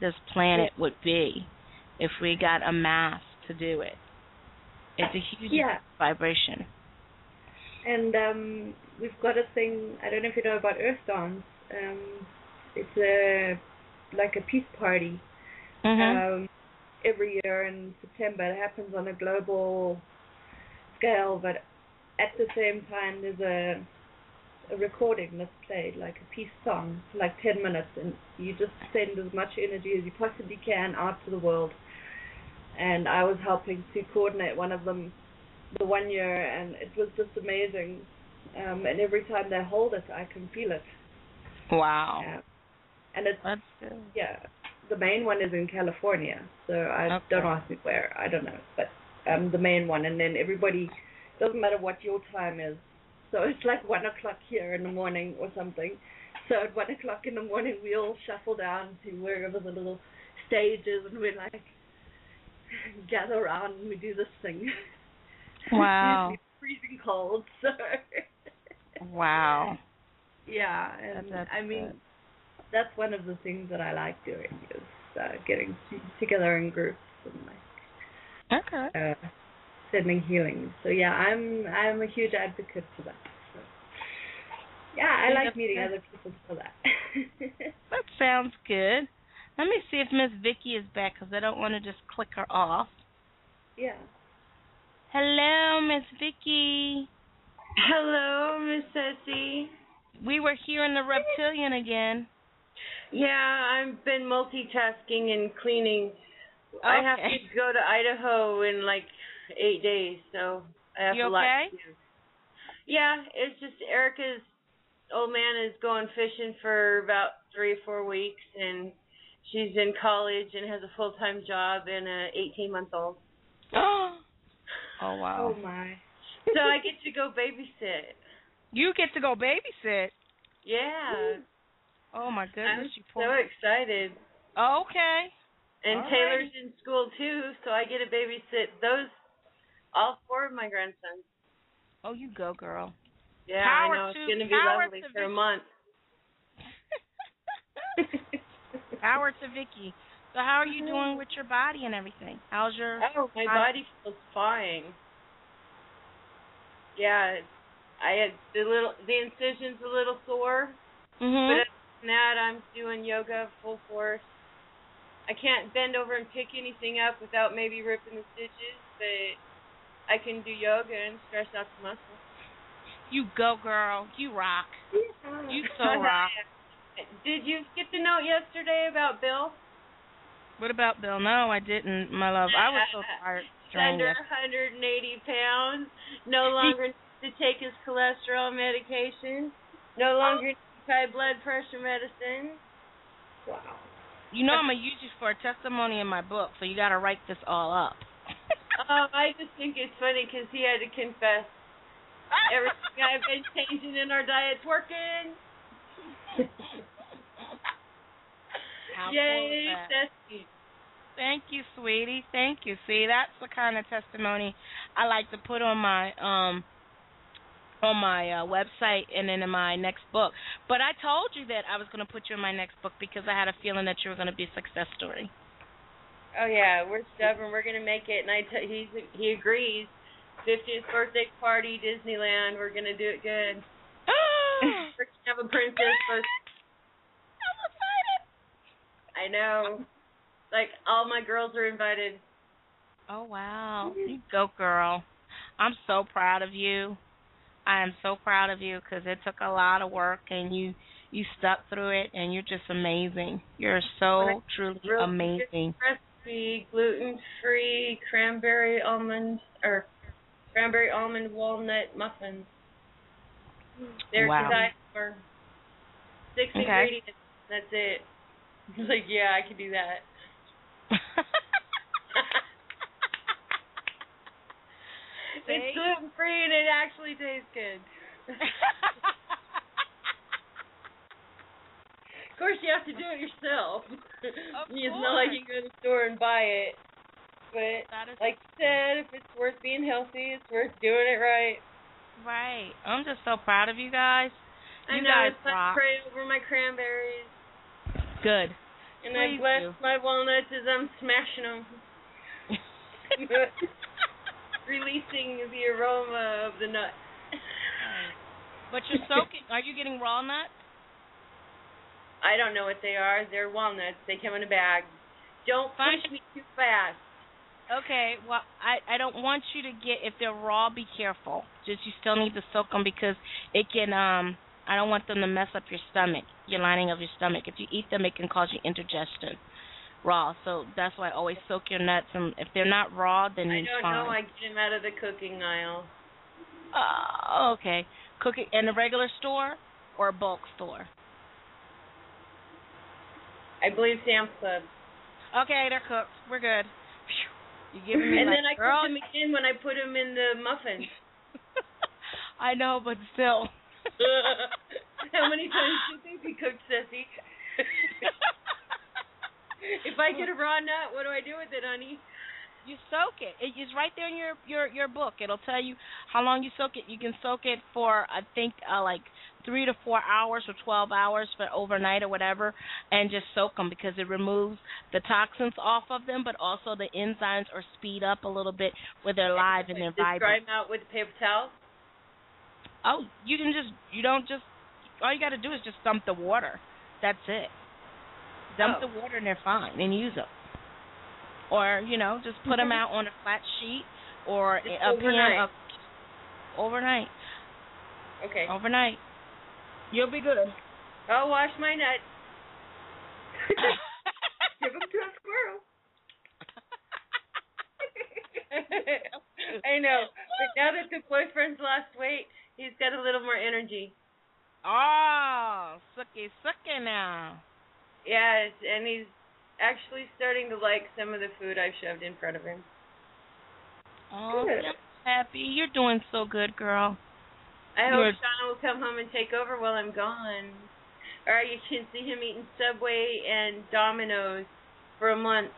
this planet would be if we got a mass to do it? It's a huge Yeah. vibration. And um, we've got a thing. I don't know if you know about Earth Dance. Um, it's a like a peace party Mhm. um, every year in September. It happens on a global scale, but at the same time, there's a a recording that's played, like a peace song, for like 10 minutes, and you just send as much energy as you possibly can out to the world. And I was helping to coordinate one of them the one year, and it was just amazing. Um, and every time they hold it, I can feel it. wow. Yeah. And it's That's good. yeah, the main one is in California, so I Okay. don't ask me where. I don't know, but um, the main one, and then everybody doesn't matter what your time is. So *laughs* it's like one o'clock here in the morning or something. So at one o'clock in the morning, we all shuffle down to wherever the little stage is, and we're like gather around and we do this thing. *laughs* Wow. It's freezing cold, *laughs* so Wow. yeah, and That's I mean good. That's one of the things that I like doing is uh, getting together in groups and like Okay. uh, sending healing. So yeah, I'm I'm a huge advocate for that. So, yeah, I like meeting other people for that. *laughs* That sounds good. Let me see if Miss Vicky is back because I don't want to just click her off. Yeah. Hello, Miss Vicky. Hello, Miss Ceci. We were here in the reptilian again. Yeah, I've been multitasking and cleaning. I have to go to Idaho in like eight days, so I have You a lot okay? to do. Yeah, it's just Erica's old man is going fishing for about three or four weeks, and she's in college and has a full time job and a 18 month old. *gasps* oh wow. Oh my. So I get to go babysit. You get to go babysit. Yeah, Oh my goodness! I'm you so excited. Okay. And Taylor's in school too, so I get to babysit those all four of my grandsons. Oh, you go, girl. Yeah, Power I know it's gonna be lovely to for a month. *laughs* *laughs* Power to Vicky. So how are you doing with your body and everything? How's your Oh, my I- body feels fine. Yeah, I had the little the incision's a little sore, mm-hmm. but that, I'm doing yoga full force. I can't bend over and pick anything up without maybe ripping the stitches, but I can do yoga and stretch out the muscles. You go, girl. You rock. You so rock. *laughs* Did you get the note yesterday about Bill? What about Bill? No, I didn't, my love. I was so tired. Under 180 pounds, no *laughs* longer to take his cholesterol medication, no longer oh. Needs high blood pressure medicine. Wow. You know I'm gonna use you for a testimony in my book, so you gotta write this all up. *laughs* Oh, I just think it's funny because he had to confess *laughs* everything I've been changing in our diet's working. How cool Yay, is that? Ceci. Thank you, sweetie. Thank you. See, that's the kind of testimony I like to put on my um on my uh, website and then in my next book. But I told you that I was going to put you in my next book because I had a feeling that you were going to be a success story. Oh yeah, we're stubborn. We're gonna make it, and I t- he's he agrees. 50th birthday party, Disneyland. We're gonna do it good. *gasps* We're gonna have a princess *laughs* first. I'm excited. I know. Like all my girls are invited. Oh wow, you go, girl. I'm so proud of you. I am so proud of you because it took a lot of work and you you stuck through it and you're just amazing. You're so truly Real amazing. Recipe, gluten free, cranberry almond or cranberry almond walnut muffins. They're Wow. designed for six Okay. ingredients. That's it. It's *laughs* like, yeah, I can do that. *laughs* it's gluten free and it actually tastes good. Of course, you have to do it yourself. Of *laughs* it's not like you go to the store and buy it. But like you said, if it's worth being healthy, it's worth doing it right. right. I'm just so proud of you guys. I You know guys rock. pray over my cranberries, Good. and I bless do. my walnuts as I'm smashing them, *laughs* *laughs* releasing the aroma of the nut. But you're soaking. Are you getting raw nuts? I don't know what they are. They're walnuts. They come in a bag. Don't Fine. push me too fast. Okay. Well, I I don't want you to get if they're raw. Be careful. Just you still need to soak them because it can um. I don't want them to mess up your stomach, your lining of your stomach. If you eat them, it can cause you indigestion. Raw, so that's why I always soak your nuts. And if they're not raw, then I it's don't know. I get them out of the cooking aisle. Oh, okay. Cooking in a regular store or a bulk store? I believe Sam's Club. Okay, they're cooked. We're good. You giving me And like, then I girl, cook them again when I put them in the muffins. *laughs* I know, but still. *laughs* How many times do you think we cooked, Ceci? *laughs* *laughs* if I get a raw nut, what do I do with it, honey? You soak it. It is right there in your your your book. It'll tell you how long you soak it. You can soak it for I think uh, like three to four hours or twelve hours for overnight or whatever, and just soak them because it removes the toxins off of them, but also the enzymes are speed up a little bit where they're live and they're Just dry them out with paper towel. Oh, you can just you don't just all you got to do is just dump the water. That's it. Dump Oh. the water in there fine and use them. Or you know, just put them out on a flat sheet or Just a pan overnight. of overnight. Okay. Overnight. You'll be good. I'll wash my nuts. *laughs* Give them to a squirrel. *laughs* *laughs* I know. But now that the boyfriend's lost weight, he's got a little more energy. oh, sucky sucky now. Yes, and he's actually starting to like some of the food I've shoved in front of him. Oh, Good. I'm happy. You're doing so good, girl. I You're- hope Shauna will come home and take over while I'm gone. Or you can see him eating Subway and Domino's for a month.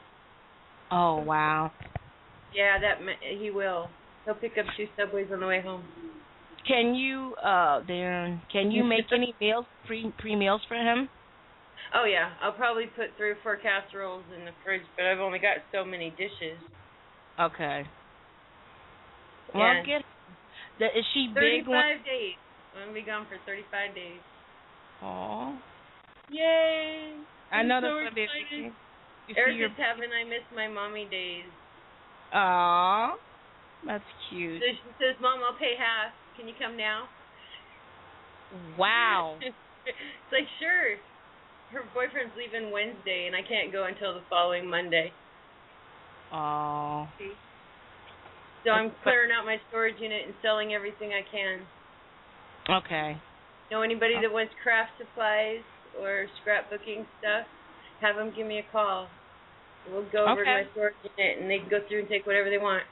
Oh wow. Yeah, that he will. He'll pick up two Subways on the way home. Can you, uh, Darren? Can you make any meals, pre pre meals for him? Oh yeah, I'll probably put three or four casseroles in the fridge, but I've only got so many dishes. Okay. Well, Yeah. get. The, is she big? Thirty-five days. I'm gonna be gone for thirty-five days. Oh, Yay! I I'm know so that's gonna be. excited. You see your. Having I miss my mommy days. Aw, that's cute. So she says, Mom, I'll pay half. Can you come now? Wow. *laughs* it's like sure. Her boyfriend's leaving Wednesday and I can't go until the following Monday. Oh. So I'm clearing out my storage unit and selling everything I can. Okay. Know anybody that wants craft supplies or scrapbooking stuff? Have them give me a call. We'll go over to my storage unit and they can go through and take whatever they want.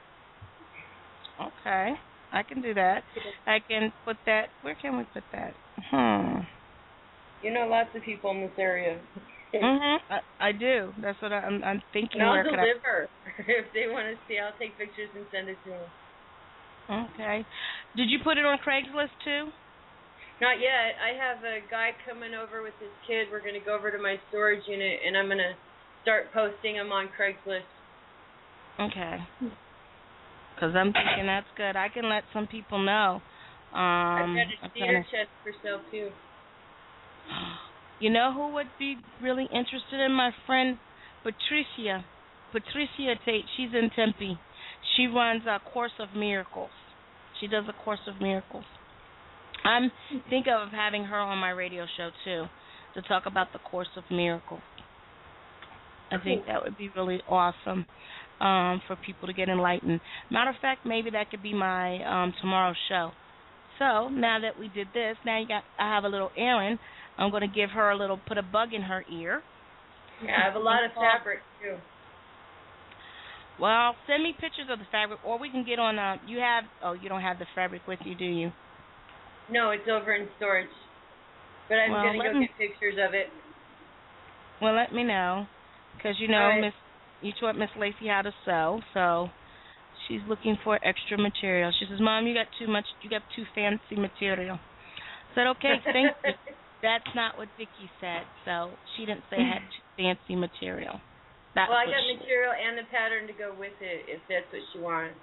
Okay. I can do that. I can put that. Where can we put that? Hmm. You know lots of people in this area. Mhm. I, I do. That's what I, I'm. I'm thinking. And I'll where could I- deliver. *laughs* if they want to see, I'll take pictures and send it to them. Okay. Did you put it on Craigslist too? Not yet. I have a guy coming over with his kid. We're going to go over to my storage unit, and I'm going to start posting them on Craigslist. Okay. Because I'm thinking that's good. I can let some people know. Um, I've got I'm a cedar kinda- chest for sale, too. You know who would be really interested in my friend Patricia? Patricia Tate. She's in Tempe. She runs a Course of Miracles. She does a Course of Miracles. I'm thinking of having her on my radio show too to talk about the Course of Miracles. I think that would be really awesome um, for people to get enlightened. Matter of fact, maybe that could be my um, tomorrow show. So now that we did this, now you got I have a little Erin. I'm going to give her a little, put a bug in her ear. Yeah, I have a lot of fabric, too. Well, send me pictures of the fabric, or we can get on. Uh, you have? Oh, you don't have the fabric with you, do you? No, it's over in storage. But I'm Well, going to go me- get pictures of it. Well, let me know, because you know right. Miss, you taught Miss Lacey how to sew, so she's looking for extra material. She says, "Mom, you got too much. You got too fancy material." I said, "Okay, thank you." *laughs* That's not what Vicky said, so she didn't say I had *laughs* fancy material. That's well, I got she- material and the pattern to go with it if that's what she wants.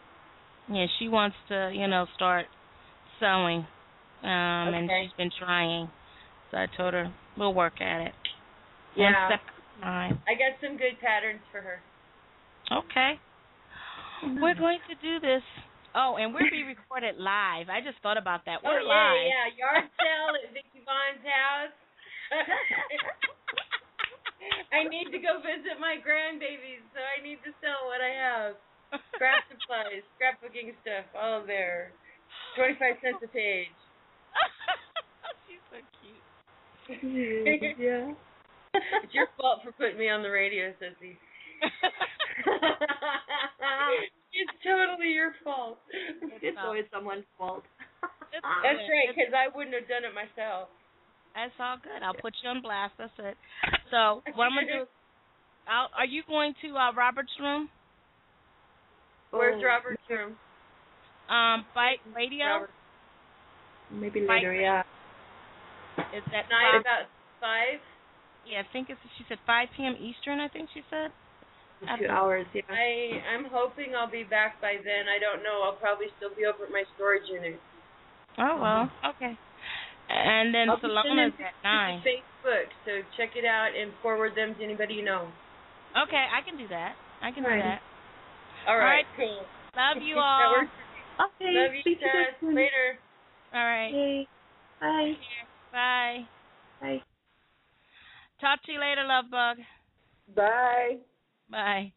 Yeah, she wants to, you know, start sewing. Um and she's been trying. So I told her we'll work at it. Yeah. One step at a time. I got some good patterns for her. Okay. We're going to do this. Oh, and we're being recorded live. I just thought about that. Oh, we're oh, yeah, live. yeah. Yard sale at Vicky Vaughn's house. *laughs* I need to go visit my grandbabies, so I need to sell what I have. Scrap supplies, scrapbooking stuff, all there. Twenty-five cents a page. *laughs* She's so cute. *laughs* yeah. It's your fault for putting me on the radio, Sissy. It's totally your fault. It's always someone's fault. It's *laughs* That's good. right, because I wouldn't have done it myself. That's all good. I'll put you on blast. That's it. So what I'm gonna do? I'll, are you going to uh, Robert's room? Where's Oh, Robert's room? Um, Bite Radio. Robert. Maybe Mike- later, yeah. Is that Night five? about five. Yeah, I think it's. She said 5 p.m. Eastern. I think she said. Two hours, yeah. I I'm hoping I'll be back by then. I don't know. I'll probably still be over at my storage unit. Oh well. Mm-hmm. Okay. And then I'll be Solana's sending at nine. Facebook, so check it out and forward them to anybody you know. Okay, I can do that. I can do Right. that. All right, right. cool. Love you *laughs* That all. works. Okay. Love you, speak to Tess. soon. Later. All right. Okay. Bye. Bye. Bye. Talk to you later, love bug. Bye. Bye.